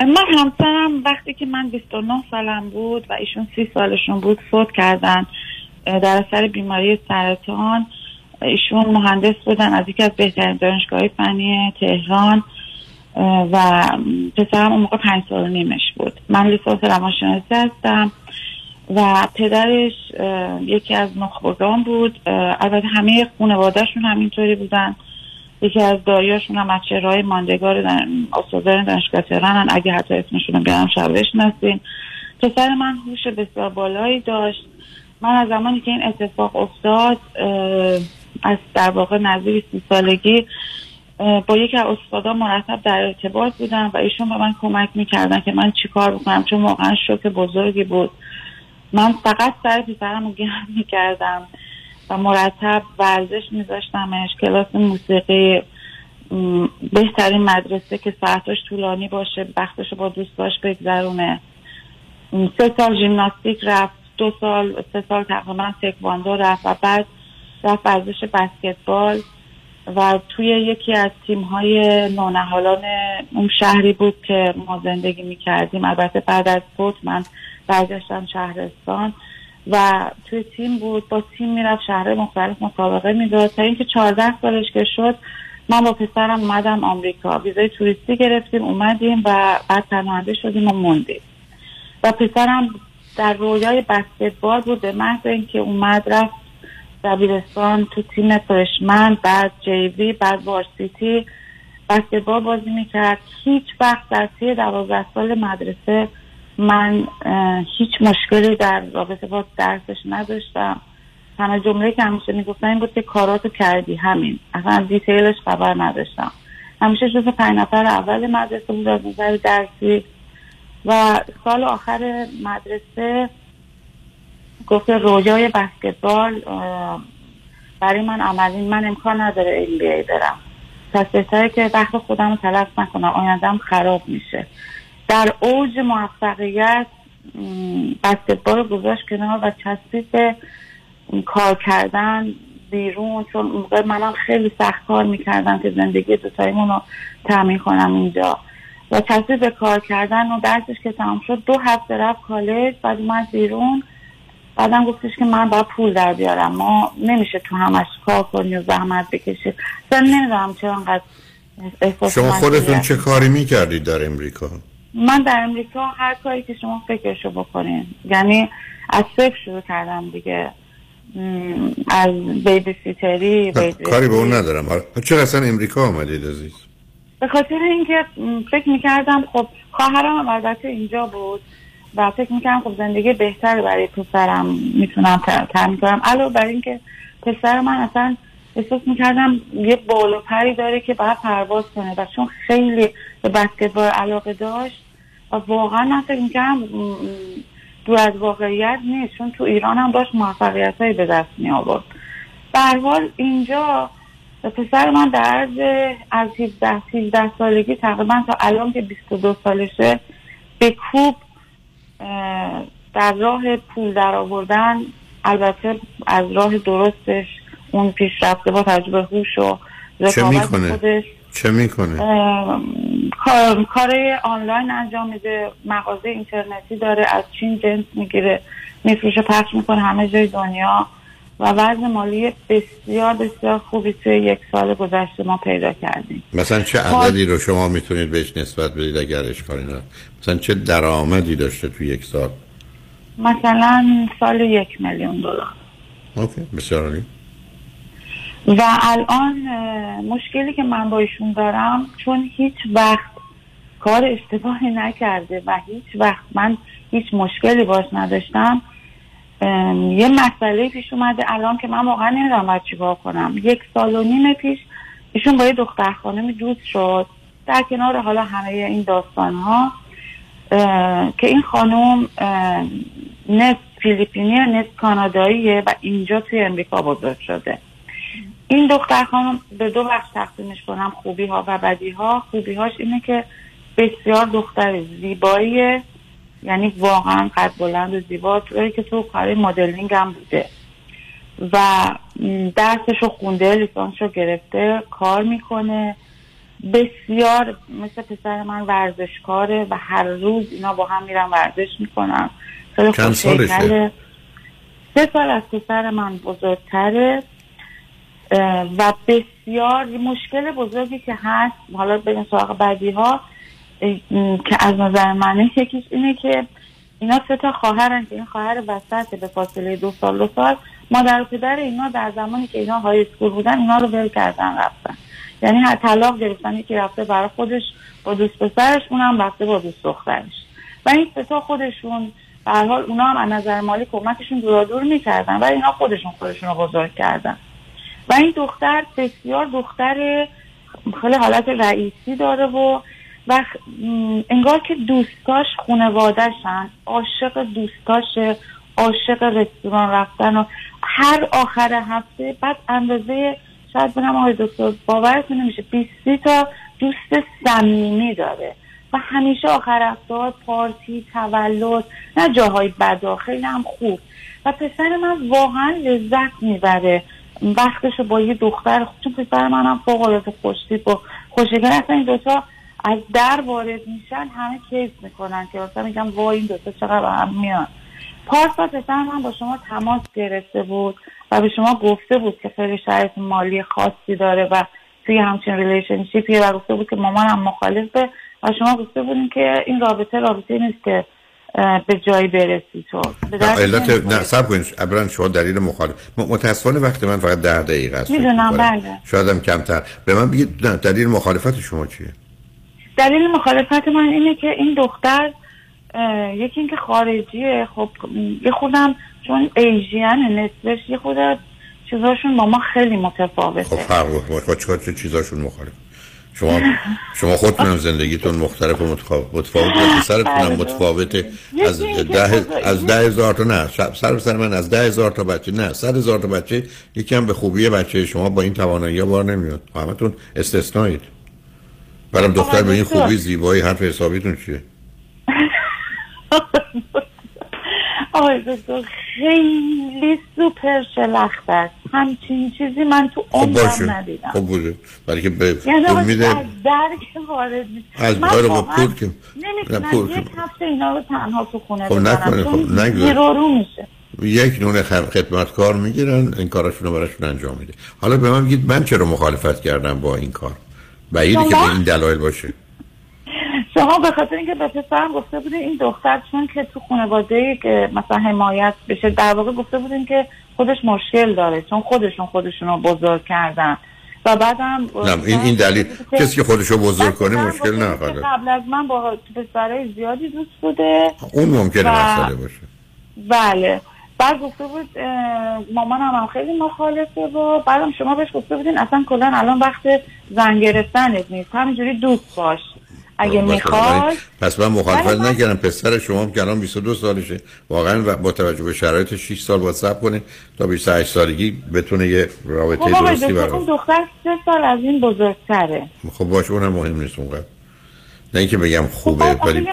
Speaker 30: من همسرم وقتی که من 29 سالم بود و ایشون 30 سالشون بود فوت کردن. در اثر بیماری سرطان ایشون مهندس بودن از یکی از بهترین دانشگاه فنی تهران و پسرم اون موقع پنج سال نیمش بود. من لیسانس روانشناسی هستم و پدرش یکی از نخبگان بود. البته همه خانوادهشون همینطوری بودن. یکی از دایاشون هم از چهرهای ماندگار استادان دانشگاه تهران اگه حتی اسمشون رو بیارم شبهش نستین پسر من هوش بسیار بالایی داشت. من از زمانی که این اتفاق افتاد از در واقع نزدیک سی سالگی با یکی از استادا مرتب در ارتباط بودم و ایشون به من کمک می‌کردن که من چیکار بکنم چون واقعا شوک بزرگی بود. من فقط سر پسرم رو گرم می‌کردم و مرتب ورزش میذاشتمش کلاس موسیقی بهترین مدرسه که ساعتش طولانی باشه وقتش با دوستاش بگذرونه. سه سال ژیمناستیک رفت. دو سال سه سال تقریبا تکواندو رفت و بعد رفت ورزش بسکتبال و توی یکی از تیم های نونهالان اون شهری بود که ما زندگی می کردیم البته بعد از فوت من برگشتم شهرستان و توی تیم بود. با تیم می‌رفت شهر مختلف مسابقه می‌داد. تا اینکه 14 سالش که شد من با پسرم اومدم آمریکا. ویزای توریستی گرفتیم اومدیم و بعد پناهنده شدیم و موندیم. و پسرم در رویای بسکتبال بود به محض اینکه اومد رفت دبیرستان تو تیم فرشمن بعد جیوی بعد وارسیتی بسکتبال بازی می‌کرد. هیچ وقت در طی دوازده سال مدرسه من هیچ مشکلی در رابطه با درسش نداشتم. تنها جمله که همیشه می‌گفتن این بود که کاراتو کردی همین. اصلا دیتیلش خبر نداشتم. همیشه جز پنج نفر اول مدرسه بود از نظر درسی. و سال آخر مدرسه گفت رویای بسکتبال برای من عملی من امکان نداره ای برم. پس بهتره که وقت خودم رو تلف نکنم. آیندم خراب میشه. در اوج موفقیت بسکتبال رو گذاشت کنار و چسبید به کار کردن بیرون. چون موقع منم خیلی سخت کار می‌کردم که زندگی دوتاییمون رو تامین کنم اینجا. و چسبید به کار کردن و درسش که تمام شد دو هفته رفت کالج بعد اومد بیرون. بعدم گفتش که من باید پول در بیارم. ما نمیشه تو همش کار کنی و زحمت بکشی. اصلا نمی‌دونم چرا انقدر
Speaker 6: شما خودتون چه کاری می‌کردید در امریکا؟
Speaker 30: من در امریکا هر کاری که شما فکرشو بکنین. یعنی از صفر شروع کردم دیگه. از بیبی سیتری بیبی
Speaker 6: کاری به اون ندارم. چرا اصلا امریکا آمدید عزیز؟
Speaker 30: به خاطر اینکه فکر می‌کردم خب خواهرم هم البته اینجا بود و فکر می‌کردم خب زندگی بهتر برای پسرم می‌تونم تامین کنم علاوه بر اینکه پسر من اصلا احساس می‌کردم یه بال و پری داره که باید پرواز کنه و چون خیلی به بسکتبال علاقه داشت و واقعا من فکر می‌کردم م، دور از واقعیت نیست. چون تو ایران هم داشت موفقیت به دست می آورد به اینجا پسر من در عرض از 17 13 سالگی تقریبا تا الان که 22 سالشه به کوب در راه پول در آوردن. البته از راه درستش اون پیشرفته با تجربه هوش و
Speaker 6: چه می‌کنه؟
Speaker 30: خودش.
Speaker 6: چه می‌کنه؟
Speaker 30: کار کار آنلاین انجام میده مغازه اینترنتی داره از چین جنس می‌گیره میفروشه پخش می‌کنه همه جای دنیا. و وضع مالی بسیار بسیار خوبی توی یک سال گذشته ما پیدا کردیم.
Speaker 6: مثلا چه عددی رو شما می‌تونید بهش نسبت بدید اگر اشکالی نداره؟ مثلا چه درآمدی داشته تو یک سال؟
Speaker 30: مثلا سال یک میلیون دلار.
Speaker 6: اوکی بسیار عالی.
Speaker 30: و الان مشکلی که من با ایشون دارم چون هیچ وقت کار اشتباهی نکرده و هیچ وقت من هیچ مشکلی باش نداشتم یه مسئله پیش اومده الان که من واقعا نمی‌دونم باید چیکار کنم. یک سال و نیم پیش ایشون با یه دختر خانمی دوست شد. در کنار حالا همه این داستان ها که این خانم نصف فیلیپینی نصف کاناداییه و اینجا توی امریکا بزرگ شده. این دختر خانم به دو بخش تقسیمش کنم خوبی ها و بدی ها خوبی هاش اینه که بسیار دختر زیباییه. یعنی واقعا قد بلند و زیبا. توی که تو کار مدلینگ هم بوده. و درسش رو خونده لیسانس رو گرفته کار می‌کنه. بسیار مثل پسر من ورزشکاره و هر روز اینا با هم میرن ورزش می‌کنن. خیلی
Speaker 6: چند. سالشه؟
Speaker 30: سه سال از پسر من بزرگتره. و بسیار مشکل بزرگی که هست. حالا بریم سراغ بعدی ها که از نظر منه یکیش اینه که اینا سه تا خواهرن که این خواهر وسط به فاصله دو سال دو سال. مادر و پدر اینا در زمانی که اینا های اسکول بودن اینا رو ول کردن رفتن. یعنی هر طلاق گرفتن یکی رفته برای خودش با دوست پسرش اونم رفته با دوست دخترش. و این سه تا خودشون به حال اونا هم از نظر مالی کمکشون دورا دور می‌کردن و اینا خودشون خودشون رو بزرگ کردن. و این دختر بسیار دختر خیلی حالت رئیسی داره و و انگار که دوستاش خونوادهشن عاشق دوستاشه عاشق رستوران رفتن و هر آخر هفته بعد اندازه شاید بگم آقای دکتر باورتون نمیشه 20 تا دوست صمیمی داره. و همیشه آخر هفته پارتی تولد نه جاهای بدا خیلی هم خوب. و پسر من واقعا لذت می‌بره. وقتشو با یه دختر چون پسر منم فوق العاده خوشتیپ و خوشگل اصلا این دوتا از در وارد میشن همه کیف می‌کنن که مثلا میگم وای این دوتا چقدر با هم میان. پارسا پسر من با شما تماس گرفته بود و به شما گفته بود که خیلی شرایط مالی خاصی داره و توی همچین relationship ی و گفته بود که مامانم مخالفه و شما گفته بودین که این رابطه رابطه نیست که به جایی برسی تو.
Speaker 6: علت. نه سب کنید اولا شما دلیل مخالف متاسفانه وقت من فقط ده دقیقه است.
Speaker 30: می‌دونم. بله.
Speaker 6: شاید هم کمتر. به من بگید نه دلیل مخالفت شما چیه؟
Speaker 30: دلیل مخالفت من اینه که این دختر یکی اینکه خارجیه. خب یه خودم چون ایژین نصفش یه خود چیزاشون با ما خیلی متفاوته.
Speaker 6: خب فرق با چه چیزاشون مخالف؟ شما شما خودتونم زندگیتون مختلف و متفاوت هم
Speaker 30: بله.
Speaker 6: متفاوته. از ده از ده هزار تا نه سر سر من از ده هزار تا بچه نه صد هزار تا بچه یکی هم به خوبی بچه شما با این توانایی بار نمیاد. همتون استثنائید برام دختر به این. خوبی زیبایی حرف حسابیتون چیه؟
Speaker 30: آقای دکتر خیلی سوپر شلخت است. همچین چیزی من تو
Speaker 6: خب
Speaker 30: عمرم
Speaker 6: باشه.
Speaker 30: ندیدم.
Speaker 6: خب بوده برای که به
Speaker 30: یعنی
Speaker 6: میده
Speaker 30: از درک وارد میشه
Speaker 6: از
Speaker 30: من
Speaker 6: آره، با پول که-
Speaker 30: نمی‌تونم. یک هفته اینا رو تنها تو خونه
Speaker 6: خب نکنه، خب نگذار.
Speaker 30: رو میشه.
Speaker 6: یک نون خدمتکار می‌گیرن این کاراشون رو براشون انجام میده. حالا به من بگید من چرا مخالفت کردم با این کار؟ بعیده که؟ به این دلایل باشه.
Speaker 30: شما به خاطر اینکه به پسرم گفته بودین این دختر چون که تو خانواده که مثلا حمایت بشه در واقع گفته بودین که خودش مشکل داره چون خودشون خودشون رو بزرگ کردن. و بعدم
Speaker 6: نه این این دلیل کسی که خودشو بزرگ کنه مشکل نخواهد
Speaker 30: قبل از من با پسرای زیادی دوست بوده.
Speaker 6: اون ممکنه
Speaker 30: و-
Speaker 6: مسئله باشه.
Speaker 30: بله. بعد گفته بود مامانم هم خیلی مخالفه و بعدم شما بهش گفته بودین اصلا کلا الان وقت زن گرفتنت نیست. همینجوری دوست باش. اگه
Speaker 6: باشه،
Speaker 30: می‌خوای
Speaker 6: ولی پس من مخالفت
Speaker 30: من-
Speaker 6: نکردم. پسر شما هم که الان 22 سالشه. واقعا با توجه به شرایط 6 سال باید صبر کنه تا 28 سالگی بتونه یه رابطه
Speaker 30: خب
Speaker 6: درستی برقرار
Speaker 30: اون دختر سه سال از این بزرگتره.
Speaker 6: خب باشه اونم مهم نیست اونقدر. نه اینکه بگم خوبه
Speaker 30: خب
Speaker 6: ولی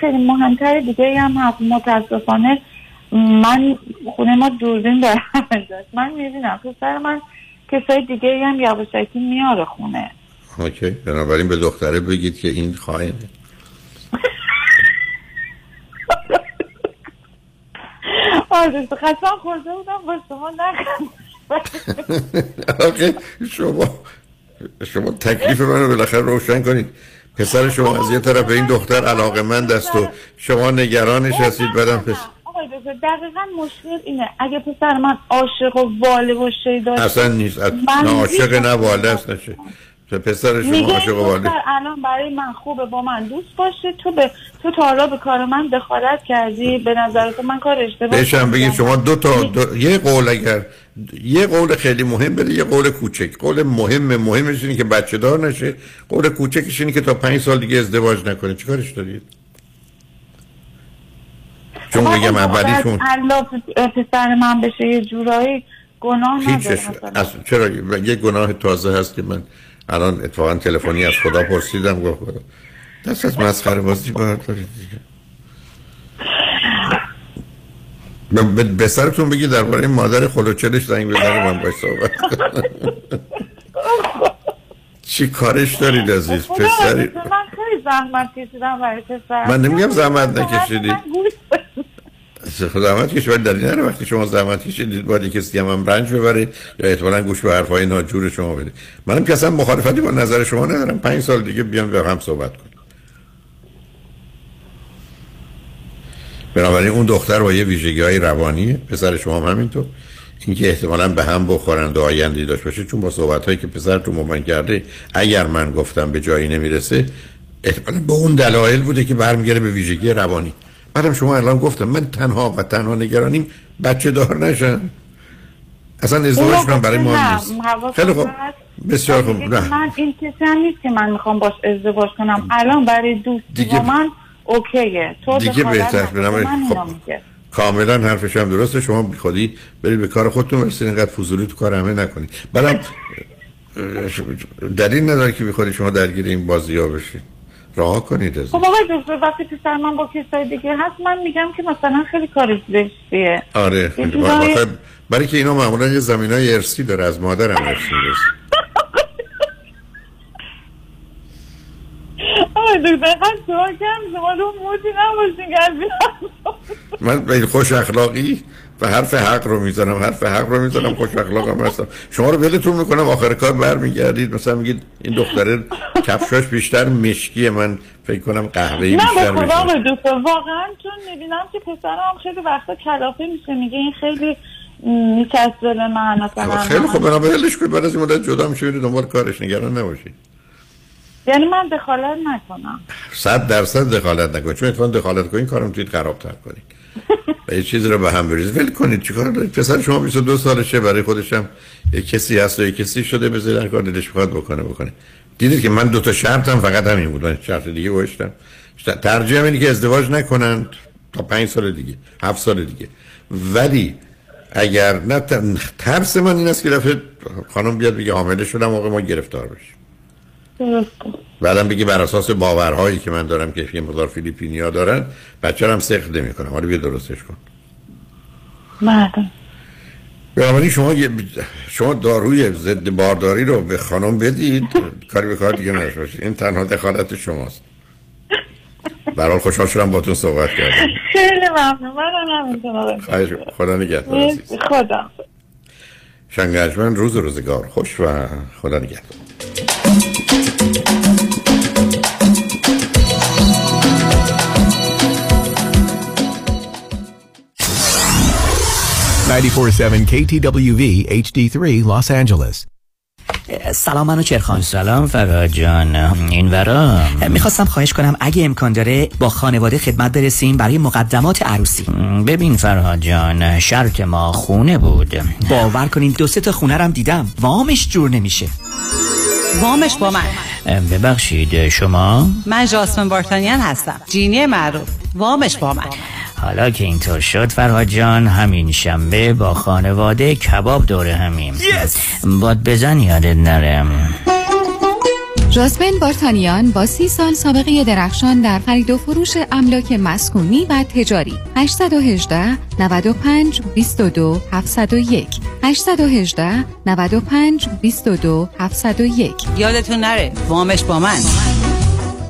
Speaker 30: خیلی مهمتر دیگه هم هست. متاسفانه من خونه ما دوربین داره من می‌بینم. پسر من کسای دیگه هم یواشکی میاره خونه.
Speaker 6: اوکی. بنابراین به دختره بگید که این خائنه
Speaker 30: آره قسم خورده بودم با شما
Speaker 6: آخه شما شما تکلیف منو بالاخره روشن کنید. پسر شما از یه طرف به این دختر علاقه من است و شما نگرانش هستید بعدم پس
Speaker 30: آقای دقیقا مشکل اینه. اگه پسر من عاشق و واله و شیدا
Speaker 6: اصلا نیست. نه عاشق. نه واله است نشه پسر شما عاشق و واله
Speaker 30: الان برای من خوبه با من دوست باشه. تو به تو تا حالا به کار من دخالت کردی. به نظر تو من کار اشتباه کردم.
Speaker 6: بگید شما دو تا دو یه قول اگر یه قول خیلی مهم بده یه قول کوچک. قول مهم مهمش اینه که بچه دار نشه. قول کوچکش اینه که تا پنج سال دیگه ازدواج نکنه. چیکارش دارید؟ چون
Speaker 30: دختر
Speaker 6: اولیشون
Speaker 30: پسر من بشه یه جورایی گناه نداره.
Speaker 6: از چرا یه گناه تازه هست که من الان اتفاقا تلفنی از خدا پرسیدم گفت خدا دست از مسخره بازی بردارید دیگه به- سرتون بگی درباره مادر خلوچلش زنگ بزنه من باش صحبت. چی کارش دارید عزیز پسری
Speaker 30: من خیلی زحمت کشیدم برای پسرم
Speaker 6: من نمیگم زحمت نکشیدی. زحمت کش ولی دلیل نداره وقتی شما زحمت کشیدید باید کسی هم, هم رنج ببره یا احتمالاً گوش به حرفای ناجور شما بده. منم که اصلا مخالفتی با نظر شما ندارم. پنج سال دیگه بیام با هم صحبت کنیم. بنابراین اون دختر با یه ویژگی های روانیه. پسر شما هم همینطور. اینکه احتمالاً به هم بخورند و آیندی داشت باشه چون با صحبت هایی که پسرتون با من کرده اگر من گفتم به جایی نمی‌رسه احتمالاً به اون دلایل بوده که برمیگره به ویژگی روانی. بعدم شما الان گفتم من تنها و تنها نگرانیم بچه دار نشن. اصلا ازدواج من برای ما نیست. خیلی خوب. بسیار خوب. نه.
Speaker 30: من این کسی نیست که من می‌خوام باش ازدواج کنم. الان برای دوستی
Speaker 6: دیگه-
Speaker 30: من اوکیه. تو
Speaker 6: دیگه بهتر. خب. کاملا حرفش هم درسته. شما بی خودی برید به کار خودتون برسید. اینقدر فضولی تو کار همه نکنید. بعدم دلیل نداره که بخوری شما درگیر این بازی ها بشید راه کنید از
Speaker 30: خب آقای دکتر وقتی پسر من با کسای دیگه هست من میگم که مثلا خیلی کارش زشتیه.
Speaker 6: آره آخه برای که اینا معمولا یه زمین های ارسی داره از مادرم ارسی
Speaker 30: آقای دکتر شما کم شما رو موتی نباشین که از این
Speaker 6: من خوش اخلاقی. و حرف حق رو می‌زنم حرف حق رو می‌زنم خوش اخلاقم هستم. شما رو ولتون می‌کنم آخر کار برمیگردید. مثلا میگید این دختره کفشاش بیشتر مشکیه من فکر کنم قهوه‌ای
Speaker 30: نه
Speaker 6: بیشتر میشه
Speaker 30: آقای دکتر واقعا چون می‌بینم که پسرم خیلی وقتا کلافه میشه میگه این خیلی میچسبه به من مثلا
Speaker 6: خیلی خوب بنا ولش کنید بعد از این مدت جدا میشه برید دنبال کارش نگران نباشید
Speaker 30: یعنی من دخالت نکنم.
Speaker 6: صد درصد دخالت نکنید چون اتفاقا دخالت کنید کارم توید خرابتر کنید و یه چیزی رو به هم بریزید ول کنید چیکار دارید؟ پسر شما 22 سالشه برای خودشم یه کسی هست و یه کسی شده بذارید هر کار دلش بخواد بکنه بکنه. دیدید که من دو تا شرطم فقط همین بود. شرط دیگه گوشتم ترجیح اینه که ازدواج نکنند تا پنج سال دیگه هفت سال دیگه. ولی اگر نه ترس من این است که دفعه خانم بیاد بگه حامله شدم موقع ما گرفتار بشیم. بعدم بگی بر اساس باورهایی که من دارم که یه مقدار فیلیپینیا دارن بچه هم سخت نمی کنم حالا بیا درستش کن.
Speaker 30: بله.
Speaker 6: بنابراین شما شما داروی ضد بارداری رو به خانم بدید. کاری به کار دیگه باشید این تنها دخالت شماست. برحال خوشحال شدم باتون صحبت کردم.
Speaker 30: خیلی ممنون. من نمی‌تونم آقای دکتر.
Speaker 6: خواهش می‌کنم. خدا نگهدار
Speaker 30: خدا.
Speaker 6: شنگجمن روز روزگار. خوش و خدا نگهدار.
Speaker 35: 947 KTWV HD3 Los Angeles.
Speaker 33: سلام منو چرخان.
Speaker 20: سلام فراد جان. این ورا؟
Speaker 33: می‌خواستم خواهش کنم اگه امکان داره با خانواده خدمت برسیم برای مقدمات عروسی.
Speaker 20: ببین فرهاد جان شرط ما خونه بود.
Speaker 33: باور کنین دو سه تا خونه رم دیدم. وامش جور نمیشه.
Speaker 36: وامش با من.
Speaker 20: ببخشید شما؟
Speaker 36: من جاسمن بارتانیان هستم. جینی معروف. وامش با من.
Speaker 20: حالا که اینطور شد فرهاد جان همین شنبه با خانواده کباب دوره همیم. باد بزن یادت نرم
Speaker 12: جاسمن بارتانیان با سی سال سابقه درخشان در خرید و فروش املاک مسکونی و تجاری. 818 95 22 701 818 95 22 701
Speaker 36: یادتون نره وامش با من.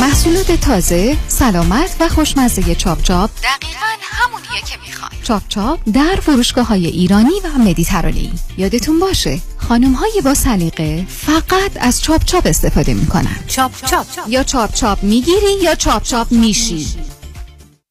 Speaker 12: محصولات تازه، سلامت و خوشمزه چاپ چاپ. دقیقا همونیه که می‌خوای. چاپ چاپ در فروشگاه های ایرانی و مدیترانه‌ای یادتون باشه خانم های با سلیقه فقط از چاپ چاپ استفاده می‌کنن. چاپ چاپ. یا چاپ چاپ می‌گیری یا چاپ چاپ میشی.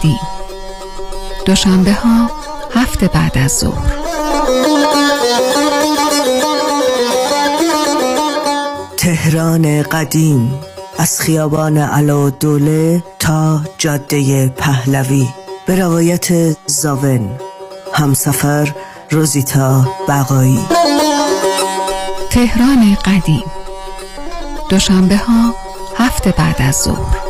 Speaker 12: قدیم دوشنبه ها هفته بعد از ظهر.
Speaker 33: تهران قدیم از خیابان علا دوله تا جاده پهلوی. به روایت زاون همسفر روزیتا بقایی.
Speaker 12: تهران قدیم. دوشنبه ها هفته بعد از ظهر.